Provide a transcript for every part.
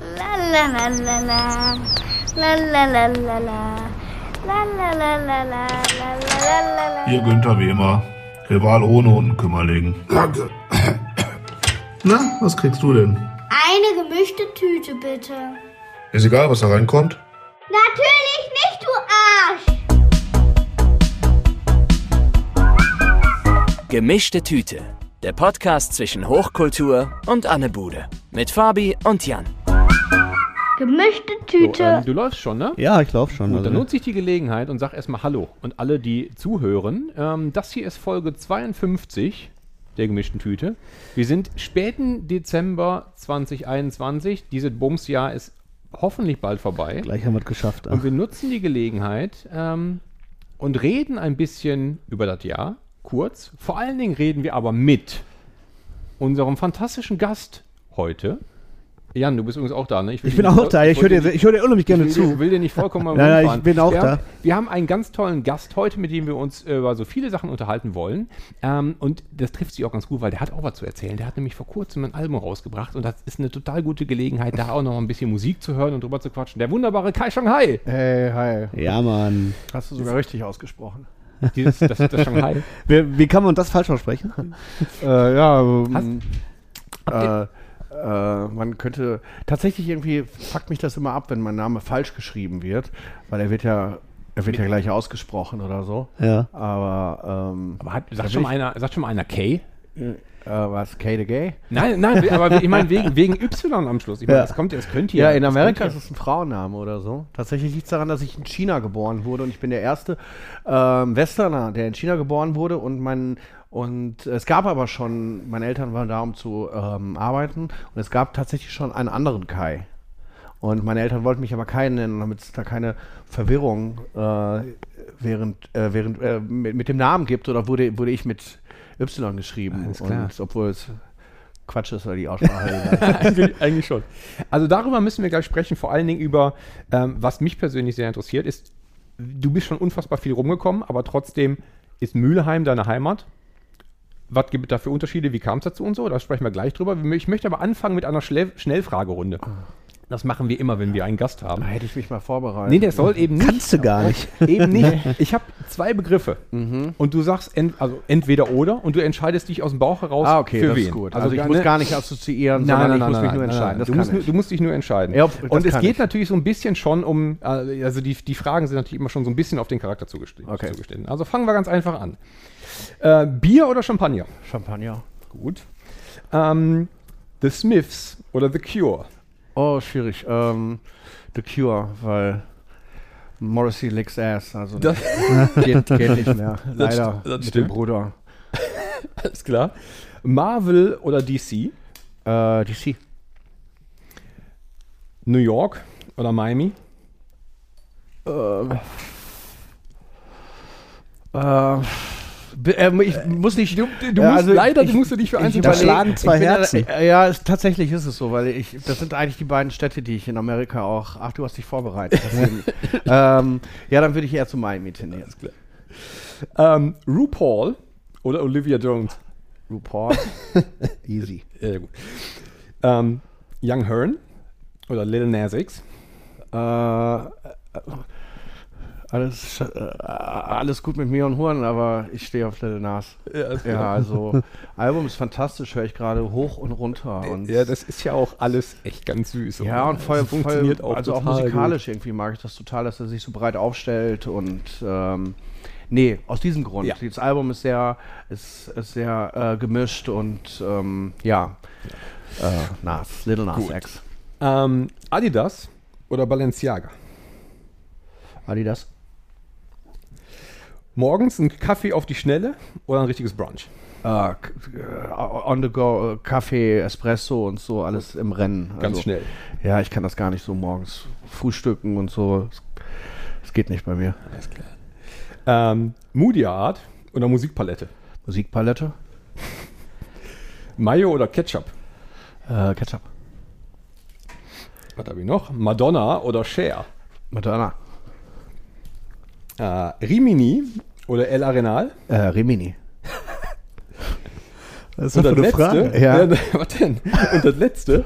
La la la la la. La la la la la. La la la la la. La la la la Hier Günther Wehmer, Rival ohne Unkümmerling. Danke. Na, was kriegst du denn? Eine gemischte Tüte, bitte. Ist egal, was da reinkommt. Natürlich nicht, du Arsch! Gemischte Tüte. Der Podcast zwischen Hochkultur und Anne Bude. Mit Fabi und Jan. Gemischte So, Tüte. ähm, du läufst schon, ne? Ja, ich laufe schon. Gut, Also, dann nutze ich die Gelegenheit und sag erstmal Hallo. Und alle, die zuhören, ähm, das hier ist Folge 52 der gemischten Tüte. Wir sind späten Dezember 2021. Dieses Bumsjahr ist hoffentlich bald vorbei. gleich haben wir es geschafft. Und wir nutzen die Gelegenheit ähm, und reden ein bisschen über das Jahr, kurz. Vor allen Dingen reden wir aber mit unserem fantastischen Gast heute. Jan, du bist übrigens auch da, ne? will Ich bin auch da. Ich höre dir, ich hör dir unheimlich gerne ich will, zu. will dir nicht vollkommen Nein, nein, ich bin auch wir da. Haben, wir haben einen ganz tollen Gast heute, mit dem wir uns äh, über so viele Sachen unterhalten wollen. Ähm, und das trifft sich auch ganz gut, weil der hat auch was zu erzählen. Der hat nämlich vor kurzem ein Album rausgebracht und das ist eine total gute Gelegenheit, da auch noch ein bisschen Musik zu hören und drüber zu quatschen. Der wunderbare Kai Shanghai. Hey, hi. Ja, Mann. Hast du sogar richtig ausgesprochen. Dieses, das, das Shanghai. Wie, wie kann man das falsch aussprechen? Äh, ja, Hast- ähm, äh, äh, man könnte tatsächlich irgendwie fuckt mich das immer ab, wenn mein Name falsch geschrieben wird, weil er wird ja er wird ja gleich ausgesprochen oder so. Ja. Aber ähm, Aber hat, sagt, schon mal einer, sagt schon mal einer K? äh, was K the Gay? Nein, nein, aber ich meine wegen, wegen Y am Schluss. Ich meine, Ja. das kommt, das könnte Ja, ja. in Amerika ist es ein Frauenname oder so. Tatsächlich liegt es daran, dass ich in China geboren wurde und ich bin der erste ähm, Westerner, der in China geboren wurde und mein und es gab aber schon, meine Eltern waren da, um zu ähm, arbeiten und es gab tatsächlich schon einen anderen Kai. Und meine Eltern wollten mich aber Kai nennen, damit es da keine Verwirrung äh, während, äh, während äh, mit, mit dem Namen gibt oder wurde, wurde ich mit Y geschrieben. Und obwohl es Quatsch ist, weil die Aussprache eigentlich, eigentlich schon. Also darüber müssen wir gleich sprechen, vor allen Dingen über, ähm, was mich persönlich sehr interessiert, ist, du bist schon unfassbar viel rumgekommen, aber trotzdem ist Mülheim deine Heimat. Was gibt es da für Unterschiede? Wie kam es dazu und so? Da sprechen wir gleich drüber. Ich möchte aber anfangen mit einer Schnell Schnellfragerunde. Das machen wir immer, wenn wir einen Gast haben. Da hätte ich mich mal vorbereitet. Nee, der soll eben nicht. Kannst du gar nicht. Eben nicht. Ich habe zwei Begriffe. Und du sagst ent, also entweder oder und du entscheidest dich aus dem Bauch heraus Ah, okay, für das wen. ist gut. Also, Also, ich gar- muss ne? gar nicht assoziieren, Nein, sondern nein, ich nein, muss mich nein, nur entscheiden. Du, musst, nur- du musst dich nur entscheiden. Ja, und es geht ich. natürlich so ein bisschen schon um, äh, also die, die Fragen sind natürlich immer schon so ein bisschen auf den Charakter zugestellt. Okay. zugestellt. Also fangen wir ganz einfach an. Äh, Bier oder Champagner? Champagner. Gut. Ähm, The Smiths oder The Cure? Oh, schwierig. Ähm, The Cure, weil Morrissey licks ass. Also Das- geht, geht nicht mehr. Das Leider. st- das mit dem Bruder. Alles klar. Marvel oder DC? Äh, DC. New York oder Miami? Äh, äh, ähm, ich muss nicht. Du, Du musst, leider musst du dich für eins Da schlagen zwei ich Herzen. Äh, ja, es, tatsächlich ist es so, weil ich, das sind eigentlich die beiden Städte, die ich in Amerika auch. Ach, du hast dich vorbereitet. ähm, ja, dann würde ich eher zu Miami tendieren. Ähm, RuPaul oder Olivia Jones? RuPaul. Easy. Ja, gut. Ähm, Young Hearn oder Lil Nas X? Äh, äh, alles, äh, alles gut mit mir und Huren, aber ich stehe auf Little Nas. Ja, also Album ist fantastisch, höre ich gerade hoch und runter. Und ja, das ist ja auch alles echt ganz süß. Ja, und voll, funktioniert voll, auch also auch musikalisch irgendwie mag ich das total, dass er sich so breit aufstellt und ähm, nee, aus diesem Grund. Ja. Das Album ist sehr, ist, ist sehr äh, gemischt und ähm, ja, Äh, Nas, Little Nas Gut. X. Gut. Ähm, Adidas oder Balenciaga? Adidas. Morgens ein Kaffee auf die Schnelle oder ein richtiges Brunch? Äh, on the go, äh, Kaffee, Espresso und so, alles im Rennen. Ganz Also, schnell. Ja, ich kann das gar nicht so morgens frühstücken und so. Es- Es geht nicht bei mir. Alles klar. Ähm, Moody Art oder Musikpalette? Musikpalette? Mayo oder Ketchup? Äh, Ketchup. Was habe ich noch? Madonna oder Cher? Madonna. Äh, Rimini oder El Arenal? Äh, Rimini. Was ist das das für eine letzte, Frage? Ja. was denn? Und das letzte,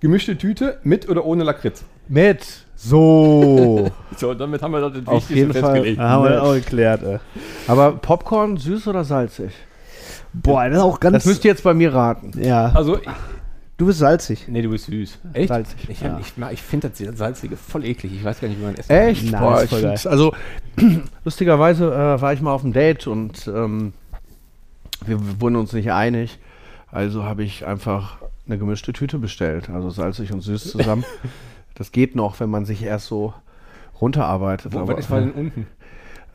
Gemischte Tüte mit oder ohne Lakritz. Mit. So. So, damit haben wir das Auf jeden Fall. Da haben wir das auch geklärt, ey. Aber Popcorn süß oder salzig? Boah, das ist auch ganz. Das müsst ihr jetzt bei mir raten. ja. Also, Du bist salzig. nee, du bist süß. Echt? Salzig, Ich, ja. ich, ich finde das Salzige voll eklig. Ich weiß gar nicht, wie man essen Echt? Nice, Boah, voll geil. also lustigerweise äh, war ich mal auf einem Date und ähm, wir, wurden uns nicht einig. Also habe ich einfach eine gemischte Tüte bestellt. Also salzig und süß zusammen. das geht noch, wenn man sich erst so runterarbeitet. Wo, aber, was war denn unten?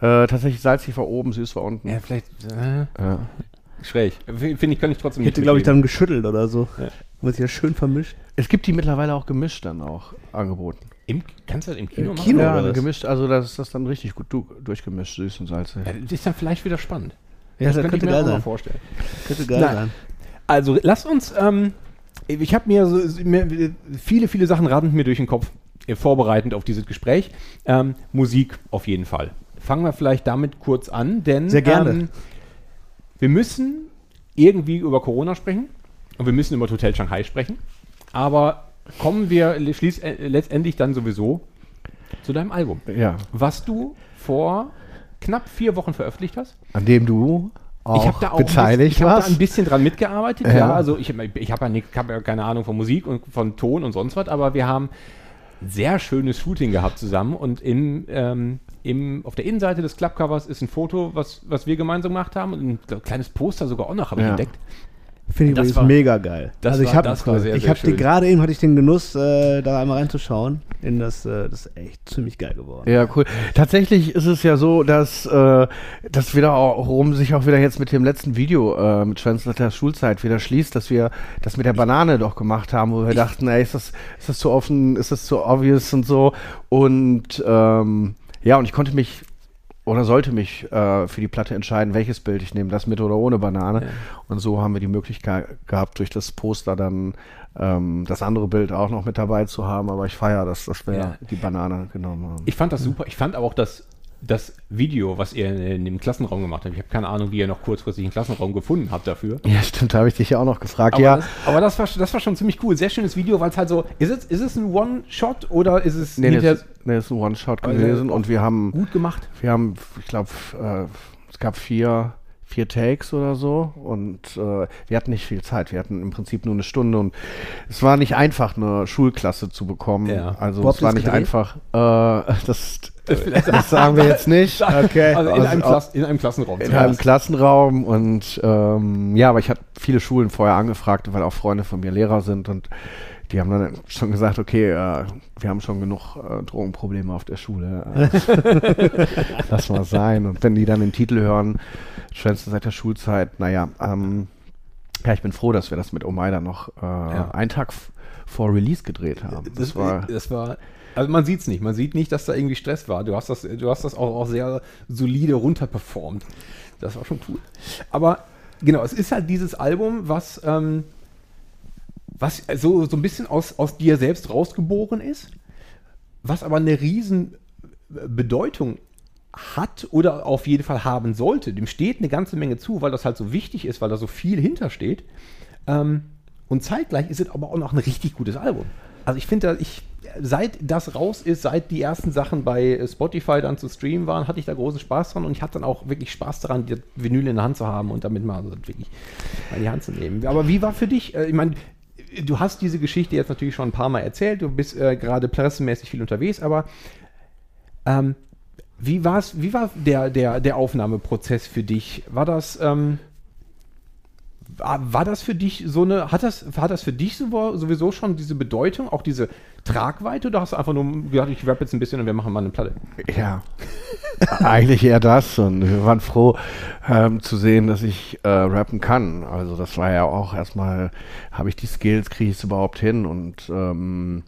äh, tatsächlich salzig war oben, süß war unten. Ja, vielleicht äh, Ja. schräg. Finde ich, kann ich trotzdem Ich hätte, glaube ich, dann geschüttelt oder so. Ja. Muss ja schön vermischt. Es gibt die mittlerweile auch gemischt dann auch angeboten. Im, kannst du das im Kino Im machen? Kino? ja, oder gemischt, also das ist das dann richtig gut du, durchgemischt, süß und salzig. Ja, das ist dann vielleicht wieder spannend. Ja, das, könnte ich mir geil sein. vorstellen. Könnte geil Nein. sein. Also, lass uns, ähm, ich habe mir, so, mir viele, viele Sachen radend mir durch den Kopf, äh, vorbereitend auf dieses Gespräch. Ähm, Musik auf jeden Fall. Fangen wir vielleicht damit kurz an, denn Sehr gerne. Ähm, wir müssen irgendwie über Corona sprechen und wir müssen über das Hotel Shanghai sprechen. Aber kommen wir äh, letztendlich dann sowieso zu deinem Album, Ja. was du vor knapp vier Wochen veröffentlicht hast. An dem du auch ich habe da auch beteiligt ich hab da warst. ein bisschen dran mitgearbeitet. Ja, Ja. also ich, ich habe ja, nicht- hab ja keine Ahnung von Musik und von Ton und sonst was, aber wir haben ein sehr schönes Shooting gehabt zusammen und im, ähm, im, auf der Innenseite des Clubcovers ist ein Foto, was, was wir gemeinsam gemacht haben und ein kleines Poster sogar auch noch habe ich Ja. entdeckt. Finde ich Das war- mega geil. also ich habe ich habe die gerade eben hatte ich den Genuss, äh, da einmal reinzuschauen. In das, äh, das ist echt ziemlich geil geworden. Ja, cool. Tatsächlich ist es ja so, dass äh, das wieder auch, rum sich auch wieder jetzt mit dem letzten Video äh, mit Translator Schulzeit wieder schließt, dass wir das mit der Banane doch gemacht haben, wo wir dachten, ey, ist das, ist das zu offen, ist das zu obvious und so. Und ähm, ja, und ich konnte mich oder sollte mich äh, für die Platte entscheiden, welches Bild ich nehme, das mit oder ohne Banane. Ja. Und so haben wir die Möglichkeit gehabt, durch das Poster dann ähm, das andere Bild auch noch mit dabei zu haben. Aber ich feiere, dass, dass wir Ja. die Banane genommen haben. Ich fand das super. Ich fand aber auch das, das Video, was ihr in, dem Klassenraum gemacht habt. Ich habe keine Ahnung, wie ihr noch kurzfristig einen Klassenraum gefunden habt dafür. Ja, stimmt, da habe ich dich ja auch noch gefragt. Aber, ja, das, aber das, war, das war schon ziemlich cool. Sehr schönes Video, weil es halt so. Ist es, ist es ein One-Shot oder ist es nee, hinterher das, nee, das ist ein One-Shot Also, gewesen und wir haben, gut gemacht? wir haben, ich glaube, äh, es gab vier, vier Takes oder so und äh, wir hatten nicht viel Zeit. Wir hatten im Prinzip nur eine Stunde und es war nicht einfach, eine Schulklasse zu bekommen. Ja. Also habt es war nicht gedreht? einfach. Äh, das, das sagen wir jetzt nicht. Okay. Also in, einem, Also, Klass, in einem Klassenraum. in zuerst. einem Klassenraum und ähm, ja, aber ich hatte viele Schulen vorher angefragt, weil auch Freunde von mir Lehrer sind und die haben dann schon gesagt, okay, äh, wir haben schon genug äh, Drogenprobleme auf der Schule. Äh, Lass mal sein. Und wenn die dann den Titel hören, schönste seit der Schulzeit, naja, ähm, ja, ich bin froh, dass wir das mit Omaida noch äh, einen Tag vor Release gedreht haben. Das war, das war. Also man sieht es nicht. Man sieht nicht, dass da irgendwie Stress war. Du hast das, du hast das auch, auch sehr solide runterperformt. Das war schon cool. Aber genau, es ist halt dieses Album, was, ähm, was so, so ein bisschen aus, aus dir selbst rausgeboren ist, was aber eine riesen Bedeutung hat oder auf jeden Fall haben sollte. Dem steht eine ganze Menge zu, weil das halt so wichtig ist, weil da so viel hintersteht. Ähm, und zeitgleich ist es aber auch noch ein richtig gutes Album. Also ich finde, ich, seit das raus ist, seit die ersten Sachen bei Spotify dann zu streamen waren, hatte ich da großen Spaß dran und ich hatte dann auch wirklich Spaß daran, die Vinyl in der Hand zu haben und damit mal wirklich mal in die Hand zu nehmen. Aber wie war für dich, äh, ich meine, du hast diese Geschichte jetzt natürlich schon ein paar Mal erzählt, du bist äh, gerade pressemäßig viel unterwegs, aber ähm, wie, war's, wie war der, der, der Aufnahmeprozess für dich? War das, ähm, war, war das für dich so eine, hat das, hat das für dich so, sowieso schon diese Bedeutung, auch diese Tragweite, oder hast du einfach nur gesagt, ich rap jetzt ein bisschen und wir machen mal eine Platte? Ja, eigentlich eher das. Und wir waren froh ähm, zu sehen, dass ich äh, rappen kann. Also das war ja auch erstmal, habe ich die Skills, kriege ich es überhaupt hin. Und ähm,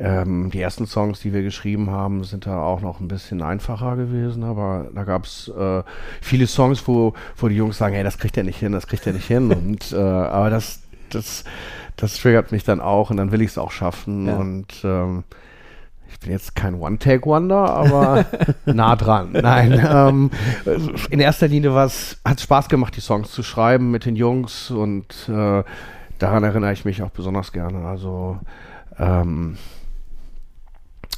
ähm, die ersten Songs, die wir geschrieben haben, sind da auch noch ein bisschen einfacher gewesen. Aber da gab es äh, viele Songs, wo, wo die Jungs sagen, hey, das kriegt er nicht hin, das kriegt er nicht hin. Und äh, aber das, das, das triggert mich dann auch und dann will ich es auch schaffen. Ja. Und ähm, ich bin jetzt kein One-Take-Wonder, aber nah dran. Nein, ähm, in erster Linie hat es Spaß gemacht, die Songs zu schreiben mit den Jungs und äh, daran erinnere ich mich auch besonders gerne. Also ähm,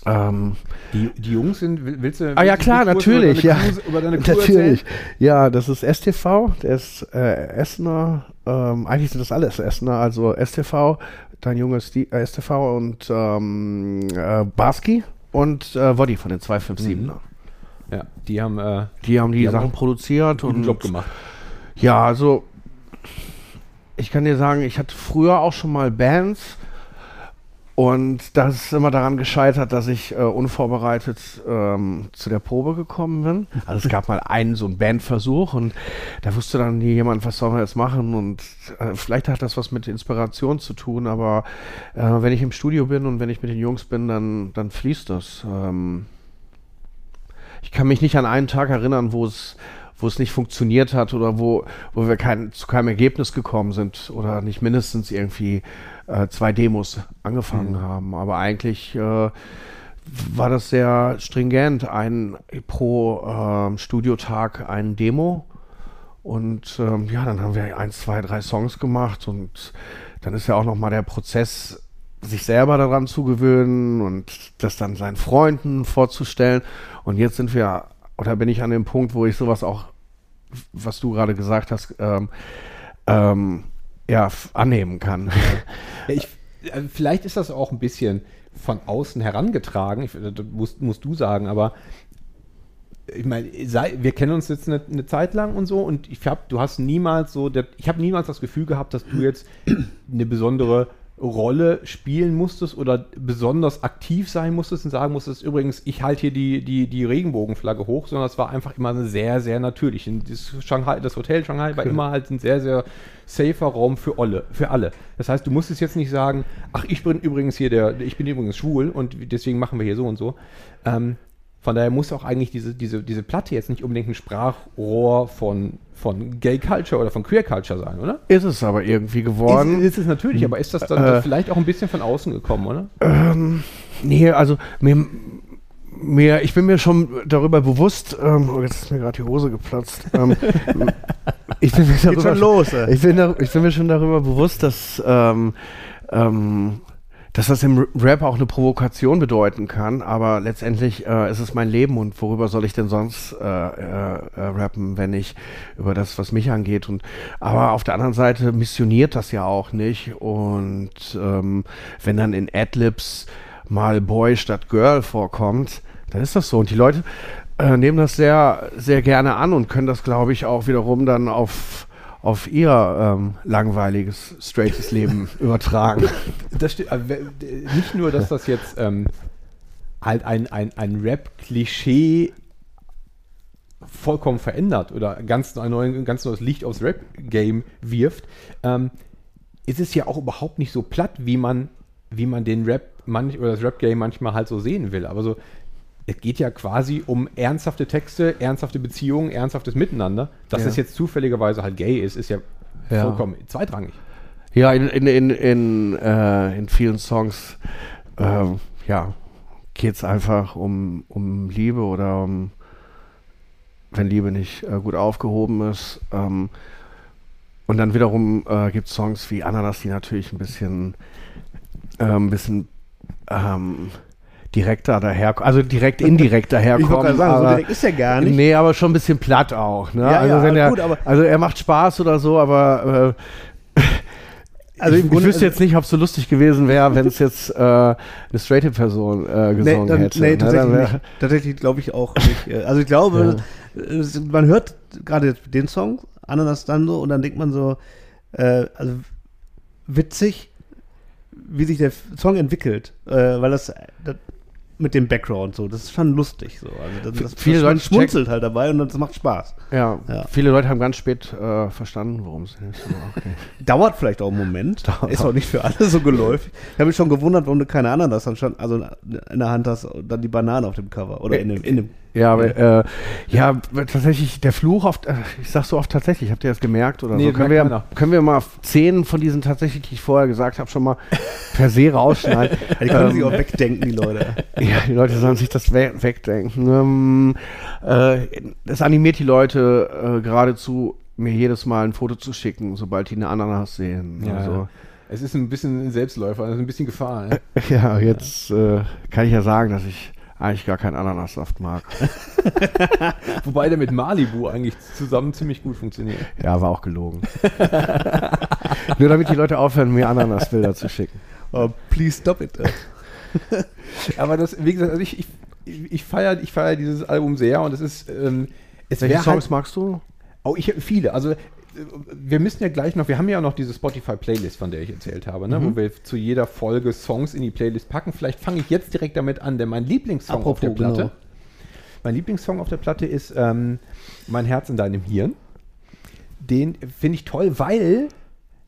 ähm, Die, die Jungs sind, will- willst du. Ah ja, willst klar, natürlich, Über ja. Crew erzählen? Natürlich. Ja, das ist STV, der ist äh, Essener, ähm, eigentlich sind das alles Essener, also STV, dein junges Sti- äh, STV und ähm, äh, Barski und äh, Woddy von den 257er. Ja, die haben äh, Die haben die, Die haben Sachen auch produziert und Job gemacht. Ja, also ich kann dir sagen, ich hatte früher auch schon mal Bands und das ist immer daran gescheitert, dass ich äh, unvorbereitet ähm, zu der Probe gekommen bin. Also es gab mal einen so einen Bandversuch und da wusste dann nie jemand, was sollen wir jetzt machen und äh, vielleicht hat das was mit Inspiration zu tun, aber äh, wenn ich im Studio bin und wenn ich mit den Jungs bin, dann, dann fließt das. Ähm, ich kann mich nicht an einen Tag erinnern, wo es wo es nicht funktioniert hat oder wo, wo wir kein, zu keinem Ergebnis gekommen sind oder nicht mindestens irgendwie äh, zwei Demos angefangen haben. Aber eigentlich äh, war das sehr stringent. Ein pro ähm, Studiotag ein Demo. Und ähm, ja, dann haben wir eins, zwei, drei Songs gemacht und dann ist ja auch nochmal der Prozess, sich selber daran zu gewöhnen und das dann seinen Freunden vorzustellen. Und jetzt sind wir, oder bin ich an dem Punkt, wo ich sowas auch, was du gerade gesagt hast, ähm, ähm, ja, annehmen kann. Ja, ich, äh, vielleicht ist das auch ein bisschen von außen herangetragen, ich, das musst, musst du sagen, aber ich meine, sei- wir kennen uns jetzt eine, eine Zeit lang und so und ich habe, du hast niemals so, der, ich habe niemals das Gefühl gehabt, dass du jetzt eine besondere Rolle spielen musstest oder besonders aktiv sein musstest und sagen musstest, übrigens, ich halte hier die, die, die Regenbogenflagge hoch, sondern es war einfach immer sehr, sehr natürlich. Das, Shanghai, das Hotel Shanghai war immer halt ein sehr, sehr safer Raum für alle, für alle. Das heißt, du musstest jetzt nicht sagen, ach, ich bin übrigens hier der, ich bin übrigens schwul und deswegen machen wir hier so und so. Ähm, von daher muss auch eigentlich diese, diese, diese Platte jetzt nicht unbedingt ein Sprachrohr von, von Gay Culture oder von Queer Culture sein, oder? ist es aber irgendwie geworden. Ist, ist es natürlich, aber ist das dann Äh, vielleicht auch ein bisschen von außen gekommen, oder? Ähm, nee, also mir, mir, ich bin mir schon darüber bewusst, ähm, oh, jetzt ist mir gerade die Hose geplatzt. Ähm, ich, bin mir darüber, schon los, ich, bin ich bin mir schon darüber bewusst, dass, ähm, ähm, dass das im Rap auch eine Provokation bedeuten kann, aber letztendlich äh, ist es mein Leben und worüber soll ich denn sonst äh, äh, äh, rappen, wenn nicht über das, was mich angeht. Und aber auf der anderen Seite missioniert das ja auch nicht. Und ähm, wenn dann in Adlibs mal Boy statt Girl vorkommt, dann ist das so. Und die Leute äh, nehmen das sehr, sehr gerne an und können das, glaube ich, auch wiederum dann auf auf ihr ähm, langweiliges, straightes Leben übertragen. Das d- nicht nur, dass das jetzt ähm, halt ein, ein, ein Rap-Klischee vollkommen verändert oder ganz, ein neu, ganz neues Licht aufs Rap-Game wirft, ähm, ist es ja auch überhaupt nicht so platt, wie man, wie man den Rap manch, oder das Rap-Game manchmal halt so sehen will. Aber so, es geht ja quasi um ernsthafte Texte, ernsthafte Beziehungen, ernsthaftes Miteinander. Dass Ja. es jetzt zufälligerweise halt gay ist, ist ja, Ja. vollkommen zweitrangig. Ja, in, in, in, in, äh, in vielen Songs, ähm, ja, geht es einfach um, um Liebe oder um, wenn Liebe nicht äh, gut aufgehoben ist. Ähm, und dann wiederum äh, gibt es Songs wie Ananas, die natürlich ein bisschen, äh, ein bisschen ähm, direkter daherkommen, also direkt indirekt daherkommen. Ich sagen, so aber- direkt ist er gar nicht. Nee, aber schon ein bisschen platt auch. Ne? Ja, also, ja, wenn er, gut, also er macht Spaß oder so, aber äh, Also ich, im Grunde- ich wüsste jetzt nicht, ob es so lustig gewesen wäre, wenn es jetzt äh, eine straighte Person äh, gesungen Nee, dann, hätte. nee ne? tatsächlich nicht. Tatsächlich glaube ich auch nicht. Äh, Also ich glaube, es- man hört gerade jetzt den Song, Ananas dann so, und dann denkt man so, äh, also witzig, wie sich der Song entwickelt, äh, weil das, das mit dem Background so, das ist schon lustig so. Also das, das, viele das, man Leute schmunzelt halt dabei und das macht Spaß. Ja, Ja. viele Leute haben ganz spät äh, verstanden, worum es ist. Okay. Dauert vielleicht auch einen Moment. ist auch nicht für alle so geläufig. Ich habe mich schon gewundert, warum du keine Ananas schon, also in der Hand hast dann die Banane auf dem Cover oder in dem, in dem Ja, aber äh, ja, tatsächlich der Fluch oft, äh, ich sag so oft tatsächlich, habt ihr das gemerkt oder Nee, so? Können wir, keiner. können wir mal zehn von diesen tatsächlich, die ich vorher gesagt habe, schon mal per se rausschneiden? Die können Ähm, sich auch wegdenken, die Leute. Ja, die Leute sollen sich das we wegdenken. Ähm, äh, das animiert die Leute äh, geradezu, mir jedes Mal ein Foto zu schicken, sobald die eine Ananas sehen. Ja, also, Es ist ein bisschen ein Selbstläufer, es ist ein bisschen Gefahr. Ne? Ja, jetzt äh, kann ich ja sagen, dass ich eigentlich gar keinen Ananassaft mag. Wobei der mit Malibu eigentlich zusammen ziemlich gut funktioniert. Ja, war auch gelogen. Nur damit die Leute aufhören, mir Ananasbilder zu schicken. Oh, please stop it. Aber das, wie gesagt, also ich, ich, ich feiere ich feier dieses Album sehr und es ist. Ähm, es Welche Songs halt, magst du? Oh, ich viele. Also wir müssen ja gleich noch, wir haben ja auch noch diese Spotify-Playlist, von der ich erzählt habe, ne? wo wir zu jeder Folge Songs in die Playlist packen. Vielleicht fange ich jetzt direkt damit an, denn mein Lieblingssong auf Apropos, der Platte, genau. mein Lieblingssong auf der Platte ist ähm, Mein Herz in deinem Hirn. Den finde ich toll, weil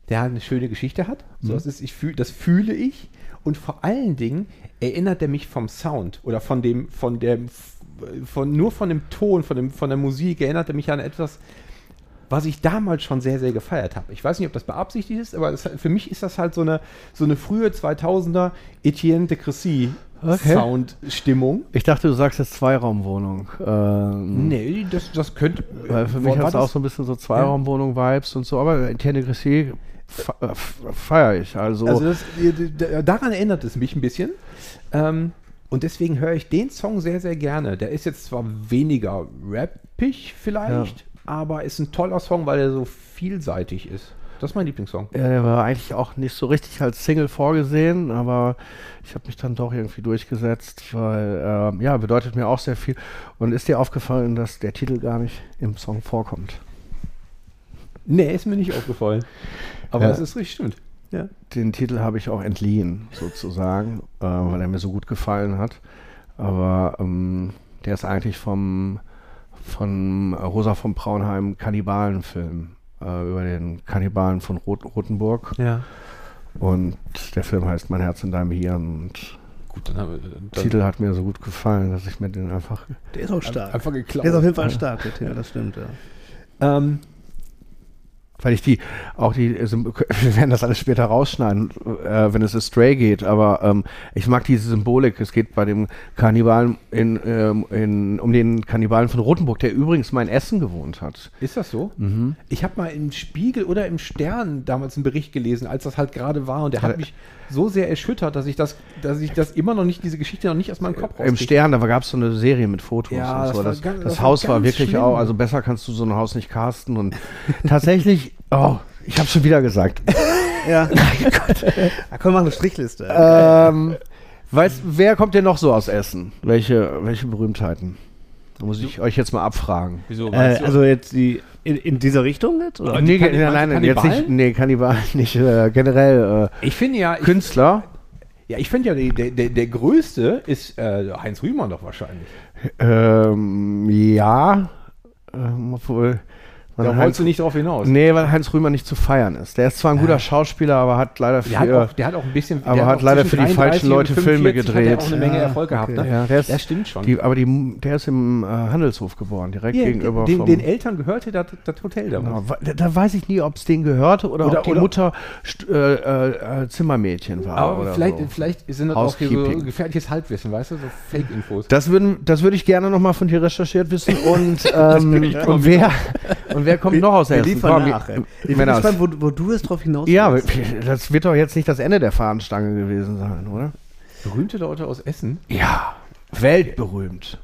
der eine schöne Geschichte hat. So, das, ist, ich fühl, das fühle ich. Und vor allen Dingen erinnert er mich vom Sound oder von dem, von dem, von, nur von dem Ton, von, dem, von der Musik erinnert er mich an etwas, was ich damals schon sehr, sehr gefeiert habe. Ich weiß nicht, ob das beabsichtigt ist, aber das, für mich ist das halt so eine, so eine frühe 2000er Etienne de Cressy Okay. Soundstimmung. Ich dachte, du sagst jetzt Zweiraumwohnung. Ähm, Nee, das, das könnte. Weil für mich du das- auch so ein bisschen so Zweiraumwohnung-Vibes und so, aber Etienne Grissé feiere ich. Also, Also das, d- daran erinnert es mich ein bisschen. Ähm, und deswegen höre ich den Song sehr, sehr gerne. Der ist jetzt zwar weniger rappig vielleicht, aber ist ein toller Song, weil er so vielseitig ist. Das ist mein Lieblingssong. ja, der war eigentlich auch nicht so richtig als Single vorgesehen, aber ich habe mich dann doch irgendwie durchgesetzt, weil, ähm, ja, bedeutet mir auch sehr viel. Und ist dir aufgefallen, dass der Titel gar nicht im Song vorkommt? Nee, ist mir nicht aufgefallen. Aber Ja. es ist richtig, stimmt. Ja. Den Titel habe ich auch entliehen, sozusagen, äh, weil er mir so gut gefallen hat. Aber ähm, der ist eigentlich vom von Rosa von Braunheim Kannibalenfilm äh, über den Kannibalen von Rot Rotenburg. Ja. Und der Film heißt Mein Herz in deinem Hirn. Und Gut, dann haben wir der dann Titel hat mir so gut gefallen, dass ich mir den einfach. Der ist auch stark. einfach geklaut. Der ist auf jeden Fall stark, der Titel, das stimmt, ja. ähm, Weil ich die, auch die, Sym- wir werden das alles später rausschneiden, äh, wenn es um Stray geht, aber ähm, ich mag diese Symbolik. Es geht bei dem Kannibalen in, ähm, in, um den Kannibalen von Rotenburg, der übrigens mal in Essen gewohnt hat. Ist das so? Ich habe mal im Spiegel oder im Stern damals einen Bericht gelesen, als das halt gerade war. Und der hat Ja. mich so sehr erschüttert, dass ich das, dass ich das immer noch nicht, diese Geschichte noch nicht aus meinem Kopf Im rauskriege. Stern, da gab es so eine Serie mit Fotos Ja, und das so. war Das, ganz- das das war Haus war ganz wirklich schlimm. auch, also besser kannst du so ein Haus nicht casten. Und tatsächlich, oh, ich habe schon wieder gesagt. Ja. Da können wir machen eine Strichliste. ähm, weißt, wer kommt denn noch so aus Essen? Welche, welche Berühmtheiten? Da muss ich euch jetzt mal abfragen. Wieso? Äh, also jetzt die in, in dieser Richtung jetzt? Oder? nee, Kann- ge- nein, nein, jetzt nicht, Kannibalen? nee, Kannibal nicht, äh, generell äh, ich finde ja, ich, Künstler. ja, ich finde ja, der, der, der größte ist äh, Heinz Rühmann doch wahrscheinlich. Ähm, ja, ähm, obwohl. Da Heinz, wolltest du nicht drauf hinaus. nee, weil Heinz Rühmer nicht zu feiern ist. Der ist zwar ein guter Schauspieler, aber hat leider Der hat, für. auch, der hat auch ein bisschen. aber hat auch leider für die 33 falschen Leute Filme 45 Hat gedreht. er auch eine Menge Erfolg gehabt. okay. Ne? ja, der ist, Das stimmt schon. Die, aber die, der ist im äh, Handelshof geboren, direkt Ja, gegenüber den, vom. den Eltern gehörte das, das Hotel damals. Genau, da, da weiß ich nie, ob es denen gehörte oder, Oder- ob die oder- Mutter äh, äh, äh, Zimmermädchen war. Aber vielleicht, so. vielleicht sind das auch hier so gefährliches Halbwissen, weißt du, so Fake-Infos. Das, würden, das würde ich gerne nochmal von dir recherchiert wissen. Und, ähm, und, wer, und wer kommt noch aus Wir Essen? liefern Komm, nach. ey. Ich bin Männer, gespannt, wo, wo du jetzt drauf hinaus Ja, willst. das wird doch jetzt nicht das Ende der Fahnenstange gewesen sein, oder? Berühmte Leute aus Essen. Ja, weltberühmt.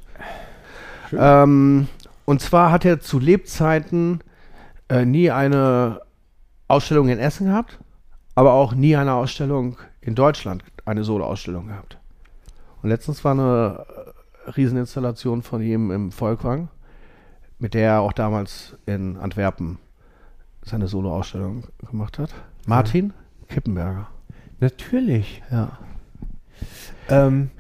Ähm, und zwar hat er zu Lebzeiten äh, nie eine Ausstellung in Essen gehabt, aber auch nie eine Ausstellung in Deutschland, eine Solo-Ausstellung gehabt. Und letztens war eine äh, Rieseninstallation von ihm im Volkwang, mit der er auch damals in Antwerpen seine Solo-Ausstellung gemacht hat. Martin Kippenberger. Natürlich. Ja. Ähm,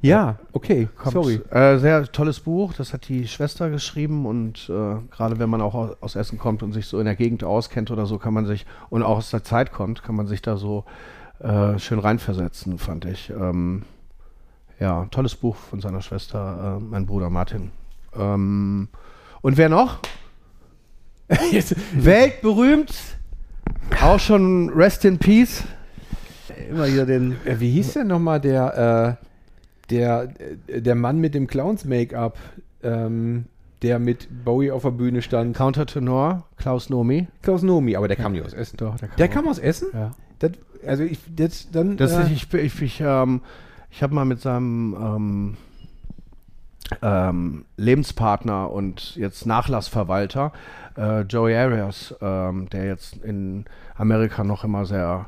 ja, okay, Kommt, sorry. Äh, sehr tolles Buch, das hat die Schwester geschrieben und äh, gerade wenn man auch aus, aus Essen kommt und sich so in der Gegend auskennt oder so, kann man sich, und auch aus der Zeit kommt, kann man sich da so äh, schön reinversetzen, fand ich. Ähm, ja, tolles Buch von seiner Schwester, äh, mein Bruder Martin. Ähm, und wer noch? Weltberühmt, auch schon Rest in Peace. Immer hier den. wie hieß denn nochmal der, äh, der, äh, der Mann mit dem Clowns-Make-up, ähm, der mit Bowie auf der Bühne stand? Countertenor, Klaus Nomi. Klaus Nomi, aber der kam nicht aus Essen. Doch, der kam Der kam aus Essen? Ja. Das, Also ich jetzt dann. Das äh, ich ich, ich, ähm, ich habe mal mit seinem ähm, ähm, Lebenspartner und jetzt Nachlassverwalter äh, Joey Arias, ähm, der jetzt in Amerika noch immer sehr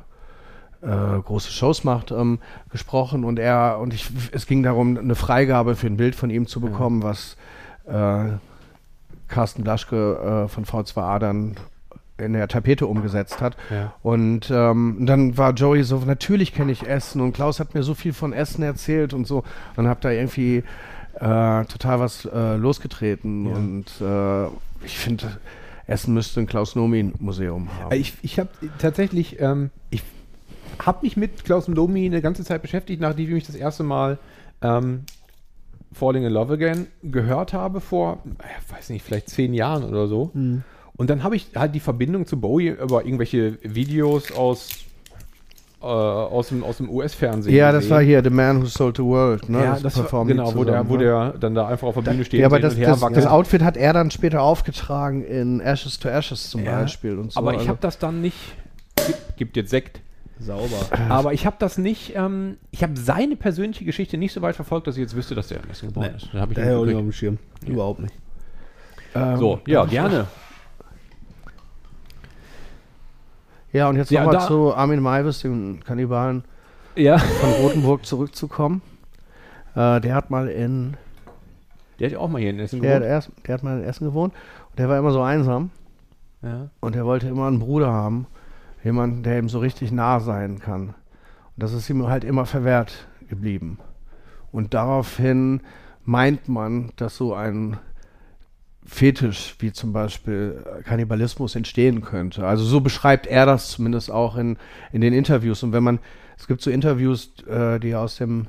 äh, große Shows macht, ähm, gesprochen und er und ich es ging darum, eine Freigabe für ein Bild von ihm zu bekommen, was äh, Carsten Blaschke äh, von V2A dann in der Tapete umgesetzt hat. Ja. Und ähm, dann war Joey so, natürlich kenne ich Essen und Klaus hat mir so viel von Essen erzählt und so. Und hab da irgendwie äh, total was äh, losgetreten. Ja. Und äh, ich finde, Essen müsste ein Klaus-Nomin-Museum haben. Äh, Ich, ich habe tatsächlich, ähm, ich habe mich mit Klaus Lomi eine ganze Zeit beschäftigt, nachdem ich mich das erste Mal ähm, Falling in Love Again gehört habe vor, äh, weiß nicht, vielleicht zehn Jahren oder so. Und dann habe ich halt die Verbindung zu Bowie über irgendwelche Videos aus, äh, aus dem, aus dem US-Fernsehen. ja, das war hier The Man Who Sold the World. Ne? Ja, das war, performen die genau, wo der, wo ne? der dann da einfach auf der Bühne steht Ja, aber und das, und das, das. Outfit hat er dann später aufgetragen in Ashes to Ashes zum Ja, Beispiel. Und so. aber ich Also- habe das dann nicht. Gibt, gibt jetzt Sekt. Sauber. Aber ich habe das nicht. Ähm, ich habe seine persönliche Geschichte nicht so weit verfolgt, dass ich jetzt wüsste, dass der Essen geboren Nee. ist. Da habe ich Der nicht auf dem Schirm. Überhaupt nicht. ähm, So, ja, gerne. Ja, und jetzt Ja, nochmal zu Armin Maivis, dem Kannibalen Ja. von Rothenburg zurückzukommen. Äh, der hat mal in Der hat ja auch mal hier in Essen der hat, gewohnt. erst, der hat mal in Essen gewohnt und der war immer so einsam Ja. und er wollte immer einen Bruder haben, jemanden, der ihm so richtig nah sein kann. Und das ist ihm halt immer verwehrt geblieben. Und daraufhin meint man, dass so ein Fetisch wie zum Beispiel äh, Kannibalismus entstehen könnte. Also so beschreibt er das zumindest auch in, in den Interviews. Und wenn man, es gibt so Interviews, äh, die er aus dem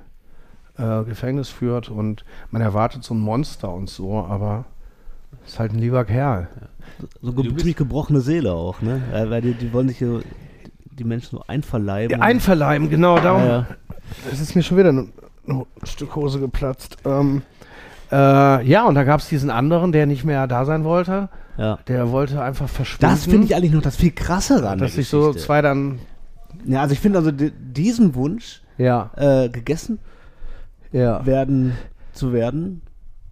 äh, Gefängnis führt und man erwartet so ein Monster und so, aber ist halt ein lieber Kerl. So ge bist- ziemlich gebrochene Seele auch, ne? Ja, weil die, die wollen sich ja die Menschen so einverleiben. Ja, einverleiben, genau, darum. Ja, ja. Es ist mir schon wieder ein, ein Stück Hose geplatzt. Ähm, äh, ja, und da gab es diesen anderen, der nicht mehr da sein wollte. ja. Der wollte einfach verschwinden. Das finde ich eigentlich noch das viel krassere an dass sich so zwei dann. Ja, also ich finde also di diesen Wunsch, Ja, äh, gegessen ja. werden zu werden,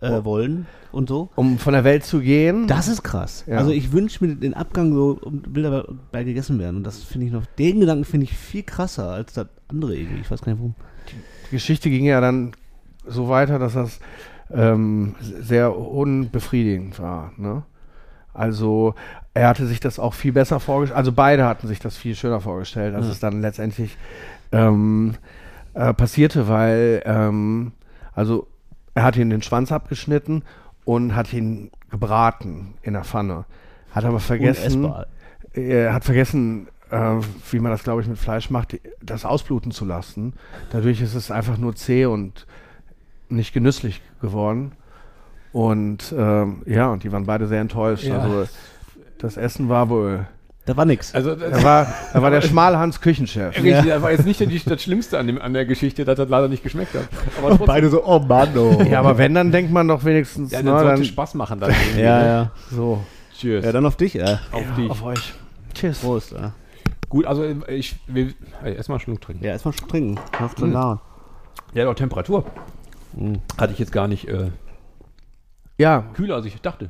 äh, wollen und so. Um von der Welt zu gehen. Das ist krass. Ja. Also ich wünsche mir den Abgang so, um will dabei bei gegessen werden. Und das finde ich noch, den Gedanken finde ich viel krasser als das andere irgendwie. Ich weiß gar nicht warum. Die Geschichte ging ja dann so weiter, dass das ähm, sehr unbefriedigend war. Ne? Also er hatte sich das auch viel besser vorgestellt, also beide hatten sich das viel schöner vorgestellt, als Ja. es dann letztendlich ähm, äh, passierte, weil ähm, also er hat ihn den Schwanz abgeschnitten und hat ihn gebraten in der Pfanne. Hat aber vergessen, er hat vergessen, äh, wie man das, glaube ich, mit Fleisch macht, das ausbluten zu lassen. Dadurch ist es einfach nur zäh und nicht genüsslich geworden. Und ähm, ja, und die waren beide sehr enttäuscht. Ja. Also das Essen war wohl. Da war nix. Also, Da war, da war der Schmalhans Küchenchef. Richtig, das war jetzt nicht die, das Schlimmste an, dem, an der Geschichte, dass das leider nicht geschmeckt hat. Aber trotzdem, Beide so, oh Mann, oh. Ja, aber wenn, dann denkt man doch wenigstens, ja, na, das sollte dann Spaß machen dann. ja, ne? ja. so. Tschüss. Ja, dann auf dich, ja. auf dich. Auf euch. Tschüss. Prost, ja. Gut, also ich will äh, erstmal einen Schluck trinken. Ja, erstmal schon trinken. Auf den Laden. Ja, doch Temperatur. Mhm. Hatte ich jetzt gar nicht äh, Ja, kühler, als ich dachte.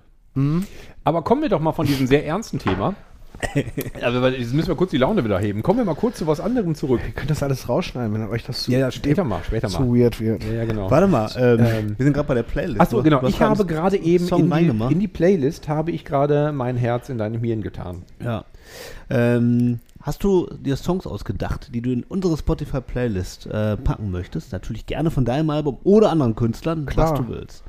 Aber kommen wir doch mal von diesem sehr ernsten Thema. also, jetzt müssen wir kurz die Laune wieder heben. Kommen wir mal kurz zu was anderem zurück. ihr könnt das alles rausschneiden, wenn euch das zu, Ja, ja, später mal, später zu mal. weird wird. Ja, ja, genau. Warte mal, ähm, Ähm, wir sind gerade bei der Playlist. Achso, genau. Ich habe gerade eben in die, in die Playlist habe ich gerade mein Herz in deinem Hirn getan. Ja. Ähm, hast du dir Songs ausgedacht, die du in unsere Spotify-Playlist äh, packen möchtest? Natürlich gerne von deinem Album oder anderen Künstlern, Klar. was du willst.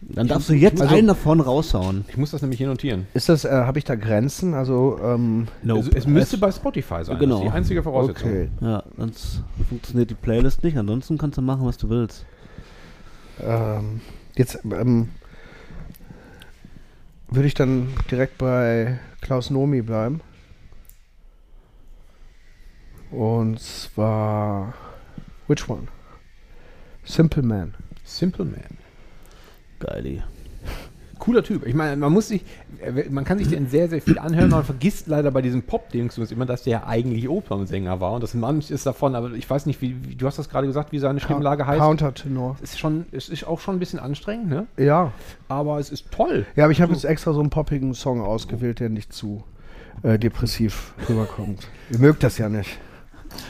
Dann darfst du jetzt also- einen davon raushauen. Ich muss das nämlich hier notieren. Ist das, äh, habe ich da Grenzen? Also, ähm, Also, es müsste bei Spotify sein. Genau. Das ist die einzige Voraussetzung. okay. Ja, sonst funktioniert die Playlist nicht. Ansonsten kannst du machen, was du willst. Ähm, jetzt ähm, würde ich dann direkt bei Klaus Nomi bleiben. Und zwar. Which one? Simple Man. Simple Man. Geili. cooler Typ. Ich meine, man muss sich, äh, man kann sich den sehr, sehr viel anhören. Man vergisst leider bei diesem Pop-Dings immer, dass der ja eigentlich Opernsänger war. Und das manch ist davon, aber ich weiß nicht, wie, wie du hast das gerade gesagt, wie seine Stimmlage heißt. Countertenor. Es ist schon, es ist auch schon ein bisschen anstrengend, ne? Ja. Aber es ist toll. Ja, aber ich habe jetzt extra so einen poppigen Song ausgewählt, der nicht zu äh, depressiv rüberkommt. Ihr mögt das ja nicht.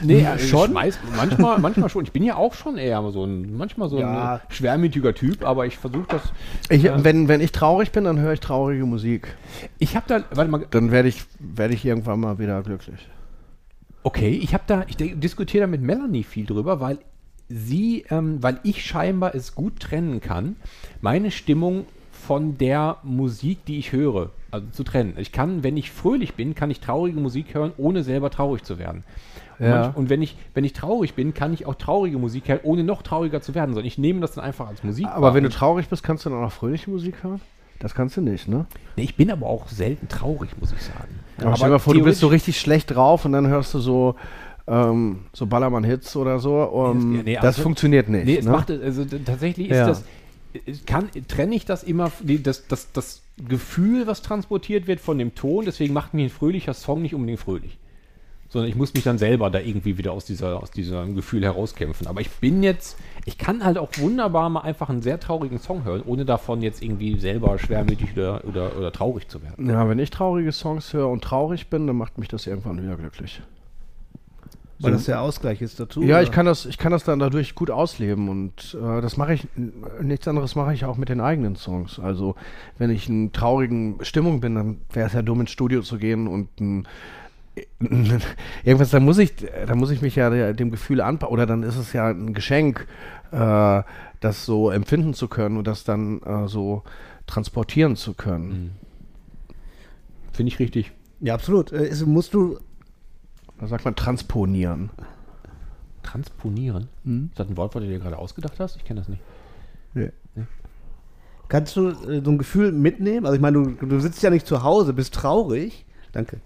Nee, äh, schon. Schmeiß, manchmal, manchmal schon. Ich bin ja auch schon eher so ein, manchmal so Ja. ein schwermütiger Typ, aber ich versuche das. Ich, Ja. wenn, wenn ich traurig bin, dann höre ich traurige Musik. Ich habe da, warte mal, Dann werde ich, werde ich irgendwann mal wieder glücklich. Okay, ich habe da, ich diskutiere da mit Melanie viel drüber, weil sie, ähm, weil ich scheinbar es gut trennen kann, meine Stimmung von der Musik, die ich höre, also zu trennen. Ich kann, wenn ich fröhlich bin, kann ich traurige Musik hören, ohne selber traurig zu werden. Und, Ja. und wenn ich, wenn ich traurig bin, kann ich auch traurige Musik hören, ohne noch trauriger zu werden, sondern ich nehme das dann einfach als Musik. Aber wahr. wenn du traurig bist, kannst du dann auch fröhliche Musik hören? Das kannst du nicht, ne? nee, ich bin aber auch selten traurig, muss ich sagen. Aber stell dir mal vor, du bist so richtig schlecht drauf und dann hörst du so, ähm, so Ballermann-Hits oder so. Um, Ja, nee, das also- funktioniert nicht. Nee, es ne? macht, also tatsächlich ist Ja. das, kann, trenne ich das immer, das, das, das Gefühl, was transportiert wird von dem Ton, deswegen macht mir ein fröhlicher Song nicht unbedingt fröhlich. Sondern ich muss mich dann selber da irgendwie wieder aus dieser, aus diesem Gefühl herauskämpfen. Aber ich bin jetzt, ich kann halt auch wunderbar mal einfach einen sehr traurigen Song hören, ohne davon jetzt irgendwie selber schwermütig oder, oder, oder traurig zu werden. Ja, wenn ich traurige Songs höre und traurig bin, dann macht mich das irgendwann wieder glücklich. Weil das der Ausgleich ist dazu. Ja, oder? ich kann das, ich kann das dann dadurch gut ausleben und äh, das mache ich, nichts anderes mache ich auch mit den eigenen Songs. Also wenn ich in traurigen Stimmung bin, dann wäre es ja dumm ins Studio zu gehen und ein, irgendwas, da muss ich, da muss ich mich ja dem Gefühl anpassen oder dann ist es ja ein Geschenk, äh, das so empfinden zu können und das dann äh, so transportieren zu können. Finde ich richtig. Ja, absolut. Äh, ist, musst du. Da sagt man transponieren. Transponieren. Mhm. Ist das ein Wort, was du dir gerade ausgedacht hast? Ich kenne das nicht. Kannst du äh, so ein Gefühl mitnehmen? Also ich meine, du, du sitzt ja nicht zu Hause, bist traurig. Danke.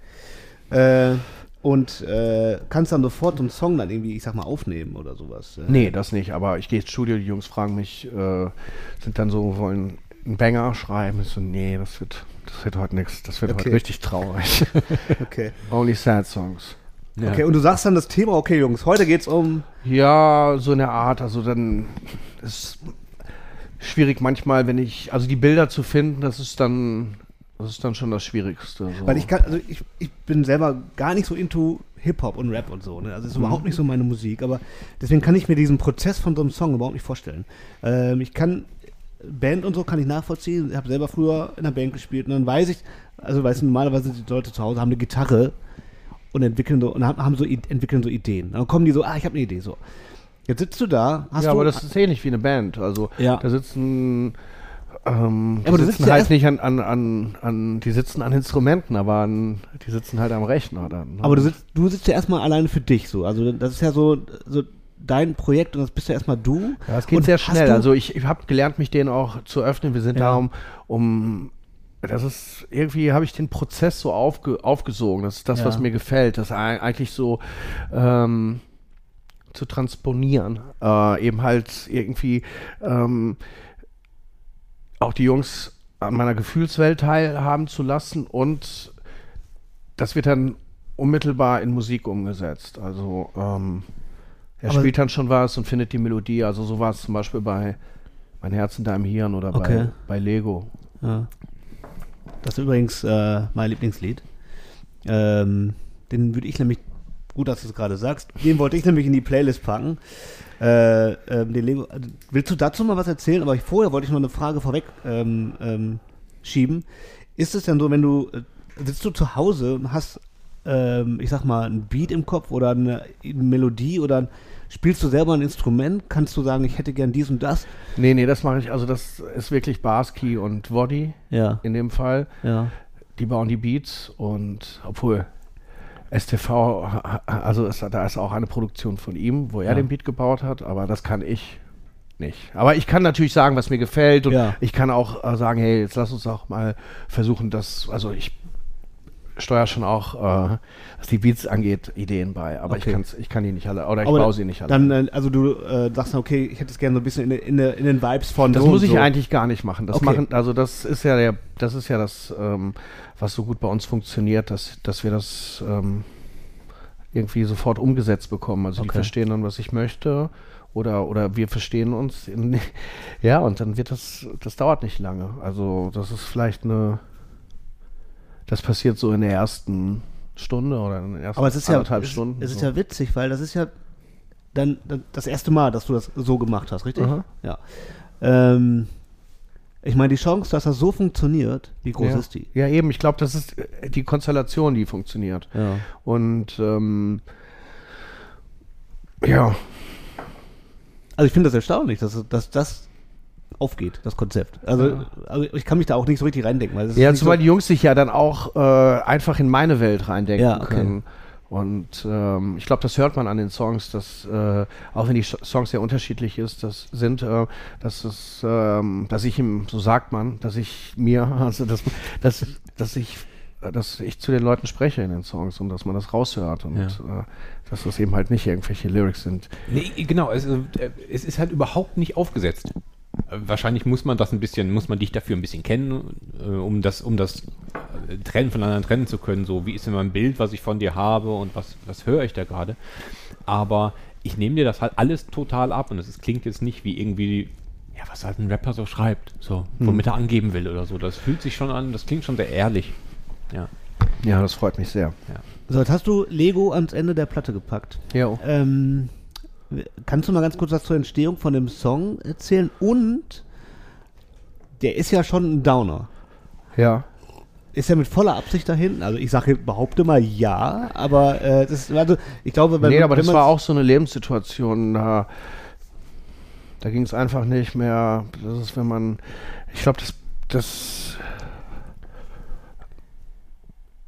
Äh, und äh, kannst dann sofort so einen Song dann irgendwie, ich sag mal, aufnehmen oder sowas. Äh, Nee, das nicht, aber ich gehe ins Studio, die Jungs fragen mich, äh, sind dann so, wollen einen Banger schreiben. Ich so, nee, das wird, das wird heute nichts, das wird Okay. heute richtig traurig. Okay. Only sad songs. Ja. Okay, und du sagst dann das Thema, okay, Jungs, heute geht's um. Ja, so eine Art, also dann ist schwierig manchmal, wenn ich, also die Bilder zu finden, das ist dann, das ist dann schon das Schwierigste. So. Weil ich kann, also ich, ich bin selber gar nicht so into Hip-Hop und Rap und so. Ne? Also ist überhaupt nicht so meine Musik, aber deswegen kann ich mir diesen Prozess von so einem Song überhaupt nicht vorstellen. Ähm, ich kann Band und so kann ich nachvollziehen. Ich habe selber früher in einer Band gespielt und dann weiß ich, also weißt du, normalerweise sind die Leute zu Hause haben eine Gitarre und entwickeln so und haben, so I- entwickeln so Ideen. Dann kommen die so, ah, ich habe eine Idee so. Jetzt sitzt du da, hast ja, du aber das ist ähnlich wie eine Band. Also Ja. da sitzen, ähm, die aber du sitzen ja halt nicht an, an, an, an, die sitzen an Instrumenten, aber an, die sitzen halt am Rechner dann. ne? Aber du sitzt, du sitzt ja erstmal alleine für dich so. Also das ist ja so, so dein Projekt und das bist ja erstmal du. Ja, es geht Und sehr schnell. Also ich, ich habe gelernt, mich denen auch zu öffnen. Wir sind Ja. da um, um das ist irgendwie habe ich den Prozess so aufge, aufgesogen. Das ist das, Ja. was mir gefällt. Das ei- eigentlich so ähm, zu transponieren. Äh, eben halt irgendwie ähm, auch die Jungs an meiner Gefühlswelt teilhaben zu lassen und das wird dann unmittelbar in Musik umgesetzt. Also ähm, er Aber- spielt dann schon was und findet die Melodie. Also so war es zum Beispiel bei Mein Herz in deinem Hirn oder Okay. bei, bei Lego. Ja. Das ist übrigens äh, mein Lieblingslied. Ähm, den würde ich nämlich, gut, dass du es gerade sagst, den wollte ich nämlich in die Playlist packen. Äh, ähm, den Lego, willst du dazu mal was erzählen? Aber ich, vorher wollte ich noch eine Frage vorweg ähm, ähm, schieben. Ist es denn so, wenn du, äh, sitzt du zu Hause und hast, ähm, ich sag mal, ein Beat im Kopf oder eine, Melodie oder spielst du selber ein Instrument? Kannst du sagen, ich hätte gern dies und das? Nee, nee, das mache ich. Also das ist wirklich Baski und Woddy Ja, in dem Fall. ja. Die bauen die Beats und obwohl STV, also es, da ist auch eine Produktion von ihm, wo er Ja. den Beat gebaut hat, aber das kann ich nicht. Aber ich kann natürlich sagen, was mir gefällt und Ja. ich kann auch äh, sagen, hey, jetzt lass uns auch mal versuchen, das, also ich steuere schon auch, äh, was die Beats angeht, Ideen bei. Aber Okay. ich, kann's, ich kann die nicht alle, oder ich Aber baue sie nicht alle. Dann, äh, also du äh, sagst, okay, ich hätte es gerne so ein bisschen in, in, in den Vibes von Das so muss ich so. eigentlich gar nicht machen. Das Okay. machen, also das ist ja der, das ist ja das, ähm, was so gut bei uns funktioniert, dass, dass wir das ähm, irgendwie sofort umgesetzt bekommen. Also die Okay. verstehen dann, was ich möchte. Oder, oder wir verstehen uns. In, ja, und dann wird das, das dauert nicht lange. Also das ist vielleicht eine, das passiert so in der ersten Stunde oder in den ersten Aber es ist ja, es, Stunden. es ist so. ja witzig, weil das ist ja dann, dann das erste Mal, dass du das so gemacht hast, richtig? Aha. Ja. Ähm, ich meine, die Chance, dass das so funktioniert, wie groß ja. ist die? Ja, eben. Ich glaube, das ist äh, die Konstellation, die funktioniert. Ja. Und ähm, ja, Also ich finde das erstaunlich, dass, dass das aufgeht, das Konzept. Also, also ich kann mich da auch nicht so richtig reindenken. Weil ja, zumal so, die Jungs sich ja dann auch äh, einfach in meine Welt reindenken Ja, okay. können. Und ähm, ich glaube, das hört man an den Songs, dass äh, auch wenn die Songs sehr unterschiedlich ist, das sind, äh, dass es, ähm, dass ich ihm, so sagt man, dass ich mir, also dass, dass, dass ich, dass ich zu den Leuten spreche in den Songs und dass man das raushört und Ja. äh, dass das eben halt nicht irgendwelche Lyrics sind. Nee, genau, es, äh, es ist halt überhaupt nicht aufgesetzt. Wahrscheinlich muss man das ein bisschen, muss man dich dafür ein bisschen kennen, äh, um das, um das trennen voneinander trennen zu können. So, wie ist denn mein Bild, was ich von dir habe und was, was höre ich da gerade? Aber ich nehme dir das halt alles total ab und es klingt jetzt nicht wie irgendwie, ja, was halt ein Rapper so schreibt, so, womit er angeben will oder so. Das fühlt sich schon an, das klingt schon sehr ehrlich. Ja. Ja, das freut mich sehr. so, jetzt hast du Lego ans Ende der Platte gepackt. Ja. Ähm, kannst du mal ganz kurz was zur Entstehung von dem Song erzählen? Und der ist ja schon ein Downer. Ja. Ist er mit voller Absicht dahin? Also ich sage, behaupte mal ja, aber äh, das, also ich glaube, wenn, nee, aber wenn das war auch so eine Lebenssituation, da, da ging es einfach nicht mehr. Das ist, wenn man, ich glaube, das, das,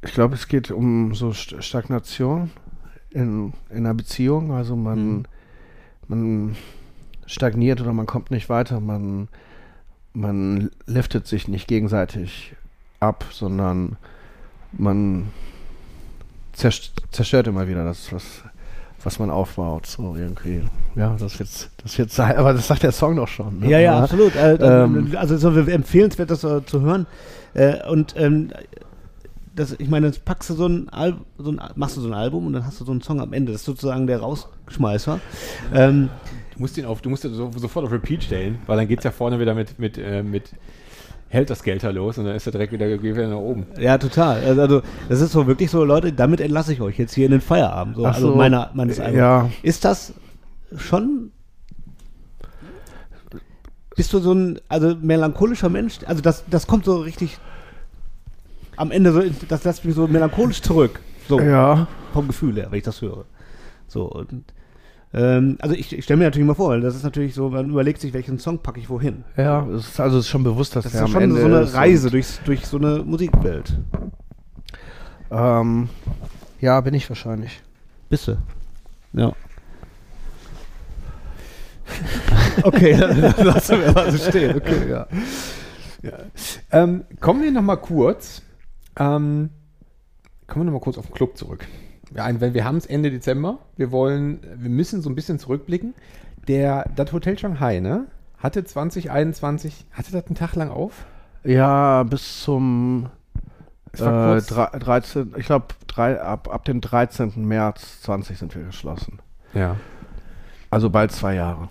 ich glaube, es geht um so St- Stagnation in, in einer Beziehung. Also man, man stagniert oder man kommt nicht weiter, man, man liftet sich nicht gegenseitig ab, sondern man zerst zerstört immer wieder das, was, was man aufbaut. So irgendwie. Ja, das wird, das wird sein, aber das sagt der Song doch schon. ne? Ja, ja, absolut. Äh, Ähm, also es ist empfehlenswert, das äh, zu hören. Äh, und ähm, das, ich meine, jetzt packst du so ein, Al so ein machst du so ein Album und dann hast du so einen Song am Ende. Das ist sozusagen der Rausschmeißer. Ähm, Du musst ihn auf, du musst ihn so, sofort auf Repeat stellen, weil dann geht es ja vorne wieder mit, mit, äh, mit hält das Gelter los und dann ist er direkt wieder, geht wieder nach oben. ja, total. Also, Also das ist so wirklich so, Leute, damit entlasse ich euch jetzt hier in den Feierabend. So, also so. meiner, meines Albums. Ja. Ist das schon. Bist du so ein also melancholischer Mensch? Also das, das kommt so richtig am Ende so, das lässt mich so melancholisch zurück. So Ja. vom Gefühl her, wenn ich das höre. So und ähm, also ich, ich stelle mir natürlich mal vor, weil das ist natürlich so, man überlegt sich, welchen Song packe ich wohin. Ja, es ist also es ist schon bewusst, dass Das der ist am schon Ende so eine Reise durch, durch so eine Musikwelt. Ähm, ja, bin ich wahrscheinlich. Bist du? Ja. okay, dann lassen wir mal so stehen. Okay, ja. Ähm, kommen wir nochmal kurz, ähm, kommen wir nochmal kurz auf den Club zurück. Ja, wir haben es Ende Dezember, wir wollen, wir müssen so ein bisschen zurückblicken. Der, das Hotel Shanghai, ne? Hatte 2021, hatte das einen Tag lang auf? Ja, bis zum äh, kurz. drei- 13, ich glaube, ab, ab dem 13. März 20 sind wir geschlossen. Ja. Also bald zwei Jahre.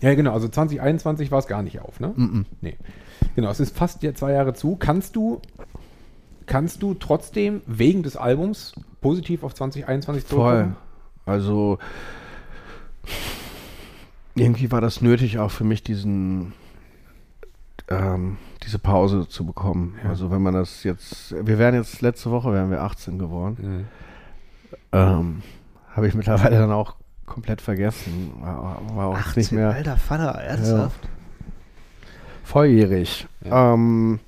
Ja, genau, also 2021 war es gar nicht auf, ne? Mhm. Nee. Genau, es ist fast ja zwei Jahre zu. Kannst du, kannst du trotzdem wegen des Albums positiv auf 2021 Voll. zurückkommen? Also irgendwie war das nötig auch für mich, diesen ähm, diese Pause zu bekommen. Ja. Also wenn man das jetzt, wir wären jetzt letzte Woche wären wir 18 geworden. Mhm. Ähm, Habe ich mittlerweile dann auch komplett vergessen. War, war auch nicht mehr Alter Vater, ernsthaft? volljährig. Ja. Ähm,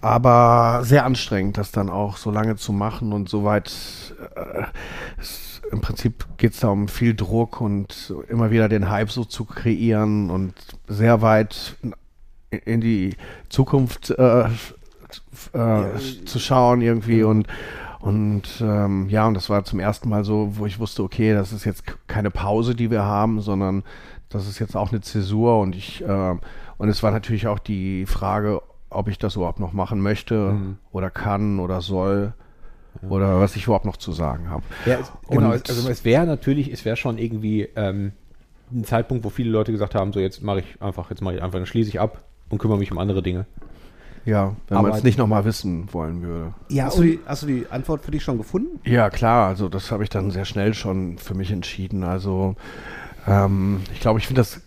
aber sehr anstrengend, das dann auch so lange zu machen und so weit. Äh, es, Im Prinzip geht es da um viel Druck und immer wieder den Hype so zu kreieren und sehr weit in die Zukunft äh, äh, zu schauen irgendwie und und ähm, ja, und das war zum ersten Mal so, wo ich wusste, okay, das ist jetzt keine Pause, die wir haben, sondern das ist jetzt auch eine Zäsur und ich äh, und es war natürlich auch die Frage, ob ich das überhaupt noch machen möchte oder kann oder soll oder was ich überhaupt noch zu sagen habe. Ja, es, genau, Und- also es wäre natürlich, es wäre schon irgendwie ähm, ein Zeitpunkt, wo viele Leute gesagt haben, so jetzt mache ich einfach, jetzt mache ich einfach, dann schließe ich ab und kümmere mich um andere Dinge. Ja, wenn man Aber- es nicht nochmal wissen wollen würde. Ja, hast, du die, hast du die Antwort für dich schon gefunden? Ja, klar, also das habe ich dann sehr schnell schon für mich entschieden. Also ähm, ich glaube, ich finde das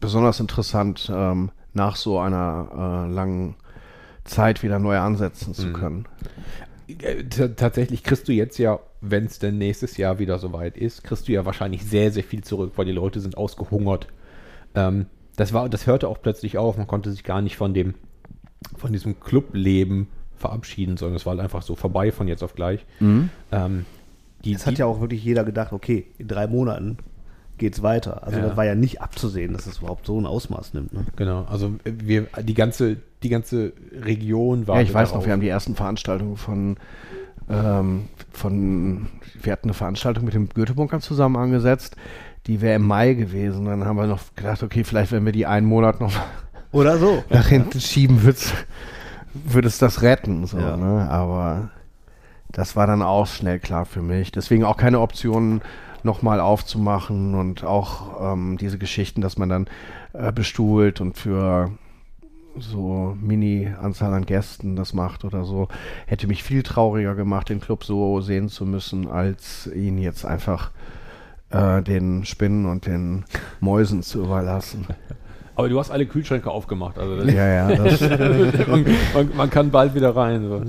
besonders interessant, ähm, nach so einer äh, langen Zeit wieder neu ansetzen zu können. Äh, t- Tatsächlich kriegst du jetzt ja, wenn es denn nächstes Jahr wieder soweit ist, kriegst du ja wahrscheinlich sehr, sehr viel zurück, weil die Leute sind ausgehungert. Ähm, das war, das hörte auch plötzlich auf. Man konnte sich gar nicht von dem, von diesem Clubleben verabschieden, sondern es war halt einfach so vorbei von jetzt auf gleich. Ähm, die, Es hat die- ja auch wirklich jeder gedacht, okay, in drei Monaten geht's weiter. Also Ja. das war ja nicht abzusehen, dass es überhaupt so ein Ausmaß nimmt. Ne? Genau, also wir, die ganze, die ganze Region war. Ja, ich weiß noch, wir haben die ersten Veranstaltungen von, ähm, von, wir hatten eine Veranstaltung mit dem Goethe-Bunker zusammen angesetzt, die wäre im Mai gewesen. Dann haben wir noch gedacht, okay, vielleicht wenn wir die einen Monat noch Oder so. nach hinten schieben, wird's, würde es das retten. So, Ja. ne? Aber das war dann auch schnell klar für mich. Deswegen auch keine Option, nochmal aufzumachen und auch ähm, diese Geschichten, dass man dann äh, bestuhlt und für so Mini-Anzahl an Gästen das macht oder so, hätte mich viel trauriger gemacht, den Club so sehen zu müssen, als ihn jetzt einfach äh, den Spinnen und den Mäusen zu überlassen. Aber du hast alle Kühlschränke aufgemacht. Also Ja, ja, man, man, man kann bald wieder rein. So.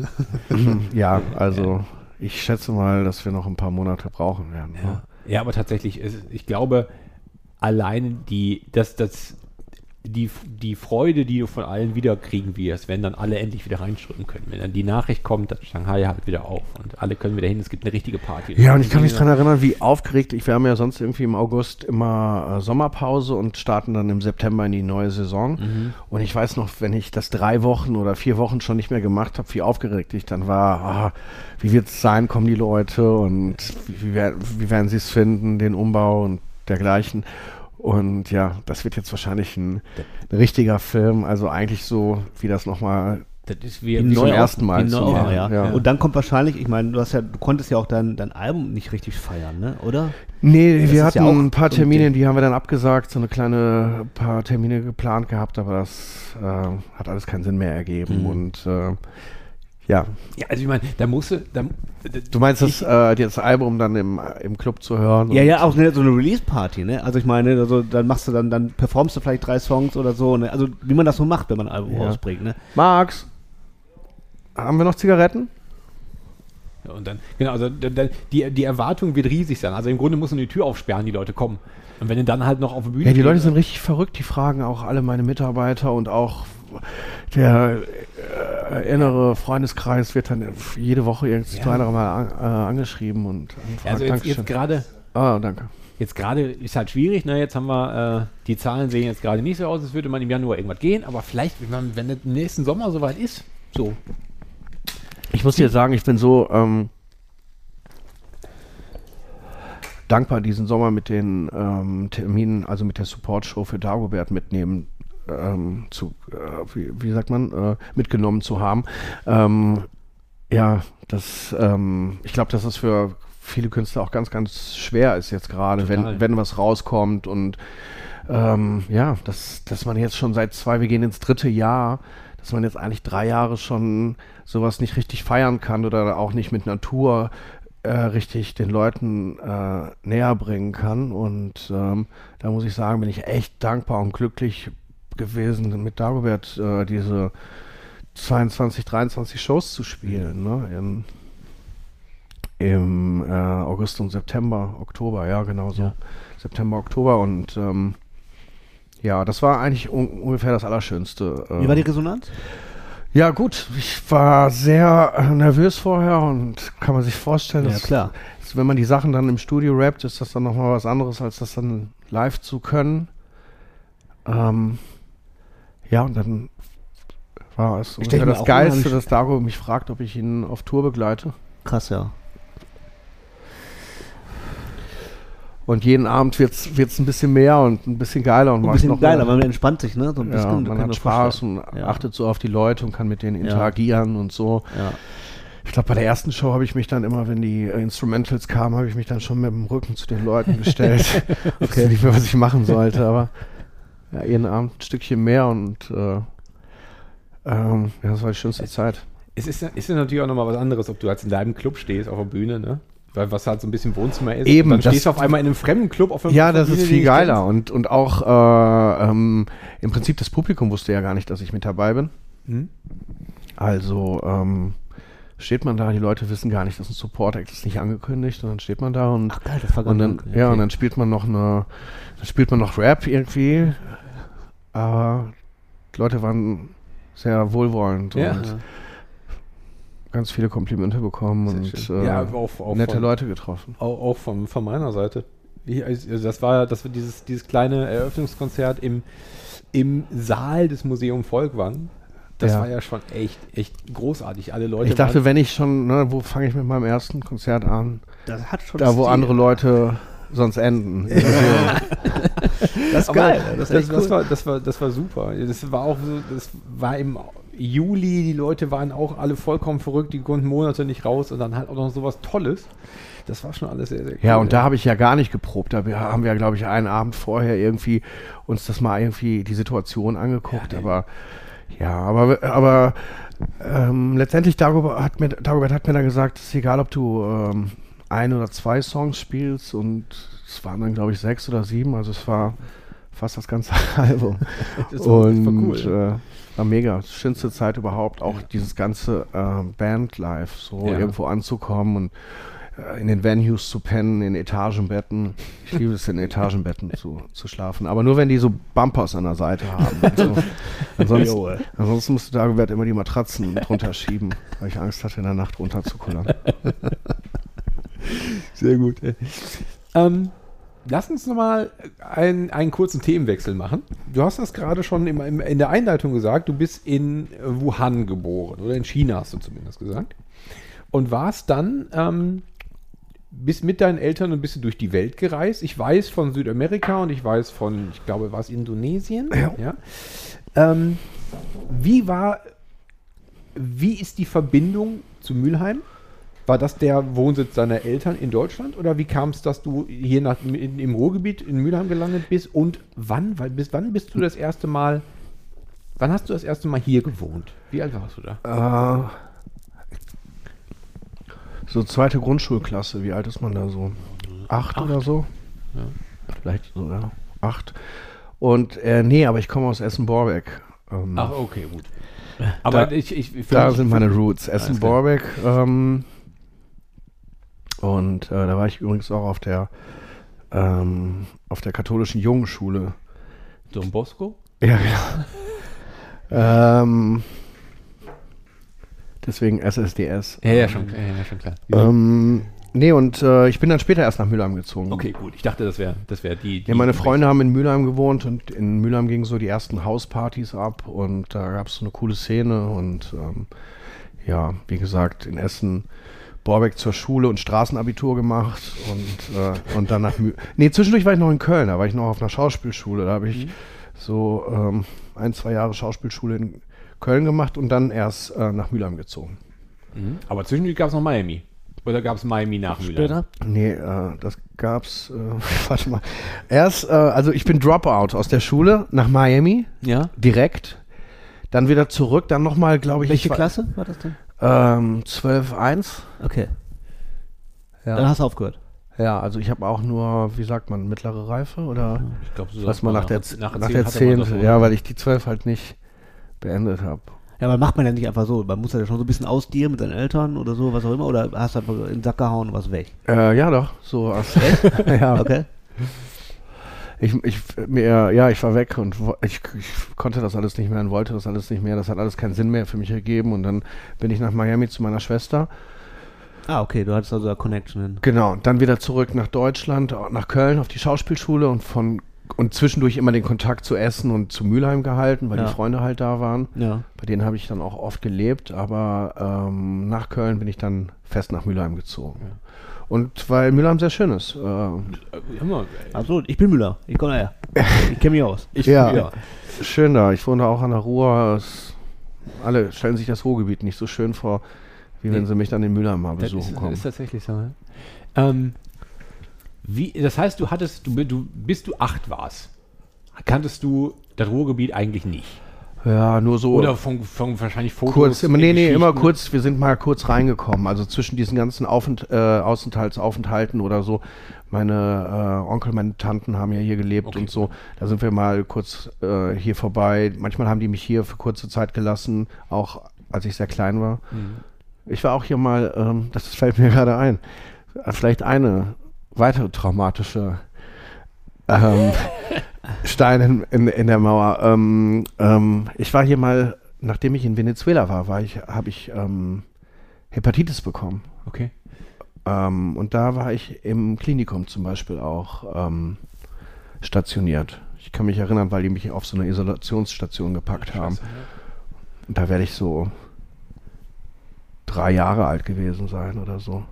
Ja, also ich schätze mal, dass wir noch ein paar Monate brauchen werden. ne? Ja, aber tatsächlich, ist, ich glaube, allein die, dass das, die, die Freude, die du von allen wiederkriegen wirst, wenn dann alle endlich wieder reinströmen können. Wenn dann die Nachricht kommt, dass Shanghai halt wieder auf und alle können wieder hin, es gibt eine richtige Party. Ja, und ich kann mich daran erinnern, wie aufgeregt ich, wir haben ja sonst irgendwie im August immer äh, Sommerpause und starten dann im September in die neue Saison. Und ich weiß noch, wenn ich das drei Wochen oder vier Wochen schon nicht mehr gemacht habe, wie aufgeregt ich dann war. Ah, wie wird es sein, kommen die Leute und wie, wie, wie werden sie es finden, den Umbau und dergleichen. Und ja, das wird jetzt wahrscheinlich ein, ein richtiger Film, also eigentlich so, wie das nochmal Das ist wie, Wie zum ersten Mal zu Neu- ja. ja. Und dann kommt wahrscheinlich, ich meine, du hast ja, du konntest ja auch dein, dein Album nicht richtig feiern, ne? Oder? Nee, Das wir hatten ja ein paar Termine, die haben wir dann abgesagt, so eine kleine paar Termine geplant gehabt, aber das äh, hat alles keinen Sinn mehr ergeben. Und äh, ja, Ja, also ich meine, da musst du, da, du meinst das, äh, das Album dann im, im Club zu hören? Ja, und- ja, auch ne, so eine Release-Party, ne? Also ich meine, also dann machst du dann, dann performst du vielleicht drei Songs oder so, ne? Also wie man das so macht, wenn man ein Album Ja. rausbringt, ne? Max, haben wir noch Zigaretten? Ja, und dann, genau, also da- da- die, die Erwartung wird riesig sein. Also im Grunde muss man die Tür aufsperren, die Leute kommen. Und wenn du dann halt noch auf der Bühne Ja, die Leute sind richtig verrückt, die fragen auch alle meine Mitarbeiter und auch der äh, innere Freundeskreis wird dann jede Woche irgendwie Ja. zwei, drei Mal an, äh, angeschrieben und angefragt. also jetzt, gerade ah, danke. Jetzt gerade ist halt schwierig, ne? Jetzt haben wir, äh, die Zahlen sehen jetzt gerade nicht so aus, als würde man im Januar irgendwas gehen, aber vielleicht, wenn, wenn es im nächsten Sommer soweit ist, so. Ich muss dir sagen, ich bin so ähm, dankbar, diesen Sommer mit den ähm, Terminen, also mit der Support-Show für Dagobert mitnehmen ähm, zu, äh, wie, wie sagt man, äh, mitgenommen zu haben. Ähm, ja, das, ähm, ich glaube, dass es für viele Künstler auch ganz, ganz schwer ist jetzt gerade, wenn, wenn was rauskommt und ähm, ja, dass, dass man jetzt schon seit zwei, wir gehen ins dritte Jahr, dass man jetzt eigentlich drei Jahre schon sowas nicht richtig feiern kann oder auch nicht mit Natur äh, richtig den Leuten äh, näher bringen kann. Und ähm, da muss ich sagen, bin ich echt dankbar und glücklich gewesen, mit Dagobert äh, diese 22, 23 Shows zu spielen. Ne? In, Im äh, August und September, Oktober, ja, genau so. Ja. September, Oktober und ähm, ja, das war eigentlich un ungefähr das Allerschönste. Wie war die Resonanz? ja, gut, ich war sehr äh, nervös vorher und kann man sich vorstellen, Ja, dass, klar. dass wenn man die Sachen dann im Studio rappt, ist das dann nochmal was anderes, als das dann live zu können. Ähm, ja, und dann war es ungefähr mir das Geilste, dass Dago mich fragt, ob ich ihn auf Tour begleite. Krass, ja. Und jeden Abend wird es ein bisschen mehr und ein bisschen geiler und Ein bisschen noch geiler, mehr. man entspannt sich, ne? So ein ja, bisschen. man kann hat Spaß und. Ja. achtet so auf die Leute und kann mit denen interagieren und so. Ja. Ich glaube, bei der ersten Show habe ich mich dann immer, wenn die äh, Instrumentals kamen, habe ich mich dann schon mit dem Rücken zu den Leuten gestellt. okay. nicht mehr, was ich machen sollte, aber ja, jeden Abend ein Stückchen mehr und äh, ähm, ja, das war die schönste Zeit. Es ist, ist natürlich auch nochmal was anderes, ob du jetzt in deinem Club stehst, auf der Bühne, ne? Weil was halt so ein bisschen Wohnzimmer ist. Eben, Und dann das- stehst du auf einmal in einem fremden Club auf einer Ja, das ist viel geiler und, und auch äh, ähm, im Prinzip das Publikum wusste ja gar nicht, dass ich mit dabei bin. Hm? Also ähm, steht man da, die Leute wissen gar nicht, dass ein Support Act ist nicht angekündigt und dann steht man da und Ach geil, das war und dann, okay. ja, und dann spielt man noch eine, dann spielt man noch Rap irgendwie. Aber die Leute waren sehr wohlwollend Ja. und ganz viele Komplimente bekommen Sehr und äh, Ja, auch- auch nette von- Leute getroffen. Auch, auch von, von meiner Seite. Ich, also das war, das war dieses, dieses kleine Eröffnungskonzert im, im Saal des Museum Volkwang. Das Ja. war ja schon echt, echt großartig. Alle Leute Ich dachte, wenn ich schon, ne, wo fange ich mit meinem ersten Konzert an? Das hat schon Da, wo Stil. andere Leute sonst enden. Das ist geil. Das, das, cool. war, das, war, das war super. Das war auch so, das war im Juli, die Leute waren auch alle vollkommen verrückt, die konnten Monate nicht raus und dann halt auch noch sowas Tolles. Das war schon alles sehr, sehr cool. Ja, und da habe ich ja gar nicht geprobt. Da haben wir, glaube ich, einen Abend vorher irgendwie uns das mal irgendwie die Situation angeguckt. aber ja, aber, aber ähm, letztendlich Dagobert hat, mir, Dagobert hat mir dann gesagt, es ist egal, ob du ähm, ein oder zwei Songs spielst und es waren dann, glaube ich, sechs oder sieben. Also es war fast das ganze Album. Das war- das war und cool. äh, war mega. Schönste Zeit überhaupt, auch dieses ganze äh, Band-Life, so Ja. irgendwo anzukommen und in den Venues zu pennen, in Etagenbetten. Ich liebe es, in Etagenbetten zu, zu schlafen. Aber nur, wenn die so Bumpers an der Seite haben. Also, ansonsten, ansonsten musste Dagobert immer die Matratzen drunter schieben, weil ich Angst hatte, in der Nacht runterzukullern. Sehr gut. Ähm, lass uns nochmal einen, einen kurzen Themenwechsel machen. Du hast das gerade schon im, im, in der Einleitung gesagt, du bist in Wuhan geboren oder in China hast du zumindest gesagt. Und warst dann, ähm, bist mit deinen Eltern ein bisschen durch die Welt gereist. Ich weiß von Südamerika und ich weiß von, ich glaube, war es Indonesien. Ja. Ähm, wie war, wie ist die Verbindung zu Mülheim? War das der Wohnsitz deiner Eltern in Deutschland oder wie kam es, dass du hier nach, in, im Ruhrgebiet in Mülheim gelandet bist und wann, weil, bis wann bist du das erste Mal, wann hast du das erste Mal hier gewohnt? Wie alt warst du da? Äh, so zweite Grundschulklasse, wie alt ist man da so? Acht, oder so? Vielleicht so, ja. Acht. Und äh, nee, aber ich komme aus Essen-Borbeck. Ähm, Ach, okay, gut. Aber Da- ich, ich, für da sind meine Roots. Essen-Borbeck. Ähm, und äh, da war ich übrigens auch auf der ähm, auf der katholischen Jungenschule. Don Bosco? Ja, genau. ähm, deswegen SSDS. Ja, ja, schon, klar, ja, schon klar. Ähm, nee, und äh, ich bin dann später erst nach Mülheim gezogen. okay, gut. Ich dachte, das wäre das wär die, die. Ja, meine Freunde haben in Mülheim gewohnt und in Mülheim gingen so die ersten Hauspartys ab und da gab es so eine coole Szene und ähm, ja, wie gesagt, in Essen Borbeck zur Schule und Straßenabitur gemacht und, äh, und dann nach Mü Nee, zwischendurch war ich noch in Köln, da war ich noch auf einer Schauspielschule, da habe ich so ähm, ein, zwei Jahre Schauspielschule in Köln gemacht und dann erst äh, nach Mülheim gezogen. Mhm. Aber zwischendurch gab es noch Miami. Oder gab es Miami nach Mülheim? Später? Nee, äh, das gab's, äh, warte mal. Erst, äh, also ich bin Dropout aus der Schule nach Miami, Ja. direkt. Dann wieder zurück, dann nochmal, glaube ich, Welche ich Klasse war das denn? Ähm, 12.1. Okay. Dann Ja. hast du aufgehört. ja, also ich habe auch nur, wie sagt man, mittlere Reife oder Ich glaube, so was man nach der, nach nach der 10. Ja, weil ich die 12 halt nicht beendet habe. Ja, aber macht man ja nicht einfach so. Man muss ja schon so ein bisschen ausdienen mit seinen Eltern oder so, was auch immer. Oder hast du einfach in den Sack gehauen und was weg. Äh, ja, doch, so. Aus, ja, Okay. Ich, ich, mir, ja, ich war weg und ich, ich konnte das alles nicht mehr und wollte das alles nicht mehr. Das hat alles keinen Sinn mehr für mich ergeben. Und dann bin ich nach Miami zu meiner Schwester. Ah, okay, du hattest also eine Connection hin. Genau, dann wieder zurück nach Deutschland, nach Köln auf die Schauspielschule und von und zwischendurch immer den Kontakt zu Essen und zu Mülheim gehalten, weil Ja. die Freunde halt da waren. Ja. Bei denen habe ich dann auch oft gelebt, aber ähm, nach Köln bin ich dann fest nach Mülheim gezogen. Und weil Mülheim sehr schön ist. Äh, Immer. Absolut. Ich bin Müller. Ich komme daher. Ich kenne mich aus. Ich, Ja. ja. schön da. Ich wohne auch an der Ruhr. Alle stellen sich das Ruhrgebiet nicht so schön vor, wie wenn Nee. sie mich dann in Mülheim mal Das besuchen ist, kommen. ist tatsächlich so. Ja. Ähm, wie, das heißt, du hattest, du, du, bis du acht warst, kanntest du das Ruhrgebiet eigentlich nicht. ja, nur so. Oder von, von wahrscheinlich Fotos. Kurz, immer, nee, nee, immer kurz, wir sind mal kurz reingekommen. Also zwischen diesen ganzen Aufent, äh, Außenthaltsaufenthalten oder so. Meine äh, Onkel, meine Tanten haben ja hier gelebt Okay. und so. Da sind wir mal kurz äh, hier vorbei. Manchmal haben die mich hier für kurze Zeit gelassen, auch als ich sehr klein war. Mhm. Ich war auch hier mal, ähm, das fällt mir gerade ein, vielleicht eine weitere traumatische ähm, Stein in, in, in der Mauer. Ähm, ähm, ich war hier mal, nachdem ich in Venezuela war, war ich, habe ich ähm, Hepatitis bekommen. Okay. Ähm, und da war ich im Klinikum zum Beispiel auch ähm, stationiert. Ich kann mich erinnern, weil die mich auf so eine Isolationsstation gepackt haben. Scheiße, ja. Und da werde ich so drei Jahre alt gewesen sein oder so.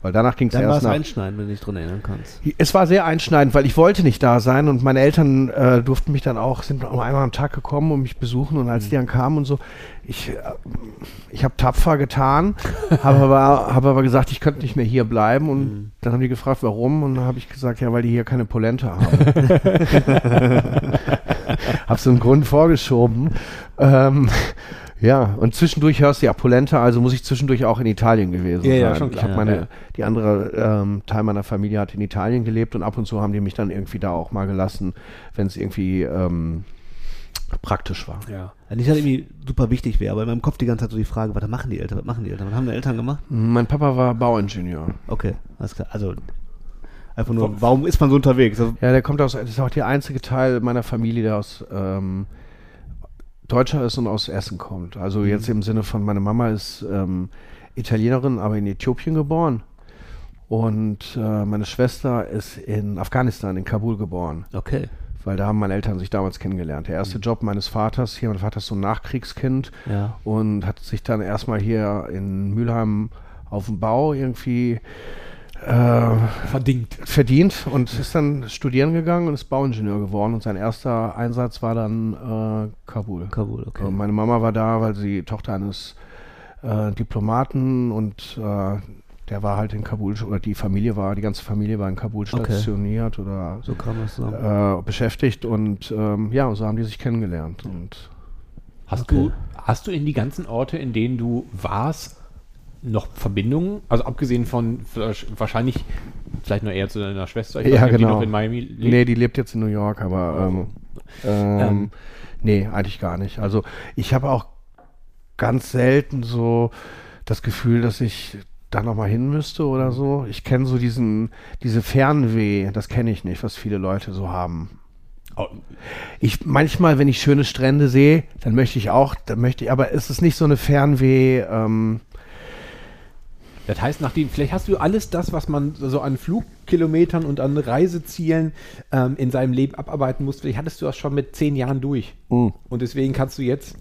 Weil danach ging es Dann war erst es nach. einschneiden, wenn du dich dran erinnern kannst. Es war sehr einschneidend, weil ich wollte nicht da sein und meine Eltern äh, durften mich dann auch, sind auch einmal am Tag gekommen und mich besuchen und als die dann kamen und so, ich, äh, ich habe tapfer getan, habe aber, hab aber gesagt, ich könnte nicht mehr hier bleiben und dann haben die gefragt, warum und dann habe ich gesagt, ja, weil die hier keine Polente haben. habe so einen Grund vorgeschoben. Ähm, ja, und zwischendurch hörst du ja Polenta, also muss ich zwischendurch auch in Italien gewesen Ja, sein. ja, schon Ich klar. habe meine, Ja. die andere ähm, Teil meiner Familie hat in Italien gelebt und ab und zu haben die mich dann irgendwie da auch mal gelassen, wenn es irgendwie ähm, praktisch war. Ja. Ja, Nicht, dass irgendwie super wichtig wäre, aber in meinem Kopf die ganze Zeit so die Frage, was machen die Eltern, was machen die Eltern, was haben die Eltern gemacht? Mein Papa war Bauingenieur. Okay, alles klar. Also, einfach nur, warum ist man so unterwegs? Also, Ja, der kommt aus, das ist auch der einzige Teil meiner Familie, der aus ähm, Deutscher ist und aus Essen kommt. Also jetzt im Sinne von, meine Mama ist ähm, Italienerin, aber in Äthiopien geboren. Und äh, meine Schwester ist in Afghanistan, in Kabul geboren. okay. Weil da haben meine Eltern sich damals kennengelernt. Der erste Job meines Vaters hier, mein Vater ist so ein Nachkriegskind Ja. und hat sich dann erstmal hier in Mülheim auf dem Bau irgendwie äh, Verdingt. verdient und ist dann studieren gegangen und ist Bauingenieur geworden. Und sein erster Einsatz war dann äh, Kabul. Kabul, okay. Und meine Mama war da, weil sie Tochter eines äh, Diplomaten und äh, der war halt in Kabul, oder die Familie war, die ganze Familie war in Kabul stationiert oder So kam äh, beschäftigt und ähm, ja, so haben die sich kennengelernt. Und Hast, Okay. du, hast du in die ganzen Orte, in denen du warst, noch Verbindungen? Also abgesehen von wahrscheinlich, vielleicht nur eher zu deiner Schwester, ich Ja, nicht, ob die genau. noch in Miami lebt. nee, die lebt jetzt in New York, aber ähm, ähm, Ähm. nee, eigentlich gar nicht. Also ich habe auch ganz selten so das Gefühl, dass ich da noch mal hin müsste oder so. Ich kenne so diesen, diese Fernweh, das kenne ich nicht, was viele Leute so haben. Oh, Ich manchmal, wenn ich schöne Strände sehe, dann möchte ich auch, dann möchte ich, aber es ist nicht so eine Fernweh. Ähm, Das heißt, nachdem, vielleicht hast du alles das, was man so an Flugkilometern und an Reisezielen ähm, in seinem Leben abarbeiten muss, vielleicht hattest du das schon mit zehn Jahren durch. mm. Und deswegen kannst du jetzt.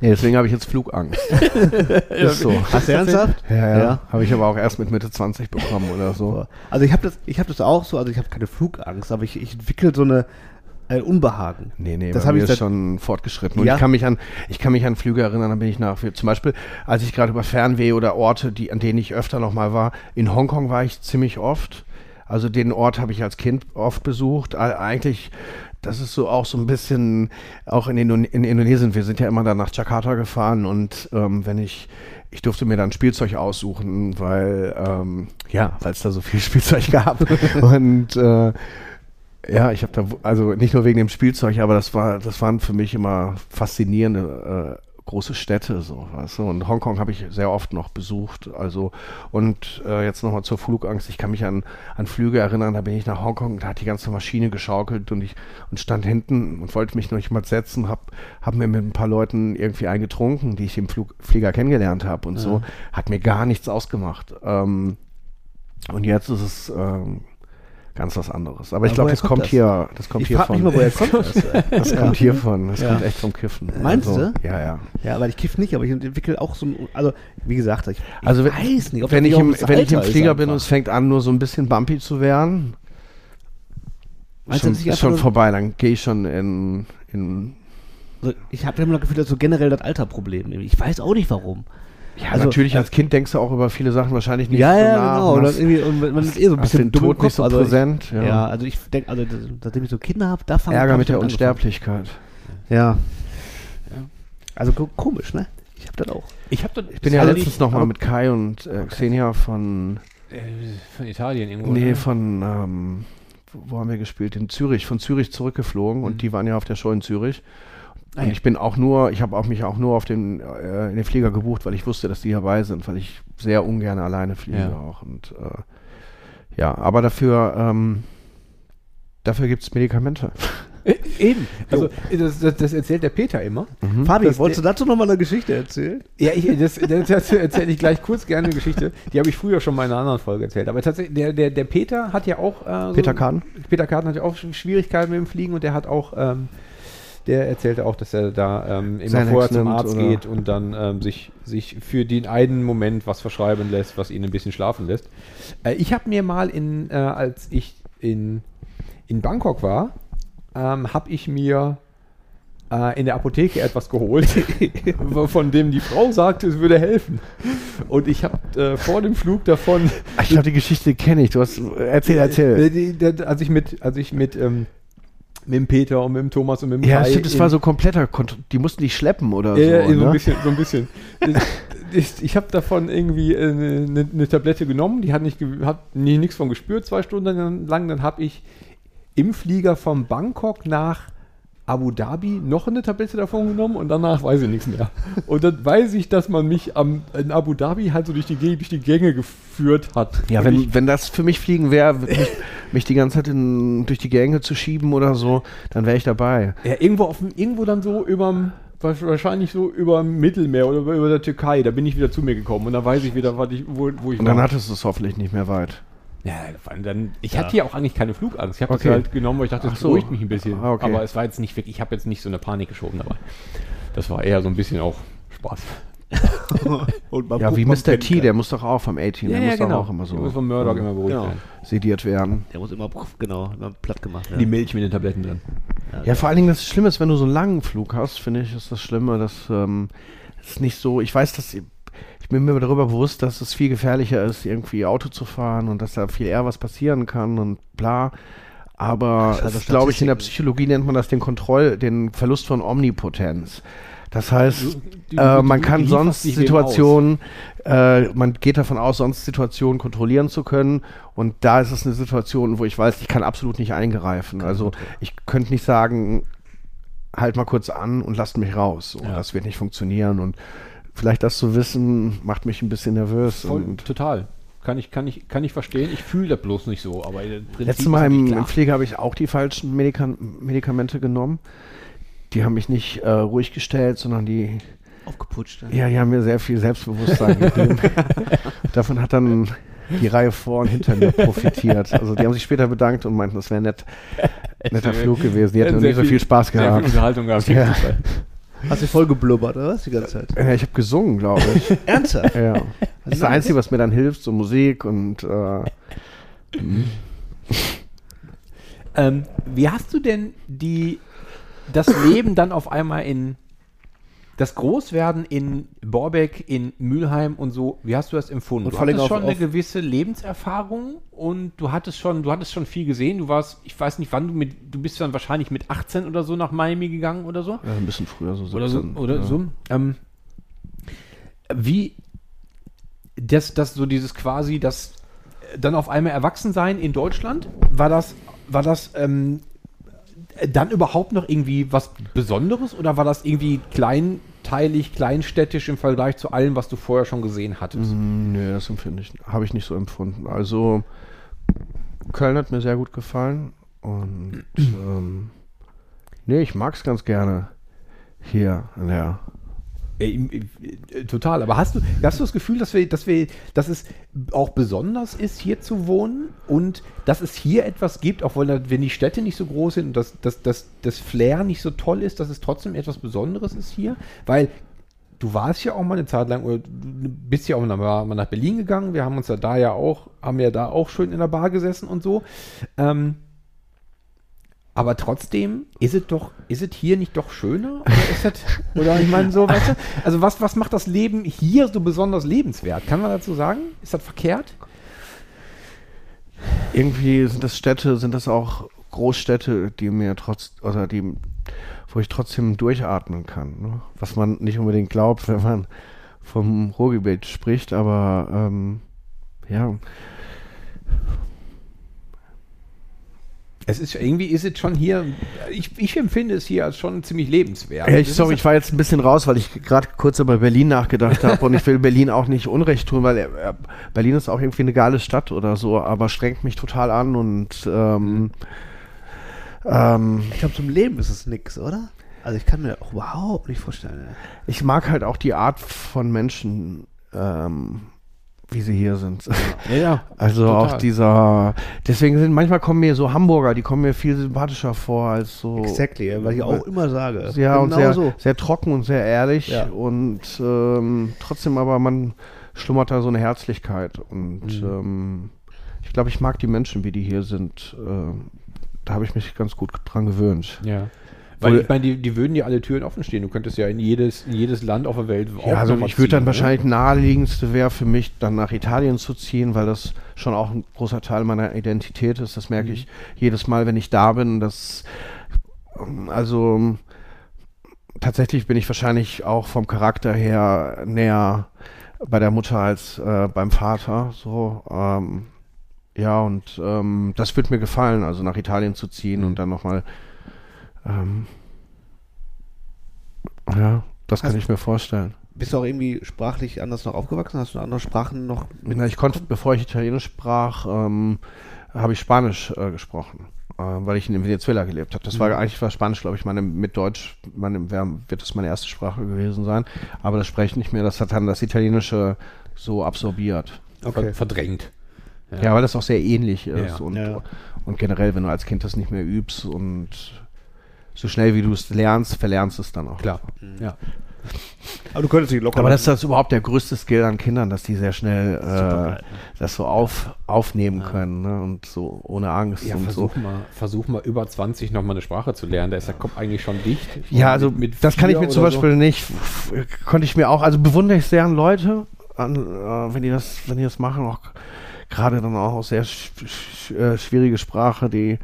nee, deswegen habe ich jetzt Flugangst. ist so. Hast du ernsthaft? Ja, ja. Ja. Habe ich aber auch erst mit Mitte 20 bekommen oder so. Also ich habe das, ich habe das auch so, also ich habe keine Flugangst, aber ich, ich entwickle so eine ein Unbehagen. Nee, nee, Das bei hab mir ich schon fortgeschritten. Und Ja? ich kann mich an, ich kann mich an Flüge erinnern, dann bin ich nach, zum Beispiel, als ich gerade über Fernweh oder Orte, die, an denen ich öfter noch mal war, in Hongkong war ich ziemlich oft. Also den Ort habe ich als Kind oft besucht. Äh, Eigentlich, das ist so auch so ein bisschen, auch in, Indone in Indonesien, wir sind ja immer dann nach Jakarta gefahren und ähm, wenn ich, ich durfte mir dann Spielzeug aussuchen, weil, ähm, ja, weil es da so viel Spielzeug gab. und äh, ja, ich habe da, also nicht nur wegen dem Spielzeug, aber das war, das waren für mich immer faszinierende äh, große Städte, so, weißt du. Und Hongkong habe ich sehr oft noch besucht. Also, und äh, jetzt nochmal zur Flugangst. Ich kann mich an, an Flüge erinnern, da bin ich nach Hongkong, da hat die ganze Maschine geschaukelt und ich und stand hinten und wollte mich noch nicht mal setzen, hab, hab mir mit ein paar Leuten irgendwie eingetrunken, die ich im Flug, Flieger kennengelernt habe und so. Hat mir gar nichts ausgemacht. Ähm, und jetzt ist es ähm, ganz was anderes. Aber ich Aber glaube, woher das kommt kommt das? hier, das kommt Ich hier frag mich von. mal, woher kommt das? Das Ja. kommt hier von. Das Ja. kommt echt vom Kiffen. Meinst also, du? Ja, ja. Ja, aber ich kiff nicht, aber ich entwickle auch so ein, also wie gesagt, ich, ich Also wenn, weiß nicht, ob wenn ich im, wenn ich im Flieger bin und es fängt an, nur so ein bisschen bumpy zu werden, Meinst schon, dass ich ist schon vorbei. Dann gehe ich schon in, in Also ich habe immer das Gefühl, das ist so generell das Alterproblem. Ich weiß auch nicht warum. Ja, Also, natürlich als Kind denkst du auch über viele Sachen wahrscheinlich nicht ja, so ja, nach genau. und Und, hast- das irgendwie, und man ist eh so ein bisschen dumm Tod nicht so also präsent, Ich, ja. ja. also ich denke, also das- seitdem ich so Kinder habe, da fange Ärger hab mit der angefangen. Unsterblichkeit. Ja. Also ko- komisch, ne? Ich habe das auch. Ich habe Ich bin ja Also letztens ich- noch mal aber- mit Kai und äh, Xenia von äh, von Italien irgendwo. Nee, ne? von, ähm, wo haben wir gespielt? In Zürich, von Zürich zurückgeflogen Mhm. und die waren ja auf der Show in Zürich. Und ich bin auch nur, ich habe auch mich auch nur auf den, äh, in den Flieger gebucht, weil ich wusste, dass die dabei sind, weil ich sehr ungern alleine fliege Ja. auch. Und äh, ja, aber dafür, ähm, dafür gibt es Medikamente. Äh, Eben. Also das, das, das erzählt der Peter immer. Fabi, Das- wolltest du dazu noch mal eine Geschichte erzählen? Ja, ich, das, das, das erzähle ich gleich kurz gerne eine Geschichte. Die habe ich früher schon mal in einer anderen Folge erzählt. Aber tatsächlich, der, der, der Peter hat ja auch. Äh, so- Peter Kahn? Peter Kahn hat ja auch Schwierigkeiten mit dem Fliegen und der hat auch. Ähm, der erzählte auch, dass er da ähm, immer Xanax vorher zum Arzt oder? geht und dann ähm, sich, sich für den einen Moment was verschreiben lässt, was ihn ein bisschen schlafen lässt. Äh, ich habe mir mal in, äh, als ich in, in Bangkok war, ähm, habe ich mir äh, in der Apotheke etwas geholt, von dem die Frau sagte, es würde helfen. Und ich habe äh, vor dem Flug davon Ich glaube, die Geschichte kenne ich. Du hast, erzähl, erzähl. äh, als ich mit, als ich mit, ähm, mit dem Peter und mit dem Thomas und mit dem ja, Kai stimmt, das war so kompletter, Kont die mussten dich schleppen oder ja, ja, so. so ne? ein bisschen, so ein bisschen. Das- ich habe davon irgendwie äh, eine, eine Tablette genommen, die hat nicht, hat nie nichts von gespürt, zwei Stunden lang. Dann habe ich im Flieger von Bangkok nach Abu Dhabi noch eine Tablette davon genommen und danach weiß ich nichts mehr. Und dann weiß ich, dass man mich am, in Abu Dhabi halt so durch die, durch die Gänge geführt hat. Ja, Und wenn, ich, wenn das für mich Fliegen wäre, mich, mich die ganze Zeit in, durch die Gänge zu schieben oder so, dann wäre ich dabei. ja, irgendwo, auf, irgendwo dann so überm, wahrscheinlich so über Mittelmeer oder über, der Türkei, da bin ich wieder zu mir gekommen und da weiß ich wieder, was ich, wo, wo ich Und dann hattest du es hoffentlich nicht mehr weit. Ja, vor allem dann, ich hatte ja auch eigentlich keine Flugangst. Ich habe Okay. das halt genommen, weil ich dachte, das so. beruhigt mich ein bisschen. Ah, okay. Aber es war jetzt nicht wirklich, ich habe jetzt nicht so eine Panik geschoben dabei. Das war eher so ein bisschen auch Spaß. Ja, wie Mr. T, der muss doch auch vom A-Team, der muss doch auch immer so Der muss von Murdoch immer beruhigt genau. werden. sediert werden. Der muss immer, genau, immer platt gemacht werden. Die Milch mit den Tabletten drin. Ja, vor allen Dingen das Schlimme ist, wenn du so einen langen Flug hast, finde ich, ist das Schlimme, dass ähm, es nicht so, ich weiß, dass ich bin mir darüber bewusst, dass es viel gefährlicher ist, irgendwie Auto zu fahren und dass da viel eher was passieren kann und bla. Aber Das ist glaube ich, in der. Psychologie nennt man das den Kontroll, den Verlust von Omnipotenz. Das heißt, Du- du- äh, man du kann sonst Situationen, äh, man geht davon aus, sonst Situationen kontrollieren zu können. Und da ist es eine Situation, wo ich weiß, ich kann absolut nicht eingreifen. Also ich könnte nicht sagen, halt mal kurz an und lasst mich raus. So, Ja. Das wird nicht funktionieren. Und vielleicht das zu wissen, macht mich ein bisschen nervös. Voll, Und total. Kann ich, kann, ich, kann ich verstehen. Ich fühle das bloß nicht so. Aber letztes Mal im, im Pflege habe ich auch die falschen Medika Medikamente genommen. Die haben mich nicht äh, ruhig gestellt, sondern die Aufgeputscht. Ja, die haben mir sehr viel Selbstbewusstsein gegeben. Davon hat dann die Reihe vor und hinter mir profitiert. Also die haben sich später bedankt und meinten, das wäre ein nett, netter Flug gewesen. Die hätten Sehr nie so viel Spaß Sehr viel gehabt. Unterhaltung gehabt. Ja. Hast du voll geblubbert, oder was, die ganze Zeit? Ja, ich habe gesungen, glaube ich. Ernsthaft? ja. Das ist das Einzige, was mir dann hilft, so Musik und äh, Ähm, wie hast du denn die, das Leben dann auf einmal in das Großwerden in Borbeck, in Mülheim und so, wie hast du das empfunden? Und du hattest auf- schon eine gewisse Lebenserfahrung und du hattest schon, du hattest schon viel gesehen. Du warst, ich weiß nicht, wann du mit, du bist dann wahrscheinlich mit 18 oder so nach Miami gegangen oder so. ja, ein bisschen früher, so 17. Oder so. Oder ja. so. Ähm, wie das, das so dieses quasi, das dann auf einmal Erwachsensein in Deutschland, war das, war das ähm, dann überhaupt noch irgendwie was Besonderes oder war das irgendwie kleinteilig, kleinstädtisch im Vergleich zu allem, was du vorher schon gesehen hattest? Mm, Nee, das empfinde ich, habe ich nicht so empfunden. Also Köln hat mir sehr gut gefallen und ähm, nee, ich mag es ganz gerne hier in der total. Aber hast du, hast du das Gefühl, dass wir, dass wir, dass es auch besonders ist, hier zu wohnen und dass es hier etwas gibt, auch da- wenn die Städte nicht so groß sind und dass, dass, dass das Flair nicht so toll ist, dass es trotzdem etwas Besonderes ist hier? Weil du warst ja auch mal eine Zeit lang, oder du bist ja auch mal nach, mal nach Berlin gegangen. Wir haben uns ja da ja auch, haben ja da auch schön in der Bar gesessen und so. Ähm, aber trotzdem ist es doch, ist es hier nicht doch schöner? Oder ist das, oder ich meine so, weißt du, also was, was macht das Leben hier so besonders lebenswert? Kann man dazu sagen? Ist das verkehrt? irgendwie sind das Städte, sind das auch Großstädte, die mir trotz, oder die, wo ich trotzdem durchatmen kann. Ne? Was man nicht unbedingt glaubt, wenn man vom Ruhrgebiet spricht, aber ähm, ja, Es ist irgendwie, ist es schon hier, ich, ich empfinde es hier als schon ziemlich lebenswert. Ja, ich, Das sorry, ich war jetzt ein bisschen raus, weil ich gerade kurz über Berlin nachgedacht habe und ich will Berlin auch nicht Unrecht tun, weil äh, Berlin ist auch irgendwie eine geile Stadt oder so, aber strengt mich total an und ähm, ähm, Ich glaube, zum Leben ist es nix, oder? Also ich kann mir auch überhaupt nicht vorstellen. ich mag halt auch die Art von Menschen, ähm, wie sie hier sind. Ja, ja. Also Total. auch dieser, deswegen sind manchmal kommen mir so Hamburger, die kommen mir viel sympathischer vor als so. Exactly, weil ich auch immer sage. Ja, und Genau sehr, so. sehr trocken und sehr ehrlich Ja. und ähm, trotzdem aber man schlummert da so eine Herzlichkeit und Mhm. ähm, ich glaube, ich mag die Menschen, wie die hier sind. ähm, da habe ich mich ganz gut dran gewöhnt. Ja. Weil ich meine, die, die würden dir alle Türen offen stehen. Du könntest ja in jedes, in jedes Land auf der Welt Ja, also ich würde dann ne? wahrscheinlich naheliegendste wäre für mich dann nach Italien zu ziehen, weil das schon auch ein großer Teil meiner Identität ist. Das merke ich jedes Mal, wenn ich da bin. Ähm, also tatsächlich bin ich wahrscheinlich auch vom Charakter her näher bei der Mutter als äh, beim Vater. So, ähm, ja, und ähm, das wird mir gefallen, also nach Italien zu ziehen und dann nochmal ähm, ja, das kann Hast- ich mir vorstellen. Bist du auch irgendwie sprachlich anders noch aufgewachsen? Hast du andere Sprachen noch? Na, ich konnte, bevor ich Italienisch sprach, ähm, habe ich Spanisch äh, gesprochen, äh, weil ich in Venezuela gelebt habe. Das war eigentlich war Spanisch, glaube ich, meine mit Deutsch, meine, wär, wird das meine erste Sprache gewesen sein. Aber das spreche ich nicht mehr. Das hat dann das Italienische so absorbiert. Ver verdrängt. Ja, weil das auch sehr ähnlich ist Ja. und, Ja. und generell, wenn du als Kind das nicht mehr übst und so schnell wie du es lernst, verlernst es dann auch. Klar. Ja. Aber du könntest dich locker. Aber das ist das überhaupt der größte Skill an Kindern, dass die sehr schnell Super, äh, das so auf, aufnehmen können ne? und so ohne Angst Ja, und so. versuch, mal, versuch mal über 20 nochmal eine Sprache zu lernen. Da ist der Kopf eigentlich schon dicht. Ja, also Mit- mit das kann ich mir zum oder so. Beispiel nicht, konnte ich mir auch, also bewundere ich sehr an Leute, an, äh, wenn die das, wenn die das machen, auch gerade dann auch sehr sch sch äh, schwierige Sprache, die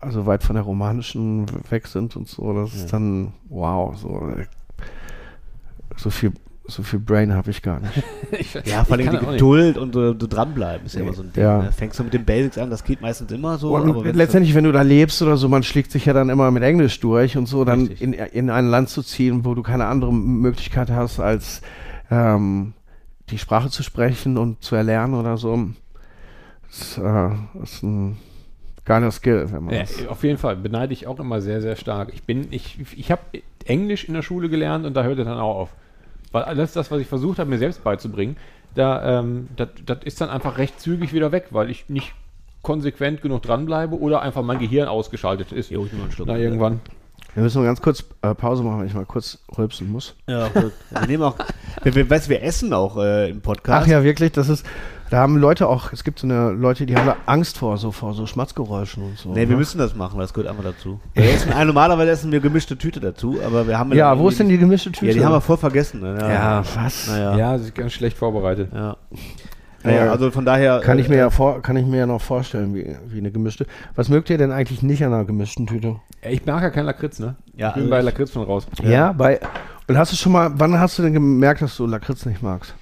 also weit von der romanischen weg sind und so, das ist dann wow, so so viel so viel Brain habe ich gar nicht. ja, vor allem Ich die auch nicht. Geduld und äh, du dranbleiben ist ja immer so ein Ding. Ja. Ne? Fängst du mit den Basics an, das geht meistens immer so. Und wenn's letztendlich, wenn du da lebst oder so, man schlägt sich ja dann immer mit Englisch durch und so, dann Richtig. in, in ein Land zu ziehen, wo du keine andere Möglichkeit hast, als ähm, die Sprache zu sprechen und zu erlernen oder so. Das, äh, ist ein geiler Skill, wenn man Ja, das. auf jeden Fall beneide ich auch immer sehr, sehr stark. Ich bin, ich, ich habe Englisch in der Schule gelernt und da hört es dann auch auf. Weil alles das, was ich versucht habe, mir selbst beizubringen, da, ähm, das, das ist dann einfach recht zügig wieder weg, weil ich nicht konsequent genug dranbleibe oder einfach mein Gehirn ausgeschaltet ist. Jo, ich einen Schluck. Na, irgendwann. Wir müssen mal ganz kurz äh, Pause machen, wenn ich mal kurz rülpsen muss. Ja, wir nehmen auch. Wir, wir, weißt, wir essen auch äh, im Podcast. Ach ja, wirklich, das ist, da haben Leute auch, es gibt so eine Leute, die haben da Angst vor, so vor so Schmatzgeräuschen und so. Nee, wir ne? müssen das machen, das gehört einfach dazu. Wir essen, äh, normalerweise essen wir gemischte Tüte dazu, aber wir haben Ja, wo ist denn die gemischte Tüte? Ja, die haben wir voll vergessen. Ne? Ja, Ja, was? Naja. Ja, sie ist ganz schlecht vorbereitet. ja. Naja, also von daher. Kann ich äh, mir ja vor, kann ich mir ja noch vorstellen, wie, wie eine gemischte. Was mögt ihr denn eigentlich nicht an einer gemischten Tüte? Ja, Ich mag ja kein Lakritz, ne? Ja, ich bin also bei Lakritz schon raus. Ja. bei. Und hast du schon mal, wann hast du denn gemerkt, dass du Lakritz nicht magst?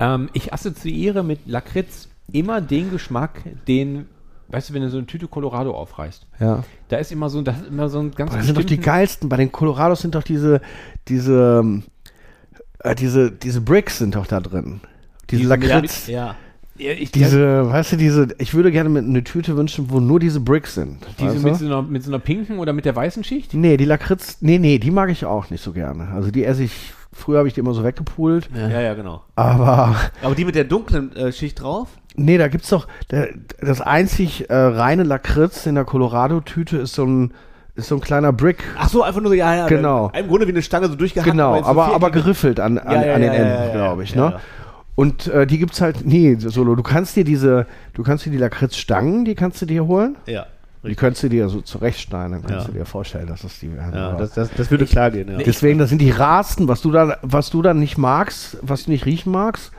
Ähm, ich assoziiere mit Lakritz immer den Geschmack, den, weißt du, wenn du so eine Tüte Colorado aufreißt. Ja. Da ist immer so, das ist immer so ein ganz Das sind doch die geilsten. Bei den Colorados sind doch diese, diese, ähm, äh, diese, diese Bricks sind doch da drin. Diese, Diese Lakritz. Ja. Ja, ich, Diese, weißt du, diese, ich würde gerne mit eine Tüte wünschen, wo nur diese Bricks sind. diese mit so, einer, mit so einer pinken oder mit der weißen Schicht? Nee, die Lakritz, nee, nee, die mag ich auch nicht so gerne. Also die esse ich Früher habe ich die immer so weggepult. Ja, ja, genau. Aber Aber die mit der dunklen äh, Schicht drauf? nee, da gibt's doch der, das einzig äh, reine Lakritz in der Colorado-Tüte ist so ein ist so ein kleiner Brick. Ach so, einfach nur so, ja, ja. Genau. Im Grunde wie eine Stange so durchgehackt. genau, jetzt so aber, aber geriffelt an, an, Ja, ja, an den ja, Enden, ja, ja, glaube ich. ja, ne? ja. Und äh, die gibt's halt, nee, Solo, du kannst dir diese, du kannst dir die Lakritzstangen, die kannst du dir holen. Ja, Die könntest du dir so zurechtschneiden, dann kannst Ja. du dir vorstellen, dass das die werden. ja das, das, das würde klar gehen, ja. Deswegen, das sind die Rasten, was du da, was du dann nicht magst, was du nicht riechen magst,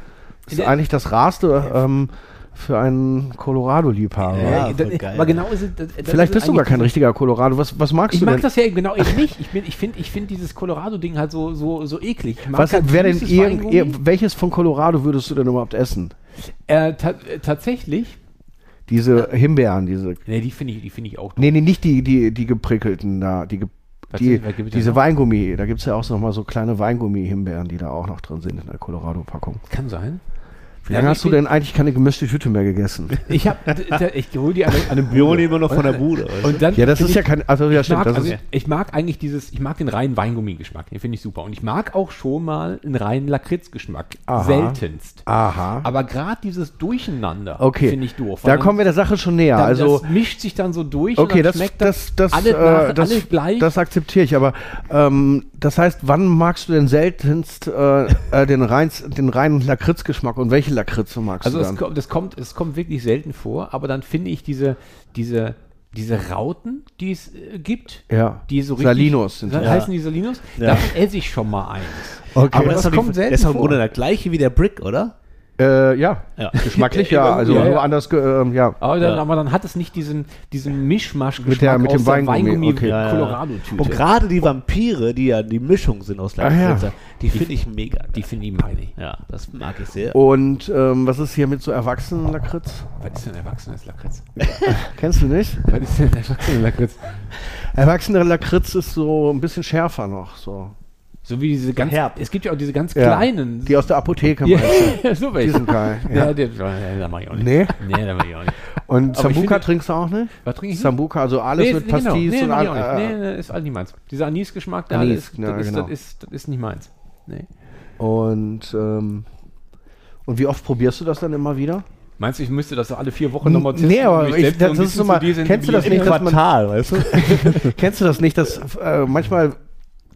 ist Der- eigentlich das Raste ähm, für einen Colorado-Liebhaber. Ja, das- geil, genau ist es. das- das Vielleicht ist bist du gar kein richtiger Colorado. Was, was magst Ich du mag denn? das ja eben genau eben nicht. Ich, bin- ich finde ich find dieses Colorado-Ding halt so, so, so eklig. Ich was wäre denn irgend, welches von Colorado würdest du denn überhaupt essen? Äh, ta äh, tatsächlich. Diese Himbeeren, diese. Ne, die finde ich, die finde ich auch. Nee, nee, nicht die, die, die geprickelten da, die, ge- Was die diese? Weingummi. Da gibt es ja auch noch mal so kleine Weingummi-Himbeeren, die da auch noch drin sind in der Colorado-Packung. Kann sein. Wie lange Ja, hast du denn eigentlich keine gemischte Tüte mehr gegessen? Ich habe, ich hole die an, an einem die immer noch von der Bude. Und dann Ja, das ist ja ich- kein. Also, ja, ich stimmt. mag, Das also, ist, ich mag eigentlich dieses, ich mag den reinen Weingummi-Geschmack, den finde ich super. Und ich mag auch schon mal einen reinen Lakritz-Geschmack. Seltenst. aha. Aber gerade dieses Durcheinander Okay. finde ich doof. Da kommen wir der Sache schon näher. dann, also, das mischt sich dann so durch okay, und dann das, schmeckt das, das, alle, äh, nach, das, alle gleich. das akzeptiere ich. Aber ähm, das heißt, wann magst du denn seltenst äh, äh, den, reins, den reinen Lakritzgeschmack und welche Lakritze magst also du es kommt, das kommt, es kommt wirklich selten vor, aber dann finde ich diese, diese, diese Rauten, die es äh, gibt, ja. die so richtig. Salinos sind die. Heißen die Salinos? Ja. Davon esse ich schon mal eins. Okay. Aber das, das kommt die, selten das ist im. Grunde der gleiche wie der Brick, oder? Äh, ja. Ja. geschmacklich ja. Also Ja, ja. nur anders, ähm, ja. Aber dann, Ja. aber dann hat es nicht diesen, diesen Mischmasch Mit der- mit dem Weingummi, okay. Ja, ja. Colorado-Tüte. Und gerade die Vampire, die ja die Mischung sind aus ja. Lakritz, die finde ich mega. Die finde ich meine. Ja, das mag ich sehr. Und ähm, was ist hier mit so erwachsenen Lakritz? Was ist denn erwachsenes Lakritz? Kennst du nicht? Was ist denn erwachsenes Lakritz? Erwachsener Lakritz ist so ein bisschen schärfer noch. So. So wie diese ganz, Herb. es gibt ja auch diese ganz Ja. kleinen. Die aus der Apotheke ja, so Die welche. sind geil. Ja, Ja. der, ja, da mach ich auch nicht. Nee? Nee, da mach ich auch nicht. Und Aber ich Sambuka finde- trinkst du auch nicht? Was trinke ich? Sambuka, also alles Nee, mit nee, genau. Pastis nee, und nicht. äh, Nee, nee, ist alles nicht meins. Dieser Anisgeschmack da, Anis, ist, ja, das, ist, genau. das, ist, das ist nicht meins. Nee. Und, ähm, und wie oft probierst du das dann immer wieder? Meinst du, ich müsste das alle vier Wochen nochmal Nee, aber ich- das ein ist bisschen so mal- zu desensibilisieren? kennst du das nicht, dass man- Quartal, weißt du? Kennst du das nicht, dass äh, manchmal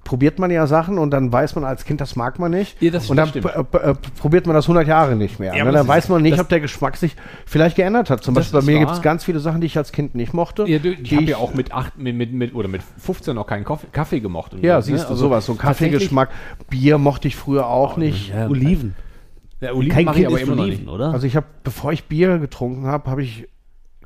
probiert man ja Sachen und dann weiß man als Kind, das mag man nicht. Ja, das- und dann das p- äh, probiert man das 100 Jahre nicht mehr. Ja, ne? Dann das weiß man nicht, das- ob der Geschmack sich vielleicht geändert hat. Zum Das Beispiel bei mir gibt es ganz viele Sachen, die ich als Kind nicht mochte. Ja, du, ich habe ja auch mit, acht, mit, mit, mit, oder mit 15 noch keinen Kaffee, Kaffee gemocht. Und Ja, so, ne? siehst du, Also sowas, so Kaffeegeschmack. Bier mochte ich früher auch nicht. Ja, Oliven. Ja, Oliven Kein mache Kind ich aber immer Oliven, nicht. oder? Also ich habe, bevor ich Bier getrunken habe, habe ich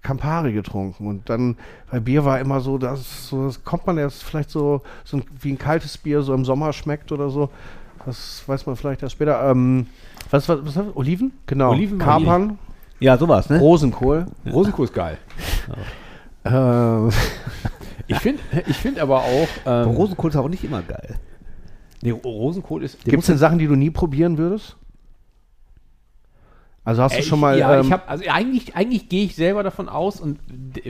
Campari getrunken und dann, weil Bier war immer so, das, so, das kommt man erst vielleicht so, so ein, wie ein kaltes Bier so im Sommer schmeckt oder so. Das weiß man vielleicht erst später. Ähm, was, was, was, Oliven? Genau. Oliven Kapern, Ja, sowas, ne? Rosenkohl. Rosenkohl ist geil. Äh, Ich finde ich find aber auch. Ähm, Rosenkohl ist auch nicht immer geil. nee, Rosenkohl ist. Gibt es denn Sachen, die du nie probieren würdest? Also hast Äh, du ich, schon mal. ja, ähm, ich habe also eigentlich eigentlich gehe ich selber davon aus und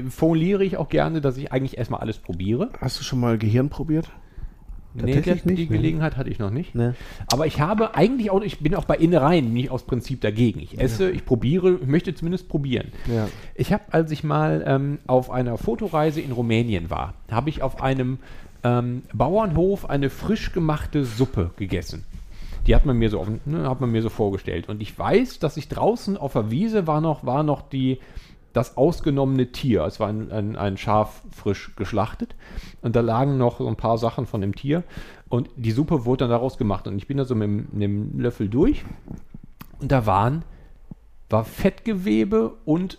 formuliere ich auch gerne, dass ich eigentlich erstmal alles probiere. hast du schon mal Gehirn probiert? Nee, die, nicht, die ne? Gelegenheit hatte ich noch nicht. Ne. Aber ich habe eigentlich auch, ich bin auch bei Innereien nicht aus Prinzip dagegen. Ich esse, ich probiere, ich möchte zumindest probieren. Ja. Ich habe, als ich mal ähm, auf einer Fotoreise in Rumänien war, habe ich auf einem ähm, Bauernhof eine frisch gemachte Suppe gegessen. Die hat man mir so, ne, hat man mir so vorgestellt. Und ich weiß, dass ich draußen auf der Wiese war noch, war noch die, das ausgenommene Tier. Es war ein, ein, ein Schaf frisch geschlachtet. Und da lagen noch so ein paar Sachen von dem Tier. Und die Suppe wurde dann daraus gemacht. Und ich bin da so mit, dem- mit dem Löffel durch. Und da waren, war Fettgewebe und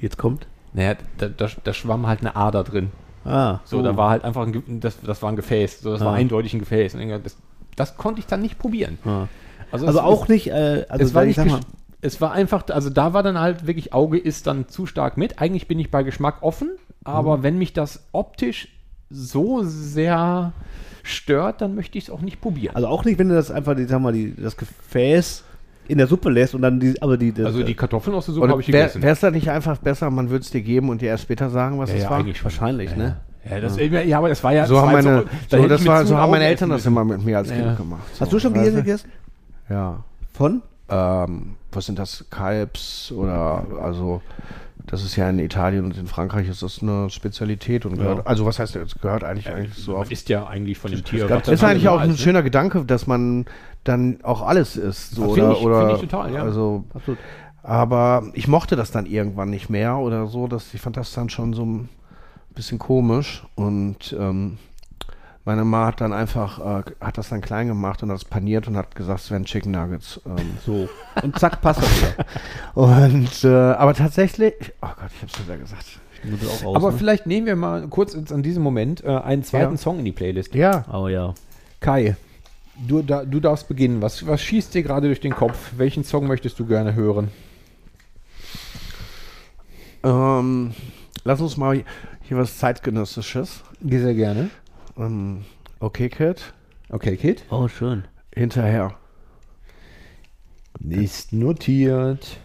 Jetzt kommt. naja, da, da, da schwamm halt eine Ader drin. Ah. So, da war halt einfach ein, das, das war ein Gefäß. So, das war Ah. eindeutig ein Gefäß. Das, das konnte ich dann nicht probieren. Ah. Also, Also auch nicht, äh, also es war ich nicht mal, es war einfach, also da war dann halt wirklich, Auge ist dann zu stark mit. Eigentlich bin ich bei Geschmack offen, aber Mhm. wenn mich das optisch so sehr stört, dann möchte ich es auch nicht probieren. also auch nicht, wenn du das einfach, die, sag mal, die, das Gefäß in der Suppe lässt und dann die, aber die, das, Also die Kartoffeln aus der Suppe habe ich wäre gegessen. es da nicht einfach besser, man würde es dir geben und dir erst später sagen, was ja, es ja, war? eigentlich wahrscheinlich, Ja, ne? Ja, das, ja, aber das war ja. So haben meine, so, hätte das war, so haben meine Eltern das immer mit mir als Ja. Kind gemacht. So. Hast du schon Weißt Bier gegessen? Ja. Von? Ähm, was sind das? Kalbs oder also das ist ja in Italien und in Frankreich ist das eine Spezialität und gehört, also was heißt das gehört eigentlich eigentlich so auf isst ja eigentlich von dem Tier. Das ist eigentlich auch ein ist, ne? schöner Gedanke, dass man dann auch alles isst. So, Ja, oder, ich- oder, find ich total, ja. Also, Absolut. aber ich mochte das dann irgendwann nicht mehr oder so. Dass, ich fand das dann schon so ein bisschen komisch. Und ähm, meine Mama hat dann einfach, äh, hat das dann klein gemacht und das paniert und hat gesagt, es wären Chicken Nuggets. Ähm, So. Und zack, passt das wieder. und, äh, aber tatsächlich, oh Gott, ich hab's wieder gesagt. Raus, Aber ne? vielleicht nehmen wir mal kurz jetzt an diesem Moment äh, einen zweiten Ja. Song in die Playlist. Ja, Oh ja. Kai, du, da, du darfst beginnen. Was, was schießt dir gerade durch den Kopf? Welchen Song möchtest du gerne hören? ähm, lass uns mal hier was zeitgenössisches. Sehr gerne. Ähm, okay, Kid, Okay, Kid. Oh, schön. hinterher. Ist notiert.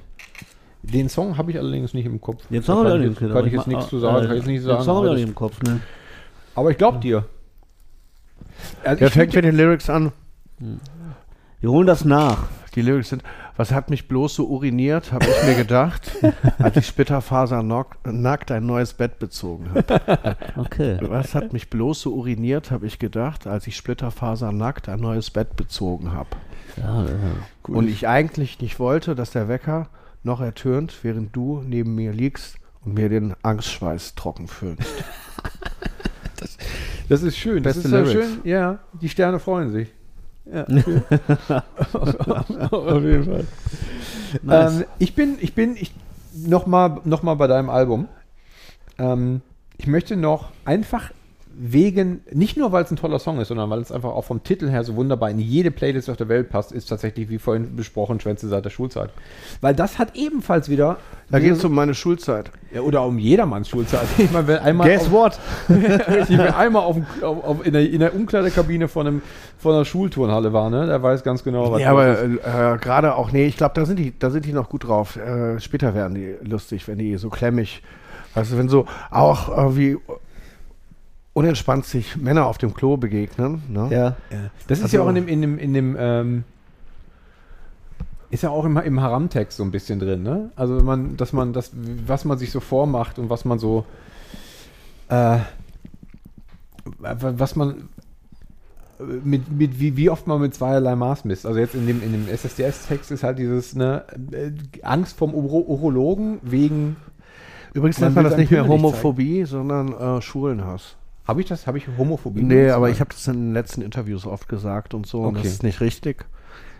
Den Song habe ich allerdings nicht im Kopf. Den Song Da habe ich nicht im Kopf. Kann aber ich jetzt nichts zu äh, sagen. Kann ich jetzt nicht Den. Song habe aber ich im Kopf, ne? Aber ich glaube dir. Also ich fängt mit den Lyrics an. Wir holen das nach. Die Lyrics sind, was hat mich bloß so uriniert, habe ich mir gedacht, als ich Splitterfaser nock- nackt ein neues Bett bezogen habe. Okay. Was hat mich bloß so uriniert, habe ich gedacht, als ich Splitterfaser nackt ein neues Bett bezogen habe. Ja, ja. Und ich eigentlich nicht wollte, dass der Wecker noch ertönt, während du neben mir liegst und mir den Angstschweiß trocken föhnst. Das ist schön. Das Beste ist ja Lyrics. schön. Ja, die Sterne freuen sich. Ja. Auf jeden Fall. Nice. Ähm, ich bin, ich bin, ich nochmal noch mal bei deinem Album. Ähm, ich möchte noch einfach wegen, nicht nur weil es ein toller Song ist, sondern weil es einfach auch vom Titel her so wunderbar in jede Playlist auf der Welt passt, ist tatsächlich, wie vorhin besprochen, Schwänze seit der Schulzeit. Weil das hat ebenfalls wieder. Da geht es um meine Schulzeit. ja, oder um jedermanns Schulzeit. Ich meine, wenn einmal Guess auf, what? Richtig, wer einmal auf, auf, auf, in, der, in der Umkleidekabine von, einem, von einer Schulturnhalle war, ne? Der weiß ganz genau, was Ja, aber ist. äh, gerade auch, nee, ich glaube, da sind die, da sind die noch gut drauf. Äh, später werden die lustig, wenn die so klemmig, weißt du, wenn so auch irgendwie unentspannt sich Männer auf dem Klo begegnen. Ne? Ja. Das ist also- ja auch in dem, in dem, in dem ähm, ist ja auch im, im Haram-Text so ein bisschen drin, ne? Also man, dass man das, was man sich so vormacht und was man so, äh, was man mit, mit wie, wie oft man mit zweierlei Maß misst. Also jetzt in dem, in dem SSDS-Text ist halt dieses, ne, äh, Angst vom Uro Urologen wegen Übrigens nennt man das nicht mehr Homophobie, sondern äh, Schwulenhass. Habe ich das? Habe ich Homophobie? Nee, aber ich habe das in den letzten Interviews oft gesagt und so. Und das Okay. ist nicht richtig.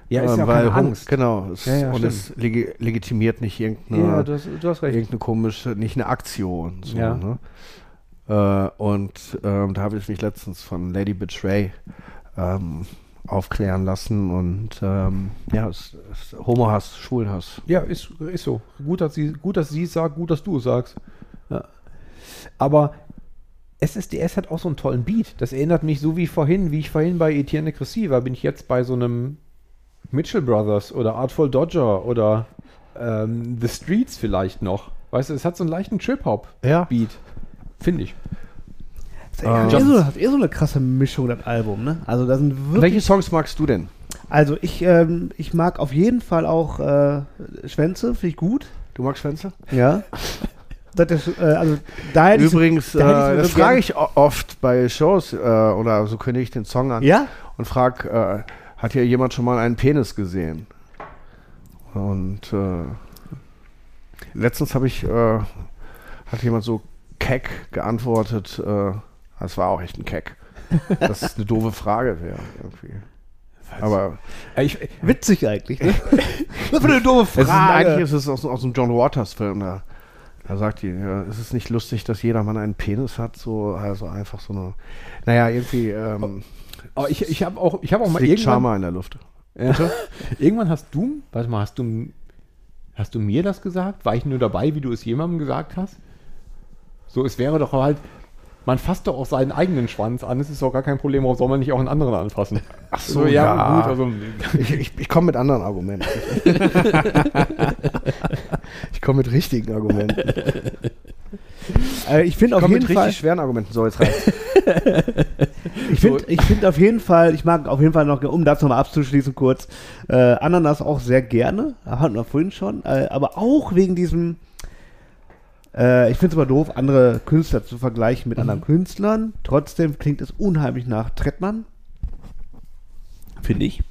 Ja, ist ja auch weil keine Angst. Genau. Es, Ja, ja, und es legi legitimiert nicht irgendeine, Ja, du hast, du hast irgendeine komische, nicht eine Aktion. So, Ja. ne? äh, und ähm, da habe ich mich letztens von Lady Betray ähm, aufklären lassen und ähm, ja, es, es, Homohass, Schwulenhass. Ja, ist, ist so. Gut, dass sie, gut, dass sie es sagt, gut, dass du es sagst. Ja. Aber SSDS hat auch so einen tollen Beat. Das erinnert mich so wie vorhin, wie ich vorhin bei Etienne Cressy war, bin ich jetzt bei so einem Mitchell Brothers oder Artful Dodger oder ähm, The Streets vielleicht noch. Weißt du, es hat so einen leichten Trip-Hop-Beat, Ja. finde ich. Das ist eh so, hat eh so eine krasse Mischung, das Album, ne? Also da sind wirklich. Welche Songs magst du denn? Also ich, ähm, ich mag auf jeden Fall auch äh, Schwänze, finde ich gut. Du magst Schwänze? Ja. das ist, äh, also da ich Übrigens, äh, da mir das so frage ich oft bei Shows äh, oder so kündige ich den Song an Ja? und frage, äh, hat hier jemand schon mal einen Penis gesehen? Und äh, letztens habe ich, äh, hat jemand so keck geantwortet, äh, das war auch echt ein keck. Das ist eine doofe Frage wäre irgendwie. Aber ich, Witzig eigentlich, ne? Was für eine doofe es ist, Frage. eigentlich ist es aus, aus einem John Waters Film, da, da sagt die, ja, es ist nicht lustig, dass jeder Mann einen Penis hat, so, also einfach so eine, naja, irgendwie, ähm, aber ich, ich habe auch, ich hab auch mal irgendwann, Charma in der Luft. Ja. Irgendwann hast du, warte mal, hast du, hast du mir das gesagt? War ich nur dabei, wie du es jemandem gesagt hast? So, es wäre doch halt, man fasst doch auch seinen eigenen Schwanz an, es ist doch gar kein Problem, warum soll man nicht auch einen anderen anfassen? Ach so, ja. gut, also, Ich, ich, ich komme mit anderen Argumenten. ich komme mit richtigen Argumenten. Äh, ich finde auf jeden mit richtig Fall, schweren Argumenten. So, jetzt reicht's. ich finde ich find auf jeden Fall, ich mag auf jeden Fall noch, um das nochmal abzuschließen kurz, äh, Ananas auch sehr gerne, hatten wir vorhin schon, äh, aber auch wegen diesem, äh, ich finde es aber doof, andere Künstler zu vergleichen mit anderen Künstlern. Trotzdem klingt es unheimlich nach Trettmann. Finde ich.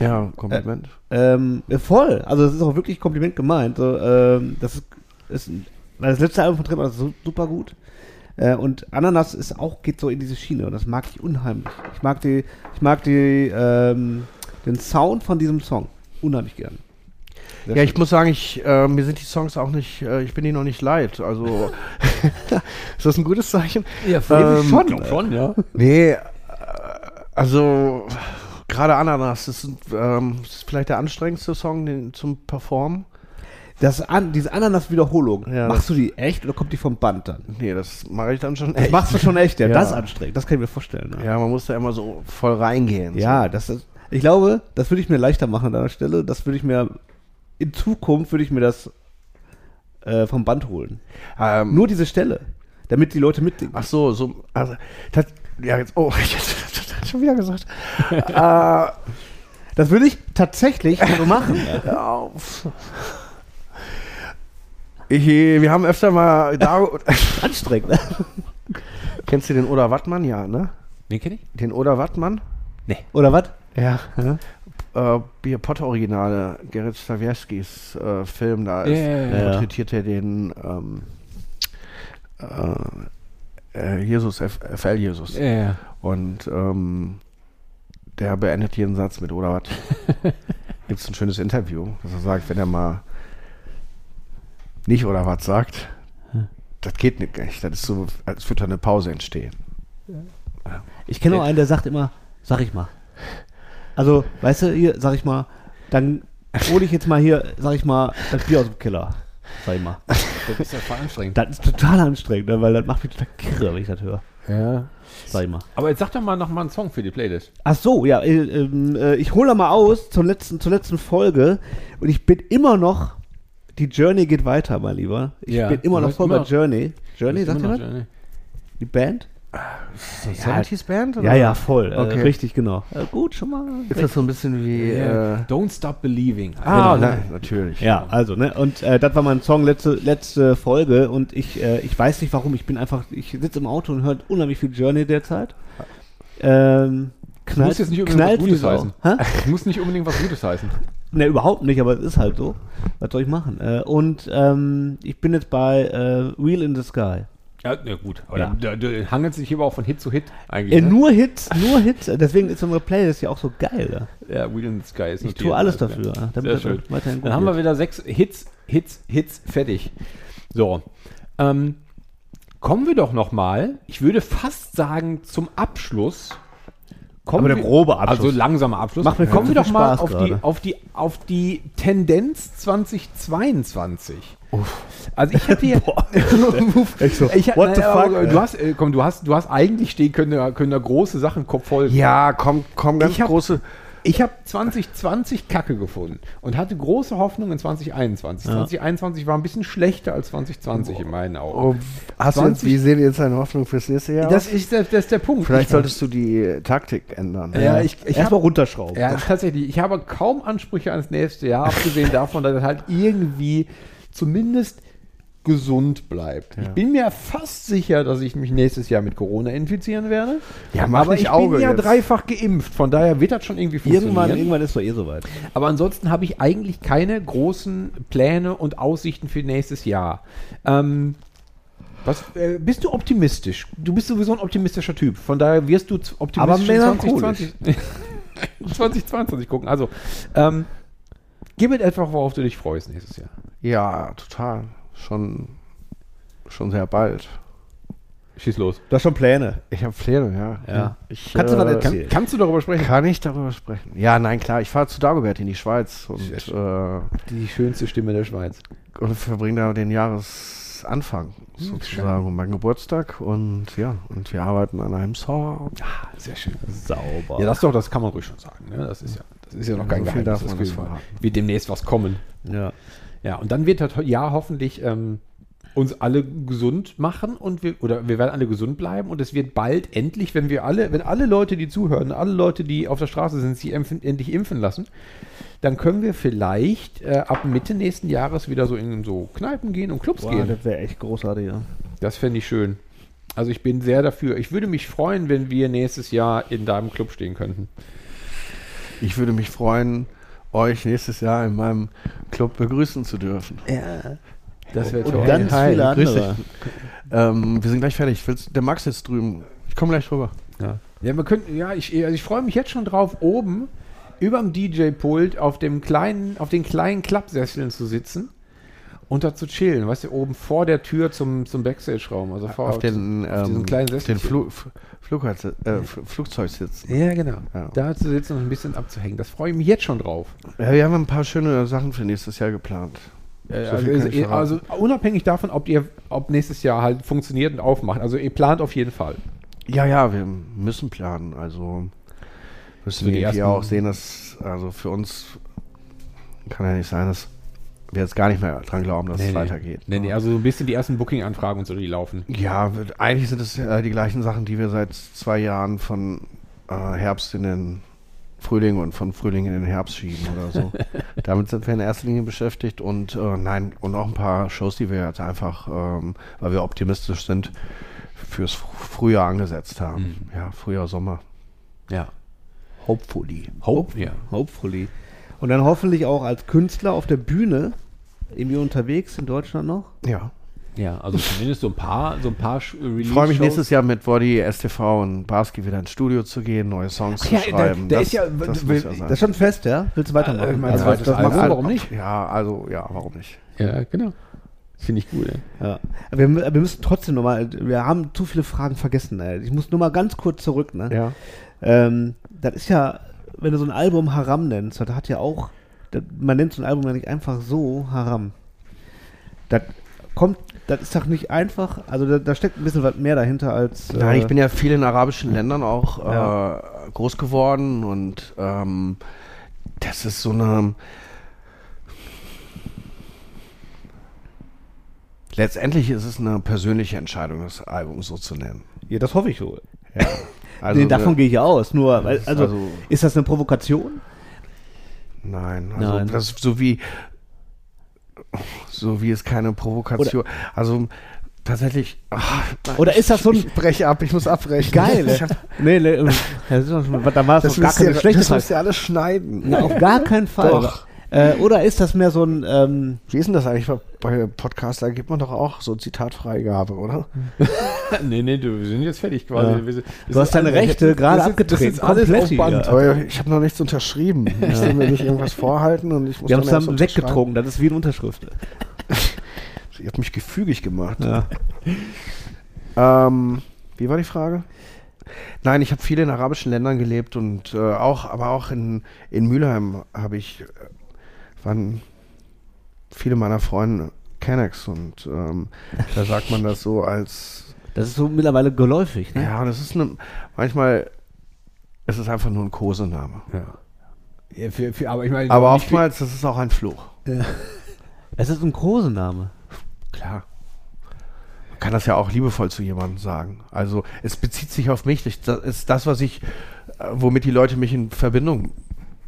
ja, Kompliment. Ähm, äh, voll. Also es ist auch wirklich Kompliment gemeint. So, ähm, das ist, ist das letzte Album von Trettmann ist su- super gut. Äh, und Ananas ist auch, geht so in diese Schiene und das mag ich unheimlich. Ich mag die, ich mag die, ähm, den Sound von diesem Song unheimlich gern. Ja, ich muss sagen, ich, äh, mir sind die Songs auch nicht, äh, ich bin die noch nicht leid. Also, ist das ein gutes Zeichen? Ja, Ähm, schon, schon, ja. Nee, äh, also, gerade Ananas, das ist, ähm, ist vielleicht der anstrengendste Song den, zum Performen. das an, diese Ananas-Wiederholung, Ja, machst du die echt oder kommt die vom Band dann? Nee, das mache ich dann schon Das machst du schon echt, ja. Ja. Das ist anstrengend, das kann ich mir vorstellen. Ne? Ja, man muss da immer so voll reingehen. Ja, das ist, ich glaube, das würde ich mir leichter machen an deiner Stelle. Das würde ich mir, in Zukunft würde ich mir das äh, vom Band holen. Ähm, Nur diese Stelle, damit die Leute mitdenken. Ach so, so, also, das, ja, jetzt, oh, ich hätte schon wieder gesagt. äh, Das würde ich tatsächlich so machen. Ich, wir haben öfter mal da. Anstrengend. ne? Kennst du den Oder Wattmann? Ja, ne? Den kenne ich? Den Oder Wattmann? Oder was? Ja. Äh, Bier Potter Originale, Gerrit Stawierskis äh, Film, da ist, Ja, ja, ja. Ja. porträtiert er den ähm, äh, äh, Jesus, F FL Jesus. Ja, ja. Und ähm, der beendet jeden Satz mit oder was. Gibt es ein schönes Interview, dass er sagt, wenn er mal nicht oder was sagt, das geht nicht. Das ist so, als würde da eine Pause entstehen. Ich kenne auch einen, der sagt immer, sag ich mal. Also, weißt du, hier, sag ich mal, dann hole ich jetzt mal hier, sag ich mal, das Bier aus dem Keller. Sag ich mal. Das ist ja voll anstrengend. Das ist total anstrengend, ne, weil das macht mich total kirre, wenn ich das höre. Ja. Sag ich mal. Aber jetzt sag doch mal noch mal einen Song für die Playlist. Ach so, ja, äh, ähm, äh, ich hole mal aus zur letzten, zur letzten Folge und ich bin immer noch, die Journey geht weiter, mein Lieber. Ich Ja, bin immer du noch voll bei Journey. Journey, sagt ihr was? Journey. Die Band? So 70s Band? Ja, ja, voll. Äh, Okay. richtig, genau. Äh, gut, schon mal. Ist das so ein bisschen wie. Ja. Äh, Don't Stop Believing. ah, Genau. nein, natürlich. Ja, also, ne, und äh, das war mein Song letzte, letzte Folge und ich, äh, ich weiß nicht warum, ich bin einfach, ich sitze im Auto und höre unheimlich viel Journey derzeit. Ähm, knallt, muss jetzt nicht unbedingt was Gutes heißen. Muss nicht unbedingt was Gutes heißen. Ne, überhaupt nicht, aber es ist halt so. Was soll ich machen? Äh, und ähm, ich bin jetzt bei äh, Wheel in the Sky. Ja, na gut. Aber Ja. da, da, da hangelt sich aber auch von Hit zu Hit eigentlich. Äh, ne? nur Hits, nur Hits. Deswegen ist unsere Playlist ja auch so geil. Ja. Ja, Wheel in the Sky ist Ich notiert. tue alles dafür, ja, damit Sehr schön. weiterhin gut Dann haben wir wieder sechs Hits, Hits, Hits, fertig. So. Ähm, kommen wir doch noch mal, ich würde fast sagen, zum Abschluss. Kommen Aber der grobe Abschluss. Also langsamer Abschluss. Macht mir kommen wir doch mal Spaß auf die, auf, die, auf die Tendenz 2022. Also ich hatte hier. Echt so, Ich, what the fuck? Du hast, äh, komm, du hast, du hast eigentlich stehen können, da- können da große Sachen Kopf voll. Ja, komm, komm, ganz Ich hab- große. Ich habe 2020 Kacke gefunden und hatte große Hoffnung in 2021. 2021 war ein bisschen schlechter als 2020 in meinen Augen. Oh, hast du jetzt, 20 wie sehen jetzt deine Hoffnung fürs nächste Jahr Das aus? ist, der, das ist der Punkt. Vielleicht ich, solltest du die Taktik ändern. ja, ich, ich Erstmal habe runterschrauben. ja, tatsächlich, ich habe kaum Ansprüche ans nächste Jahr, abgesehen davon, dass halt irgendwie zumindest gesund bleibt. Ich bin mir fast sicher, dass ich mich nächstes Jahr mit Corona infizieren werde. Ja, aber ich Auge bin ja jetzt. dreifach geimpft, von daher wird das schon irgendwie funktionieren. Irgendwann, irgendwann ist doch eh soweit. Aber ansonsten habe ich eigentlich keine großen Pläne und Aussichten für nächstes Jahr. Ähm, was, äh, bist du optimistisch? Du bist sowieso ein optimistischer Typ. Von daher wirst du optimistisch Aber in melancholisch. 2020, 2022 gucken. Also, ähm, gib mir etwas, worauf du dich freust nächstes Jahr. Ja, total. Schon, schon sehr bald. Schieß los. Du hast schon Pläne. Ich habe Pläne, ja. Ja. Ich, Kannst du äh, erzählen? Kann, kannst du darüber sprechen? Kann ich darüber sprechen? Ja, nein, klar. Ich fahre zu Dagobert in die Schweiz und, äh, Die schönste Stimme der Schweiz. und verbringe da den Jahresanfang sozusagen, um meinen Geburtstag. Und ja, und wir arbeiten an einem Song. Ah, sehr schön. Sauber. Ja, das doch, das kann man ruhig schon sagen. Ne? Das ist ja, das ist ja noch kein so viel Geheimnis. wird, verraten. wird demnächst was kommen. ja. Ja, und dann wird das Jahr hoffentlich ähm, uns alle gesund machen und wir, oder wir werden alle gesund bleiben und es wird bald endlich, wenn wir alle, wenn alle Leute, die zuhören, alle Leute, die auf der Straße sind, sich impfen, endlich impfen lassen, dann können wir vielleicht äh, ab Mitte nächsten Jahres wieder so in so Kneipen gehen und Clubs Boah, gehen. das wäre echt großartig, ja. Das fände ich schön. Also ich bin sehr dafür. Ich würde mich freuen, wenn wir nächstes Jahr in deinem Club stehen könnten. Ich würde mich freuen, euch nächstes Jahr in meinem Club begrüßen zu dürfen. Ja. Das wäre Und toll. ganz Hi, viele grüß andere. Ähm, wir sind gleich fertig. Willst, der Max ist drüben. Ich komme gleich rüber. Ja, ja wir könnten, ja, ich, also ich freue mich jetzt schon drauf, oben über dem DJ-Pult auf dem kleinen, auf den kleinen Klappsesseln zu sitzen und da zu chillen, weißt du, oben vor der Tür zum, zum Backstage-Raum. Also vor auf den, auf diesen ähm, kleinen Sessel. den Flu F- Flugzeug, äh, Flugzeug sitzen. Ja, genau. Ja. Da zu sitzen und ein bisschen abzuhängen. Das freue ich mich jetzt schon drauf. Ja, wir haben ein paar schöne Sachen für nächstes Jahr geplant. Äh, So also, also, unabhängig davon, ob ihr ob nächstes Jahr halt funktioniert und aufmacht. Also ihr plant auf jeden Fall. Ja, ja, wir müssen planen. Also müssen wir ersten- auch sehen, dass also für uns kann ja nicht sein, dass wir jetzt gar nicht mehr dran glauben, dass es weitergeht. Nee, nee, also so ein bisschen die ersten Booking-Anfragen und so, die laufen. Ja, eigentlich sind es äh, die gleichen Sachen, die wir seit zwei Jahren von äh, Herbst in den Frühling und von Frühling in den Herbst schieben oder so. Damit sind wir in erster Linie beschäftigt und äh, nein, und auch ein paar Shows, die wir jetzt einfach, ähm, weil wir optimistisch sind, fürs Fr- Frühjahr angesetzt haben. Ja, Frühjahr, Sommer. Ja. Hopefully. Hope, ja. Hopefully. Und dann hoffentlich auch als Künstler auf der Bühne irgendwie unterwegs in Deutschland noch. Ja. Ja, also zumindest so ein paar, so ein paar Sch- Release Ich freue mich nächstes Jahr mit Body, STV und Barski wieder ins Studio zu gehen, neue Songs Ach zu ja, da- schreiben. da das, ist ja- das will- ja. Das ist schon fest, ja? Willst du weitermachen? Äh, mein Also, zweites das machst du- Warum nicht? Ja, also, ja, warum nicht? Ja, genau. Finde ich gut. Ey. Ja. Aber Wir, wir müssen trotzdem nochmal, wir haben zu viele Fragen vergessen. Ey. Ich muss nur mal ganz kurz zurück. Ne? Ja. Ähm, das ist ja, wenn du so ein Album Haram nennst, das hat ja auch, das, man nennt so ein Album ja nicht einfach so Haram. Das kommt, das ist doch nicht einfach, also da, da steckt ein bisschen was mehr dahinter als. Nein, äh, ich bin ja viel in arabischen Ländern auch Ja. äh, groß geworden und ähm, das ist so eine. Letztendlich ist es eine persönliche Entscheidung, das Album so zu nennen. Ja, das hoffe ich wohl. Ja. Also, nee, davon gehe ich ja aus. Nur, also, also- ist das eine Provokation? Nein, also Nein. das ist so wie so wie es keine Provokation. also tatsächlich. ach, Oder ist das so ein- Ich breche ab, ich muss abbrechen. Geil. Ich hab, nee, nee, das ist doch schon, da war es das gar keine schlechte das müsst ihr alles schneiden. Na, auf gar keinen Fall. Doch. Äh, oder ist das mehr so ein, ähm, Wie ist denn das eigentlich bei Podcaster? Gibt man doch auch so Zitatfreigabe, oder? nee, nee, du, wir sind jetzt fertig quasi. Ja. Wir sind- Du hast deine Rechte gerade ist- abgetreten, Das ist alles auf. Band. Ich habe noch nichts unterschrieben. Ich soll mir nicht irgendwas vorhalten und ich muss wir haben es dann weggetrunken, das ist wie eine Unterschrift. Ihr habt mich gefügig gemacht. Ja. Ähm, wie war die Frage? Nein, ich habe viel in arabischen Ländern gelebt und äh, auch, aber auch in, in Mülheim habe ich, waren viele meiner Freunde Kennex und ähm, da sagt man das so als, Das ist so mittlerweile geläufig, ne? ja, das ist eine, manchmal, es ist einfach nur ein Kosename. Ja, für, für, aber ich meine, Aber oftmals, das ist auch ein Fluch. Es ist ein Kosename. Klar. Man kann das ja auch liebevoll zu jemandem sagen. Also es bezieht sich auf mich. Ich- Das ist das, was ich, äh, womit die Leute mich in Verbindung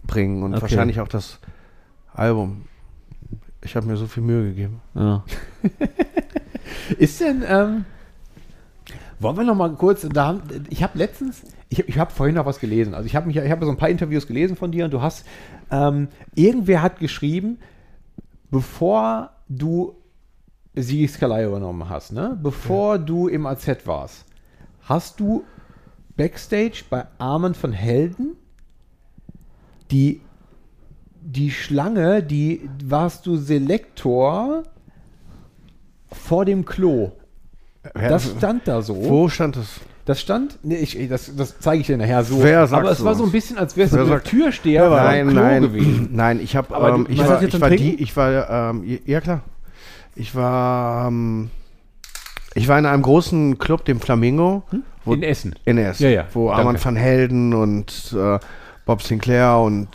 bringen und Okay. wahrscheinlich auch das Album. Ich habe mir so viel Mühe gegeben. Ja. Ist denn, ähm, wollen wir noch mal kurz, da haben, ich habe letztens, ich, ich habe vorhin noch was gelesen, also ich habe mich, ich habe so ein paar Interviews gelesen von dir und du hast, ähm, irgendwer hat geschrieben, bevor du Sigi Skalai übernommen hast, ne, bevor du im AZ warst, hast du Backstage bei Armen von Helden die die Schlange, die warst du Selektor vor dem Klo. Das stand da so. Wo stand es? Das stand, nee, ich, das, das zeige ich dir nachher so. Wer sagt Aber es war so ein bisschen, als wäre es ein sagt- Türsteher nein, nein, gewesen. nein. Ich habe, ähm, ich war, ich war die, ich war, ähm, ja klar. Ich war, ähm, ich war in einem großen Club, dem Flamingo. Wo, In Essen. In Essen. Ja, ja, Wo danke. Armand van Helden und äh, Bob Sinclair und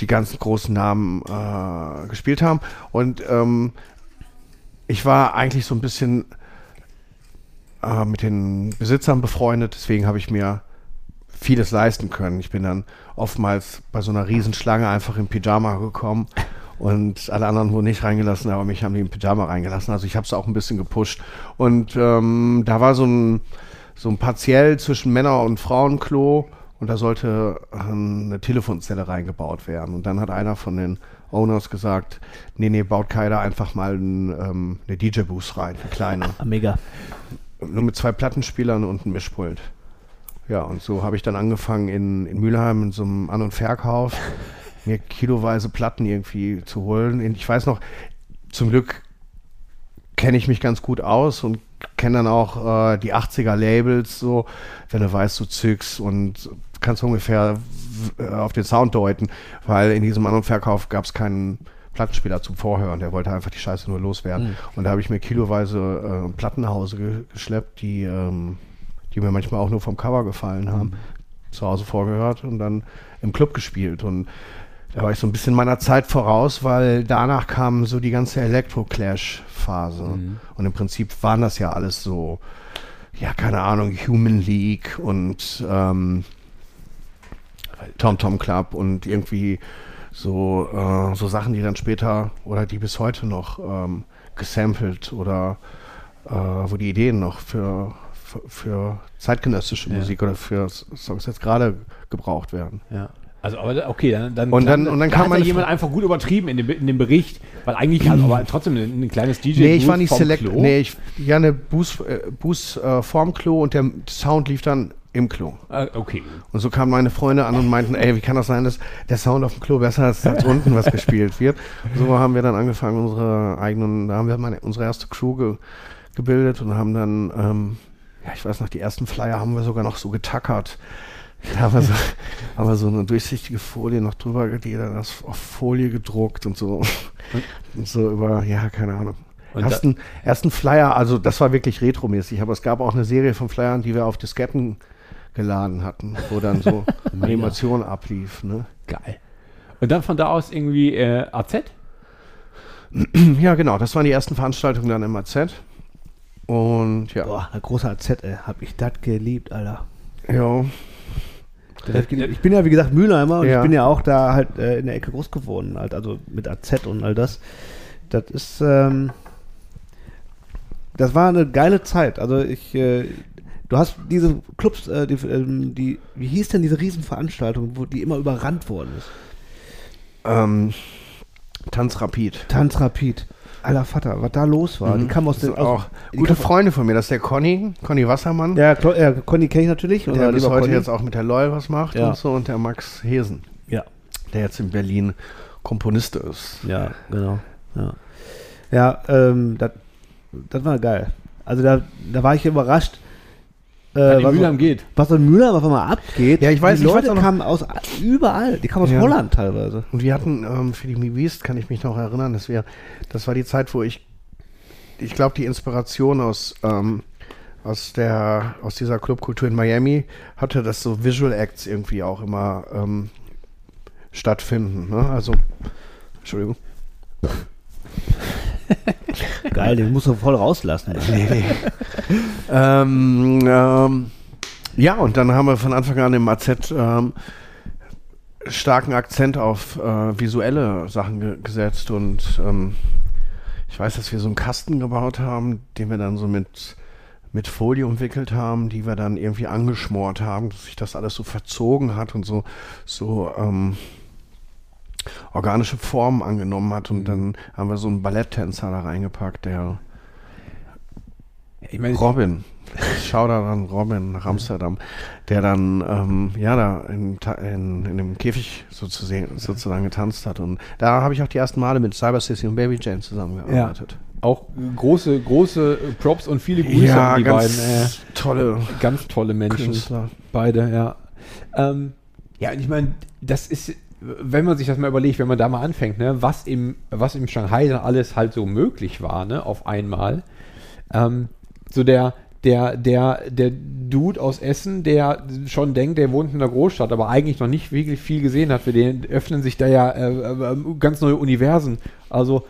die ganzen großen Namen äh, gespielt haben. Und ähm, ich war eigentlich so ein bisschen äh, mit den Besitzern befreundet, deswegen habe ich mir vieles leisten können. Ich bin dann oftmals bei so einer Riesenschlange einfach im Pyjama gekommen und alle anderen wurden nicht reingelassen, aber mich haben die im Pyjama reingelassen. Also ich habe es auch ein bisschen gepusht. Und ähm, da war so ein, so ein partiell zwischen Männer- und Frauenklo und da sollte ähm, eine Telefonzelle reingebaut werden. Und dann hat einer von den Owners gesagt, nee, nee, baut keiner einfach mal ein, ähm, eine DJ-Booth rein, eine kleine. Ah, Mega. Nur mit zwei Plattenspielern und einem Mischpult. Ja, und so habe ich dann angefangen in, in Mülheim in so einem An- und Verkauf mir kiloweise Platten irgendwie zu holen. Ich weiß noch, zum Glück kenne ich mich ganz gut aus und kenne dann auch äh, die 80er Labels so, wenn du weißt, du zückst und kannst ungefähr äh, auf den Sound deuten, weil in diesem An- und Verkauf gab es keinen Plattenspieler zum Vorhören, der wollte einfach die Scheiße nur loswerden. Und da habe ich mir kiloweise äh, Platten nach Hause ge geschleppt, die, ähm, die mir manchmal auch nur vom Cover gefallen haben, zu Hause vorgehört und dann im Club gespielt. Und da war ich so ein bisschen meiner Zeit voraus, weil danach kam so die ganze Electro-Clash-Phase. Und im Prinzip waren das ja alles so, ja, keine Ahnung, Human League und ähm, Tom Tom Club und irgendwie so, äh, so Sachen, die dann später oder die bis heute noch ähm, gesampelt oder äh, wo die Ideen noch für, für, für zeitgenössische Musik oder für Songs jetzt gerade gebraucht werden. Ja. Also, aber okay, dann, dann, Und dann- und dann da kam hat meine jemand einfach gut übertrieben in dem, in dem Bericht, weil eigentlich, also, aber trotzdem ein, ein kleines DJ. Nee, ich war nicht Select. Klo. Nee, ich, ja, eine Boost, äh, Boost äh, vorm Klo und der Sound lief dann im Klo. Ah, okay. Und so kamen meine Freunde an und meinten, ey, wie kann das sein, dass der Sound auf dem Klo besser ist als unten, was gespielt wird? Und so haben wir dann angefangen, unsere eigenen, da haben wir meine, unsere erste Crew ge, gebildet und haben dann, ähm, ja, ich weiß noch, die ersten Flyer haben wir sogar noch so getackert. Da haben wir so, haben wir so eine durchsichtige Folie noch drüber, die dann auf Folie gedruckt und so. Und so über, ja, keine Ahnung. Und Ersten, ersten Flyer, also das war wirklich retromäßig, aber es gab auch eine Serie von Flyern, die wir auf Disketten geladen hatten, wo dann so Animation ablief. Ne? Geil. Und dann von da aus irgendwie äh, AZ? Ja, genau, das waren die ersten Veranstaltungen dann im AZ. Und ja, Boah, ein großer AZ, ey. Hab ich das geliebt, Alter. ja. Ich bin ja, wie gesagt, Mülheimer und Ja. ich bin ja auch da halt äh, in der Ecke groß geworden, halt, also mit AZ und all das. Das ist, ähm, das war eine geile Zeit. Also ich, äh, du hast diese Clubs, äh, die, ähm, die, wie hieß denn diese Riesenveranstaltung, wo die immer überrannt worden ist? ähm, Tanzrapid. Tanzrapid. Aller Vater, was da los war. Die kam aus den Mhm. die gute Freunde von mir, das ist der Conny, Conny Wassermann, Ja, Klo äh, Conny kenne ich natürlich. der bis heute Conny. jetzt auch mit der LOL was macht Ja. und so, und der Max Hesen, Ja. der jetzt in Berlin Komponist ist. Ja, genau. Ja, ja ähm, das, das war geil. Also da, da war ich überrascht, äh, was, Mülheim geht. was in Mülheim auf einmal abgeht. Ja, ich weiß- die ich weiß Leute noch- kamen aus überall. Die kamen aus Ja. Holland teilweise. Und wir hatten ähm, für die Me Beast, kann ich mich noch erinnern, das, wär, das war die Zeit, wo ich, ich glaube, die Inspiration aus, ähm, aus, der, aus dieser Clubkultur in Miami hatte, dass so Visual Acts irgendwie auch immer ähm, stattfinden. Ne? Also, Entschuldigung. Geil, den musst du voll rauslassen. Nee, nee. ähm, ähm, ja, und dann haben wir von Anfang an im AZ ähm, starken Akzent auf äh, visuelle Sachen ge gesetzt und ähm, ich weiß, dass wir so einen Kasten gebaut haben, den wir dann so mit, mit Folie umwickelt haben, die wir dann irgendwie angeschmort haben, dass sich das alles so verzogen hat und so, so ähm, organische Formen angenommen hat und dann haben wir so einen Balletttänzer da reingepackt, der Ich meine, Robin. Shoutout an Robin nach Amsterdam, der dann ähm, ja da in, in, in dem Käfig sozusagen, sozusagen getanzt hat. Und da habe ich auch die ersten Male mit Cyber Sissy und Baby Jane zusammengearbeitet. auch große, große Props und viele Grüße an die beiden. Äh, tolle ganz tolle Menschen. Künstler. Beide, ja. Ähm, ja, und ich meine, das ist, wenn man sich das mal überlegt, wenn man da mal anfängt, ne, was im, was im Shanghai dann alles halt so möglich war, ne, auf einmal. Ähm, so der, der, der, der Dude aus Essen, der schon denkt, der wohnt in einer Großstadt, aber eigentlich noch nicht wirklich viel gesehen hat, für den öffnen sich da ja äh, äh, ganz neue Universen. Also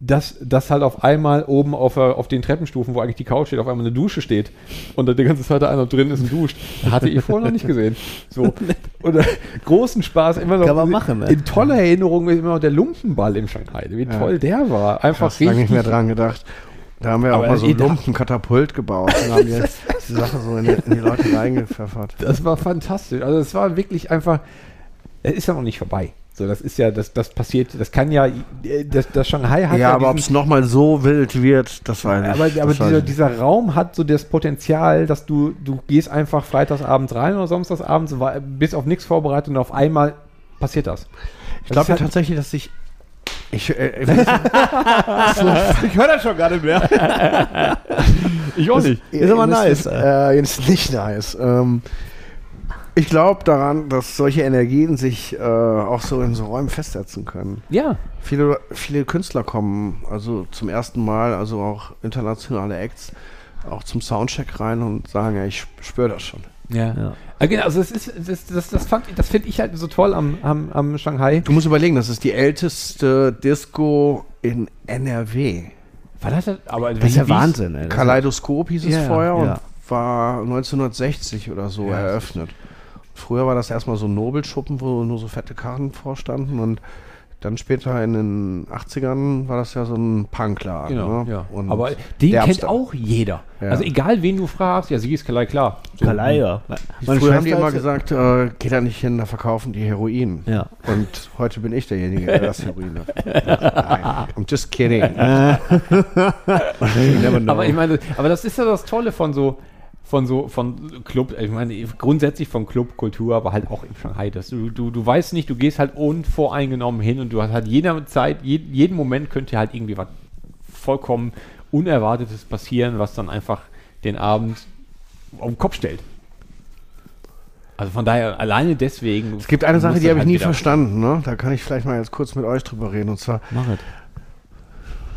dass, dass halt auf einmal oben auf, der- auf den Treppenstufen, wo eigentlich die Couch steht, auf einmal eine Dusche steht und da die ganze Zeit da einer drin ist und duscht. Hatte ich vorher noch nicht gesehen. So. Und äh, großen Spaß immer noch. Kann man machen, ne? In toller Erinnerung ist immer noch der Lumpenball im Shanghai. Wie toll der war. Einfach Krass, lange nicht mehr dran gedacht. Da haben wir auch Aber mal so einen da- lumpen Katapult gebaut und haben die, die Sache so in die, in die Leute reingepfeffert. Das war fantastisch. Also es war wirklich einfach. Es ist ja noch nicht vorbei. So, das ist ja, das, das passiert, das kann ja, äh, das, das Shanghai hat Ja, aber ob es nochmal so wild wird, das weiß ich aber, das aber dieser, dieser Raum hat so das Potenzial, dass du, du gehst einfach freitagsabends rein oder samstagsabends, bist auf nichts vorbereitet und auf einmal passiert das. Ich glaube ja halt- tatsächlich, dass ich. Ich, äh, ich, Ich höre das schon gar nicht mehr. Ich auch nicht. Ist aber das nice. Ist, äh, jetzt nicht nice. Ähm, ich glaube daran, dass solche Energien sich äh, auch so in so Räumen festsetzen können. Ja. Viele, viele Künstler kommen also zum ersten Mal, also auch internationale Acts, auch zum Soundcheck rein und sagen, ja, ich spüre das schon. Ja. Ja. Ah, genau, also das ist, das, das, das, fand- das finde ich halt so toll am, am, am Shanghai. Du musst überlegen, das ist die älteste Disco in NRW. War das, aber Das ist ja Wahnsinn, ey. Kaleidoskop hieß es Ja, vorher und ja. war 1960 oder so Ja. eröffnet. Früher war das erstmal so ein Nobelschuppen, wo nur so fette Karren vorstanden und dann später in den 80ern war das ja so ein Punkladen. Genau, ne? ja. Und aber den kennt auch jeder. Ja. Also egal, wen du fragst, ja, sie ist Kalei, klar. So. Kalei, ja. Meine Früher haben die immer gesagt, äh, geh da nicht hin, da verkaufen die Heroin. Ja. Und heute bin ich derjenige, der das Heroin hat. Nein, I'm just kidding. Aber ich meine, aber das ist ja das Tolle von so, von so, von Club, ich meine, grundsätzlich von Clubkultur, aber halt auch in Shanghai. Dass du, du, du weißt nicht, du gehst halt unvoreingenommen hin und du hast halt jeder Zeit, je, jeden Moment könnte halt irgendwie was vollkommen Unerwartetes passieren, was dann einfach den Abend auf den Kopf stellt. Also von daher, alleine deswegen. Es gibt eine Sache, die habe ich halt nie wieder- verstanden. Ne? Da kann ich vielleicht mal jetzt kurz mit euch drüber reden. Und zwar Mach es.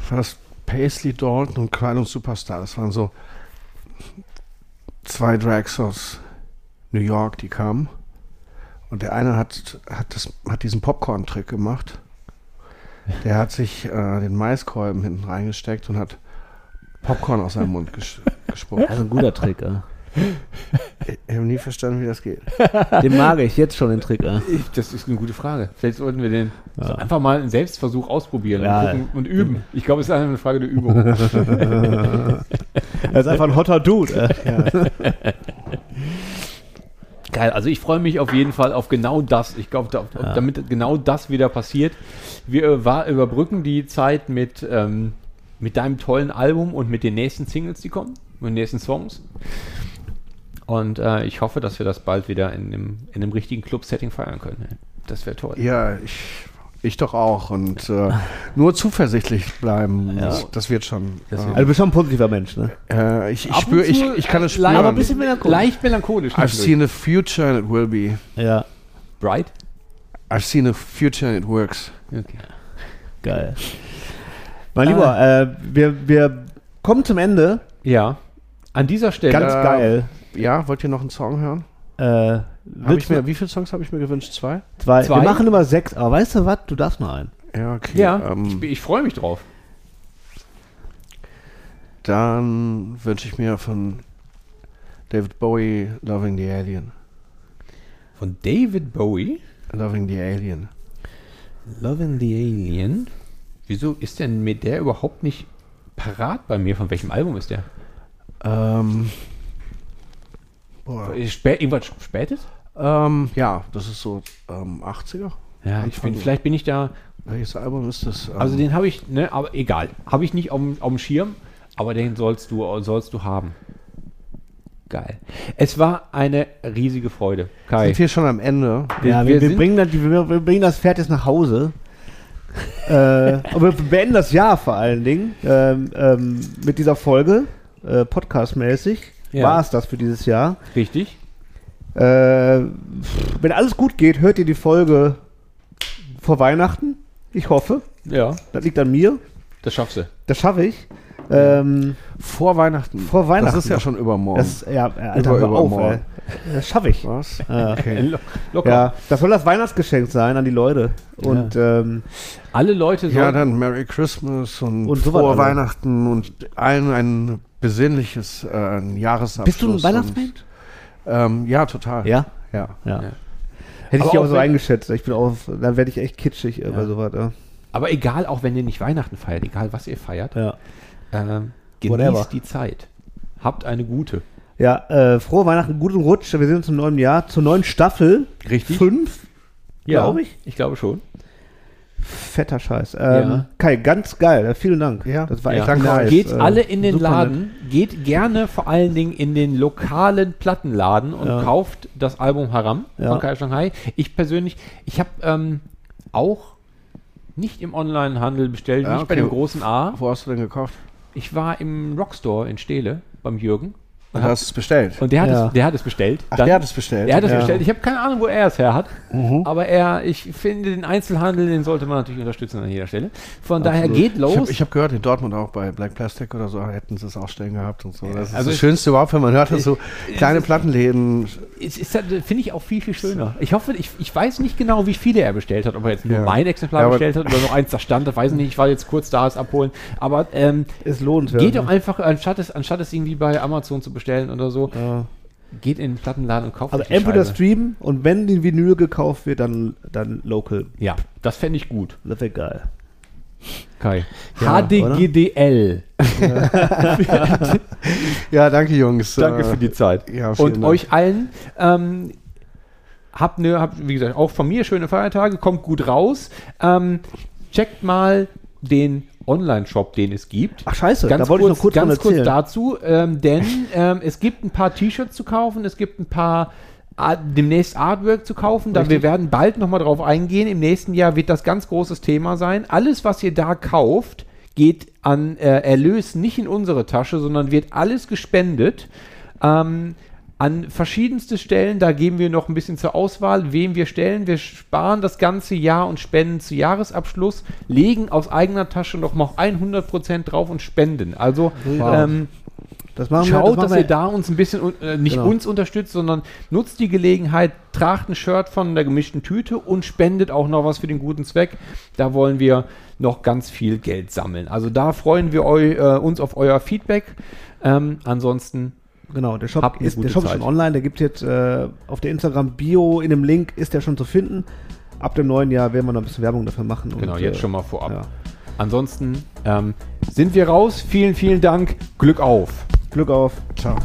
war das Paisley Dalton und Kleidung Superstar. Das waren so zwei Drags aus New York, die kamen. Und der eine hat, hat, das, hat diesen Popcorn-Trick gemacht. Der hat sich äh, den Maiskolben hinten reingesteckt und hat Popcorn aus seinem Mund ges gespuckt. Das ist ein guter Trick, ja. Ich habe nie verstanden, wie das geht. Den mag ich jetzt schon, den Trick, ja. Ich, das ist eine gute Frage. Vielleicht sollten wir den so einfach mal einen Selbstversuch ausprobieren Ja. und, gucken und üben. Ich glaube, es ist eine Frage der Übung. Er ist einfach ein hotter Dude. äh. Geil, also ich freue mich auf jeden Fall auf genau das. Ich glaube, da, damit genau das wieder passiert. Wir äh, war, überbrücken die Zeit mit, ähm, mit deinem tollen Album und mit den nächsten Singles, die kommen, mit den nächsten Songs. Und äh, ich hoffe, dass wir das bald wieder in dem, in dem richtigen Club-Setting feiern können. Das wäre toll. Ja, ich, ich doch auch. Und äh, nur zuversichtlich bleiben, das, das wird schon. Das äh, Also du bist schon ein positiver Mensch, ne? Äh, ich ich spüre, ich, ich kann äh, es leicht- spüren. aber ein bisschen melancholisch. Leicht melancholisch. I've seen a future and it will be. Ja, Bright? I've seen a future and it works. Okay. geil. Mein Lieber, äh, wir, wir kommen zum Ende. Ja. An dieser Stelle. Ganz Äh, geil. Ja, wollt ihr noch einen Song hören? Äh, Hab ich mir, wie viele Songs habe ich mir gewünscht? Zwei? zwei. zwei? Wir machen immer sechs, aber weißt du was? Du darfst noch einen. Ja, okay. ja, Ähm, ich, ich freue mich drauf. dann wünsche ich mir von David Bowie Loving the Alien. Von David Bowie. Loving the Alien. Loving the Alien. Wieso ist denn mit der überhaupt nicht parat bei mir? Von welchem Album ist der? Ähm, boah. Spä irgendwas Spätes? ähm, ja, das ist so ähm, 80er. Ja, ich bin, vielleicht bin ich da. Welches Album ist das? Ähm, Also den habe ich, ne, aber egal. Habe ich nicht auf dem- Schirm, aber den sollst du, sollst du haben. Geil. Es war eine riesige Freude. Kai. sind wir schon am Ende? Ja, wir wir, wir, bringen das, wir, wir bringen das Pferd jetzt nach Hause. äh, aber wir beenden das Jahr vor allen Dingen ähm, ähm, mit dieser Folge, äh, podcastmäßig. Ja. War es das für dieses Jahr. Richtig? Äh, wenn alles gut geht, hört ihr die Folge vor Weihnachten. Ich hoffe. Ja, Das liegt an mir. das schaffst du. Das schaffe ich. Ähm, Vor Weihnachten. Vor Weihnachten Das ist ja schon übermorgen. das, ja, Alter, Über- hör auf, übermorgen. ey. Das schaffe ich. Was? Ja. Okay. Locker. Ja, das soll das Weihnachtsgeschenk sein an die Leute. Und ähm, Alle Leute sollen. Ja, dann Merry Christmas und, Und frohe. Weihnachten und allen ein besinnliches äh, Jahresabschluss. bist du ein Weihnachtsmensch? Ähm, ja, total. Ja. Ja. Ja. Ja. Hätte ich Aber dich auch auch so eingeschätzt. Ich bin auch, da werde ich echt kitschig äh, bei Ja. sowas. Ja. aber egal, auch wenn ihr nicht Weihnachten feiert, egal was ihr feiert, Ja. ähm, Whatever. genießt die Zeit. Habt eine gute. Ja, äh, frohe Weihnachten, guten Rutsch. Wir sind zum neuen Jahr, zur neuen Staffel. Richtig. Fünf, glaube ich. Ich glaube schon. Fetter Scheiß. Ähm, Ja. Kai, ganz geil. äh, Vielen Dank. Ja. das war Ja. echt Danke nice. Geht Äh, alle in den Laden, geht gerne vor allen Dingen in den lokalen Plattenladen und Ja. kauft das Album Haram von Kai Shanghai. Ich persönlich, ich habe ähm, auch nicht im Onlinehandel bestellt, nicht bei okay. dem großen A. Wo hast du denn gekauft? Ich war im Rockstore in Steele beim Jürgen Und hast es bestellt. und der hat, Ja. es, der hat es bestellt. Ach, Dann- der hat es bestellt. Er hat es Ja. bestellt. Ich habe keine Ahnung, wo er es her hat. Mhm. Aber er, ich finde, den Einzelhandel, den sollte man natürlich unterstützen an jeder Stelle. Von daher Absolut. geht Ich los. habe hab gehört, in Dortmund auch bei Black Plastic oder so hätten sie es ausstellen gehabt und so. Das ist also das es- Schönste überhaupt, wenn man hört, dass so kleine Plattenläden. es ist, halt, finde ich auch viel, viel schöner. Ich hoffe, ich, ich weiß nicht genau, wie viele er bestellt hat. Ob er jetzt nur Ja. mein Exemplar bestellt hat oder noch eins da stand, das weiß ich nicht. Ich war jetzt kurz da, es abholen. Aber ähm, Ist lohnenswert. geht doch einfach, anstatt es, anstatt es irgendwie bei Amazon zu bestellen oder so, Ja. geht in den Plattenladen und kauft Also entweder streamen und wenn die Vinyl gekauft wird, dann, dann local. Ja, das fände ich gut. Das wäre geil. Kai. Ja, HDGDL. Ja, danke, Jungs. Danke für die Zeit. Ja, vielen Und Dank. euch allen, ähm, habt, ne, habt, wie gesagt, auch von mir schöne Feiertage, kommt gut raus. Ähm, checkt mal den Online-Shop, den es gibt. Ach scheiße, Ganz da wollte kurz, ich noch kurz ganz kurz dazu, ähm, denn ähm, es gibt ein paar T-Shirts zu kaufen, es gibt ein paar Art, demnächst Artwork zu kaufen. Da wir werden bald nochmal drauf eingehen. Im nächsten Jahr wird das ganz großes Thema sein. Alles, was ihr da kauft, geht an äh, Erlös nicht in unsere Tasche, sondern wird alles gespendet. Ähm, an verschiedenste Stellen, da geben wir noch ein bisschen zur Auswahl, wem wir stellen. Wir sparen das ganze Jahr und spenden zu Jahresabschluss, legen aus eigener Tasche noch mal 100% drauf und spenden. Also ähm, Das machen wir, Schaut, das dass ihr da uns ein bisschen, äh, nicht Genau. uns unterstützt, sondern nutzt die Gelegenheit, tragt ein Shirt von der gemischten Tüte und spendet auch noch was für den guten Zweck. Da wollen wir noch ganz viel Geld sammeln. Also da freuen wir eu, äh, uns auf euer Feedback. Ähm, ansonsten, Genau, der Shop, Habt ist, der Shop ist schon online, der gibt jetzt äh, auf der Instagram-Bio in dem Link, ist der schon zu finden. Ab dem neuen Jahr werden wir noch ein bisschen Werbung dafür machen. genau, und, jetzt äh, schon mal vorab. ja. Ansonsten ähm, sind wir raus. Vielen, vielen Dank. Glück auf. Glück auf. Ciao.